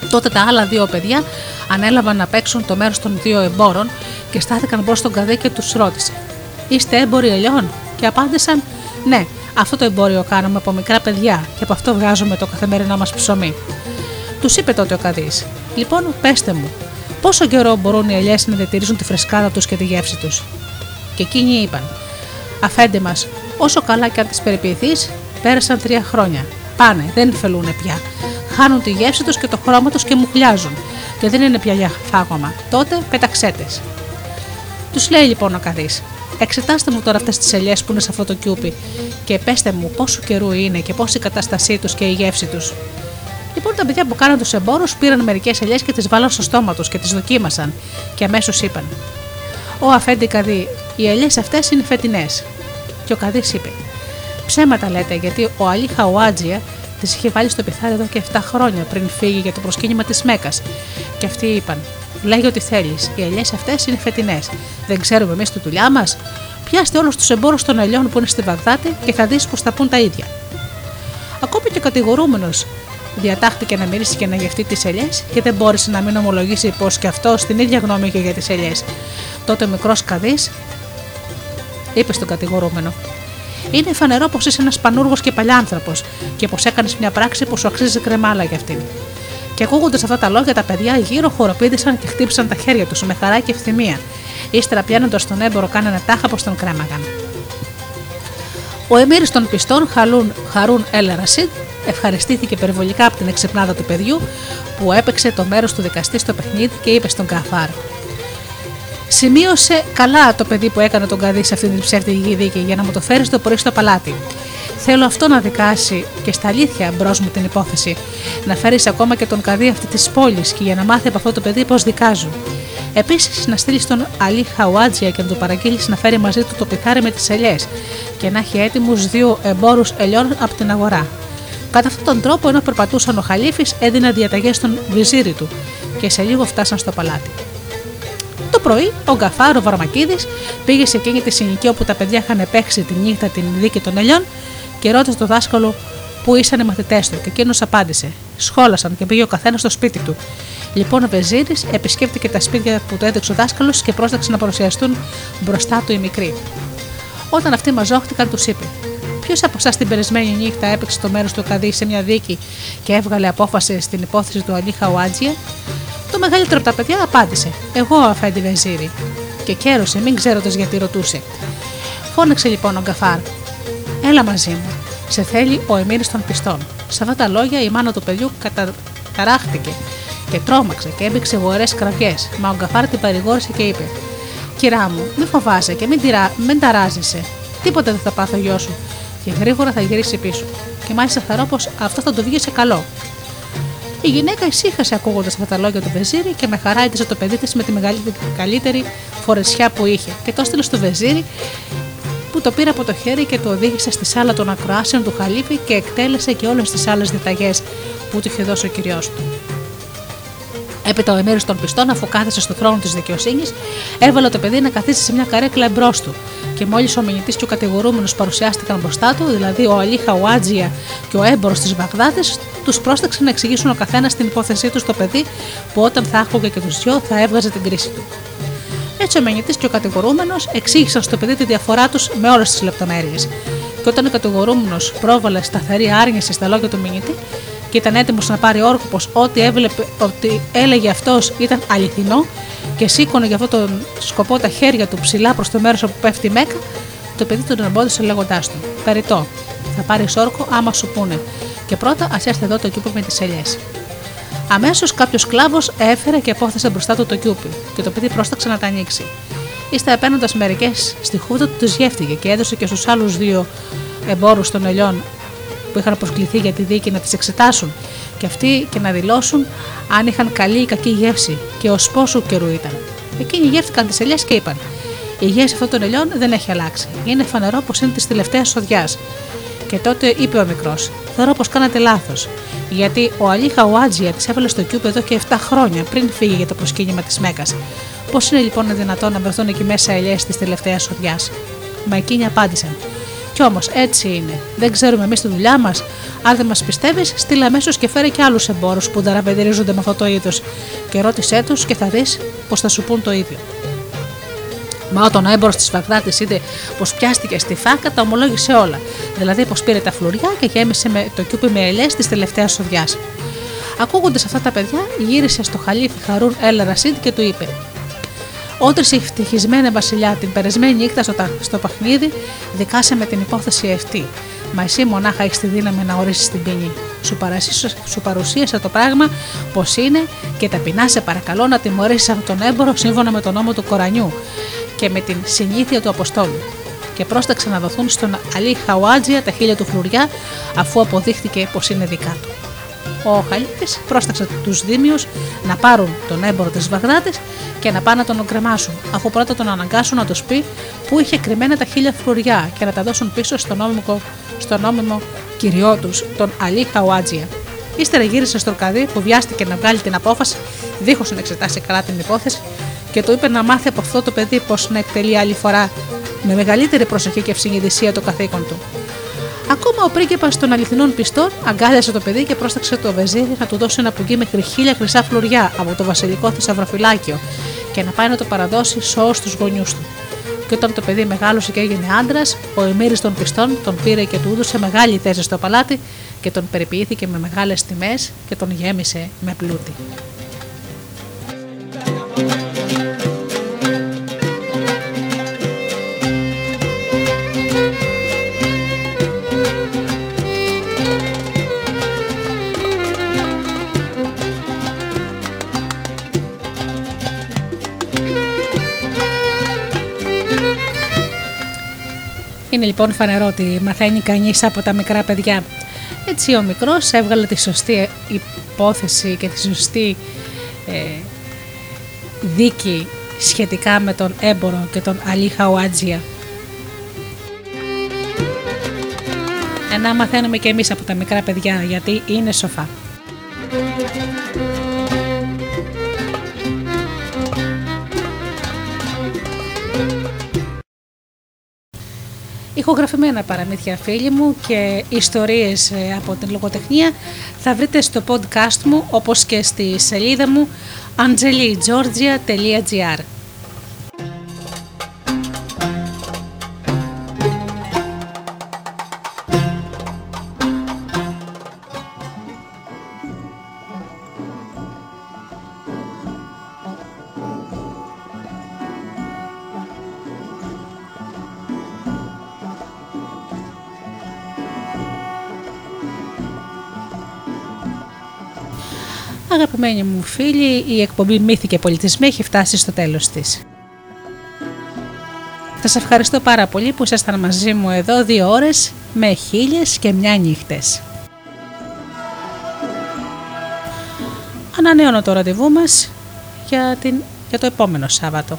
Τότε τα άλλα δύο παιδιά ανέλαβαν να παίξουν το μέρος των δύο εμπόρων και στάθηκαν μπρος στον καδί και τους ρώτησε: Είστε έμποροι ελιών, και απάντησαν: Ναι, αυτό το εμπόριο κάνουμε από μικρά παιδιά και από αυτό βγάζουμε το καθημερινό μας ψωμί. Τους είπε τότε ο Καδίς: Λοιπόν, πέστε μου, πόσο καιρό μπορούν οι ελιές να διατηρήσουν τη φρεσκάδα τους και τη γεύση τους; Και εκείνοι είπαν: Αφέντε μας, όσο καλά και αν τις περιποιηθείς, πέρασαν τρία χρόνια. Πάνε, δεν φελούν πια. Χάνουν τη γεύση τους και το χρώμα τους και μουχλιάζουν. Και δεν είναι πια για φάγωμα. Τότε πεταξέτε. Τους λέει λοιπόν ο Καδί: Εξετάστε μου τώρα αυτές τις ελιές που είναι σε αυτό το κιούπι και πέστε μου πόσο καιρού είναι και πώς η κατάστασή τους και η γεύση τους. Λοιπόν, τα παιδιά που κάναν τους εμπόρους πήραν μερικές ελιές και τις βάλαν στο στόμα τους και τις δοκίμασαν και αμέσως είπαν: Ο Αφέντη Καδί, οι ελιές αυτές είναι φετινές. Και ο Καδί είπε: Ψέματα λέτε, γιατί ο Αλή Χαουάτζια τι είχε βάλει στο πιθάρι εδώ και 7 χρόνια πριν φύγει για το προσκύνημα της Μέκας. Και αυτοί είπαν: Λέγε ό,τι θέλεις, οι ελιές αυτές είναι φετινές. Δεν ξέρουμε εμείς τη δουλειά μας. Πιάστε όλους τους εμπόρους των ελιών που είναι στη Βαγδάτη και θα δεις πως θα πούν τα ίδια. Ακόμη και ο κατηγορούμενος διατάχθηκε να μυρίσει και να γευτεί τις ελιές και δεν μπόρεσε να μην ομολογήσει πως και αυτό την ίδια γνώμη είχε για τις ελιές. Τότε ο μικρός Καδί είπε στον κατηγορούμενο: Είναι φανερό πως είσαι ένας πανούργος και παλιάνθρωπος και πως έκανες μια πράξη που σου αξίζει κρεμάλα για αυτήν. Και ακούγοντας αυτά τα λόγια, τα παιδιά γύρω χοροπήδησαν και χτύπησαν τα χέρια τους με χαρά και ευθυμία. Ύστερα πιάνοντας τον έμπορο, κάνανε τάχα πως τον κρέμαγαν. Ο Εμμύρης των πιστών, Χαλούν, Χαρούν Ελ Ρασίδ, ευχαριστήθηκε υπερβολικά από την εξυπνάδα του παιδιού που έπαιξε το μέρος του δικαστή στο παιχνίδι και είπε στον Καφάρ: Σημείωσε καλά το παιδί που έκανε τον Καδί σε αυτή την ψεύτικη δίκη για να μου το φέρει το πρωί στο παλάτι. Θέλω αυτό να δικάσει και στα αλήθεια μπρος μου την υπόθεση. Να φέρεις ακόμα και τον Καδί αυτή της πόλης και για να μάθει από αυτό το παιδί πώς δικάζουν. Επίσης, να στείλεις τον Αλή Χαουάτζια και να του παραγγείλεις να φέρει μαζί του το πιθάρι με τις ελιές και να έχει έτοιμους δύο εμπόρους ελιών από την αγορά. Κατά αυτόν τον τρόπο, ενώ περπατούσαν ο Χαλίφης, έδινε διαταγές στον βυζίρι του και σε λίγο φτάσαν στο παλάτι. Το πρωί, ο Γκαφάρο Βαρμακίδης πήγε σε εκείνη τη συνοικία όπου τα παιδιά είχαν παίξει τη νύχτα την δίκη των ελιών και ρώτησε τον δάσκαλο που ήσαν οι μαθητές του και εκείνος απάντησε. Σχόλασαν και πήγε ο καθένας στο σπίτι του. Λοιπόν, ο Βεζίρης επισκέπτηκε τα σπίτια που του έδειξε ο δάσκαλος και πρόσταξε να παρουσιαστούν μπροστά του οι μικροί. Όταν αυτοί μαζόχτηκαν, τους είπε: Ποιος από εσάς την περασμένη νύχτα έπαιξε το μέρος του Καδί σε μια δίκη και έβγαλε απόφαση στην υπόθεση του Αλή Χαουάτζια. Το μεγαλύτερο από τα παιδιά απάντησε: Εγώ, αφέντη Βεζίρι. Και κέρωσε, μην ξέροντας γιατί ρωτούσε. Φώναξε λοιπόν ο Γκαφάρ: Έλα μαζί μου. Σε θέλει ο Εμμύρης των πιστών. Σε αυτά τα λόγια η μάνα του παιδιού καταράχτηκε και τρόμαξε και έμπηξε γορέ κραυγέ. Μα ο Γκαφάρ την παρηγόρησε και είπε: Κυρά μου, μην φοβάσαι και μην, τυρα... μην ταράζεσαι. Τίποτα δεν θα πάθει ο γιος σου και γρήγορα θα γυρίσει πίσω. Και μάλιστα θεωρώ πως αυτό θα το βγει σε καλό. Η γυναίκα ησύχασε ακούγοντας αυτά τα λόγια του Βεζίρι και με χαρά έτησε το παιδί της με τη μεγαλύτερη φορεσιά που είχε και το έστειλε στο Βεζίρι που το πήρε από το χέρι και το οδήγησε στη σάλα των ακροάσεων του Χαλίφη και εκτέλεσε και όλες τις άλλες διταγές που του είχε δώσει ο κυριό του. Έπειτα ο Εμμύρη των Πιστών, αφού κάθεσε στο θρόνο της δικαιοσύνης, έβαλε το παιδί να καθίσει σε μια καρέκλα εμπρός του. Και μόλις ο μηνυτή και ο κατηγορούμενος παρουσιάστηκαν μπροστά του, δηλαδή ο Αλή Χαουάτζια και ο έμπορος της Βαγδάτης, τους πρόσταξαν να εξηγήσουν ο καθένας την υπόθεσή του στο παιδί, που όταν θα άκουγε και τους δυο θα έβγαζε την κρίση του. Έτσι ο μηνυτής και ο κατηγορούμενος εξήγησαν στο παιδί τη διαφορά τους με όλες τις λεπτομέρειες. Και όταν ο κατηγορούμενος πρόβαλε σταθερή άρνηση στα λόγια του μηνυτή, και ήταν έτοιμος να πάρει όρκο πως ό,τι έβλεπε, ότι έλεγε αυτός ήταν αληθινό και σήκωνε για αυτόν τον σκοπό τα χέρια του ψηλά προς το μέρος όπου πέφτει η Μέκα, το παιδί τον εμπόδισε λέγοντάς του: Περιτό, θα πάρεις όρκο άμα σου πούνε, και πρώτα ας έρθει εδώ το κιούπι με τις ελιές. Αμέσως κάποιος κλάβος έφερε και απόθεσε μπροστά του το κιούπι, και το παιδί πρόσταξε να τα ανοίξει. Ύστερα παίρνοντας μερικές στη χούτα του, τι γεύτηκε και έδωσε και στους άλλους δύο εμπόρους των ελιών που είχαν προσκληθεί για τη δίκη να τις εξετάσουν και αυτοί και να δηλώσουν αν είχαν καλή ή κακή γεύση και ως πόσο καιρού ήταν. Εκείνοι γεύτηκαν τις ελιές και είπαν: Η γεύση αυτών των ελιών δεν έχει αλλάξει. Είναι φανερό πως είναι της τελευταίας σοδιά. Και τότε είπε ο μικρός: Θεωρώ πως κάνατε λάθος. Γιατί ο Αλή Χαουάτζια τη έβαλε στο κιούπ εδώ και 7 χρόνια πριν φύγει για το προσκύνημα της Μέκας. Πώς είναι λοιπόν δυνατόν να βρεθούν εκεί μέσα ελιές της τελευταίας σοδιά. Μα εκείνοι απάντησαν: κι όμως έτσι είναι. Δεν ξέρουμε εμείς τη δουλειά μας. Αν δεν μας πιστεύεις, στείλ αμέσως και φέρε και άλλους εμπόρους που δαραπεδερίζονται με αυτό το είδος. Και ρώτησέ τους και θα δεις πως θα σου πούν το ίδιο. Μα όταν ο έμπορος της Βαγδάτης είδε πως πιάστηκε στη φάκα, τα ομολόγησε όλα. Δηλαδή πως πήρε τα φλουριά και γέμισε με το κιούπι με ελιέ της τελευταίας σοδιάς. Ακούγοντας αυτά τα παιδιά, γύρισε στο χαλίφι Χαρούν Έλα Ρασίδ και του είπε: Όντως η ευτυχισμένη βασιλιά την περασμένη νύχτα στο, στο παιχνίδι δικάσε με την υπόθεση αυτή. Μα εσύ μονάχα έχεις τη δύναμη να ορίσεις την ποινή. Σου, σου παρουσίασα το πράγμα πώ είναι και ταπεινά σε παρακαλώ να τιμωρήσεις αυτόν τον έμπορο σύμφωνα με τον νόμο του Κορανιού και με την συνήθεια του Αποστόλου. Και πρόσταξε να δοθούν στον Αλή Χαουάτζια τα χίλια του φλουριά αφού αποδείχθηκε πως είναι δικά του ο Χαλίτη πρόσταξε τους Δήμιου να πάρουν τον έμπορο της Βαγδάτης και να πάνε να τον κρεμάσουν, αφού πρώτα τον αναγκάσουν να τους πει που είχε κρυμμένα τα χίλια φλουριά και να τα δώσουν πίσω στον νόμιμο, στο νόμιμο κυριό τους, τον Αλή Χαουάτζια. Ύστερα γύρισε στο Καδί που βιάστηκε να βγάλει την απόφαση, δίχως να εξετάσει καλά την υπόθεση, και του είπε να μάθει από αυτό το παιδί πώ να εκτελεί άλλη φορά με μεγαλύτερη προσοχή και ευσυνειδησία το καθήκον του. Ακόμα ο πρίγκιπας των αληθινών πιστών αγκάλιασε το παιδί και πρόσταξε το βεζίρι να του δώσει ένα πουγγί μέχρι χίλια χρυσά φλουριά από το βασιλικό θησαυροφυλάκιο και να πάει να το παραδώσει σε όλους τους γονιούς του. Και όταν το παιδί μεγάλωσε και έγινε άντρας, ο εμμύρης των πιστών τον πήρε και του έδωσε μεγάλη θέση στο παλάτι και τον περιποιήθηκε με μεγάλες τιμές και τον γέμισε με πλούτη. Λοιπόν φανερό ότι μαθαίνει κανείς από τα μικρά παιδιά. Έτσι ο μικρός έβγαλε τη σωστή υπόθεση και τη σωστή ε, δίκη σχετικά με τον έμπορο και τον Αλή Χαουάτζια. Ένα μαθαίνουμε και εμείς από τα μικρά παιδιά γιατί είναι σοφά. Ηχογραφημένα παραμύθια φίλοι μου και ιστορίες ε, από την λογοτεχνία θα βρείτε στο podcast μου όπως και στη σελίδα μου angeligeorgia.gr Αγαπημένοι μου φίλοι, η εκπομπή Μύθοι και Πολιτισμοί έχει φτάσει στο τέλος της. Σας ευχαριστώ πάρα πολύ που ήσασταν μαζί μου εδώ δύο ώρες με χίλιες και μια νύχτες. Ανανεώνω το ραντεβού μας για, την, για το επόμενο Σάββατο.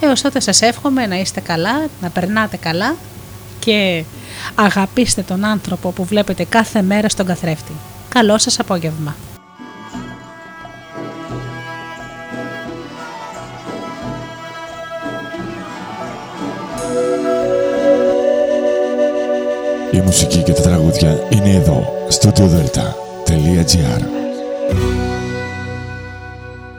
Έως τότε σας εύχομαι να είστε καλά, να περνάτε καλά και αγαπήστε τον άνθρωπο που βλέπετε κάθε μέρα στον καθρέφτη. Καλό σας απόγευμα. Η μουσική και τα τραγούδια είναι εδώ, στο Delta.gr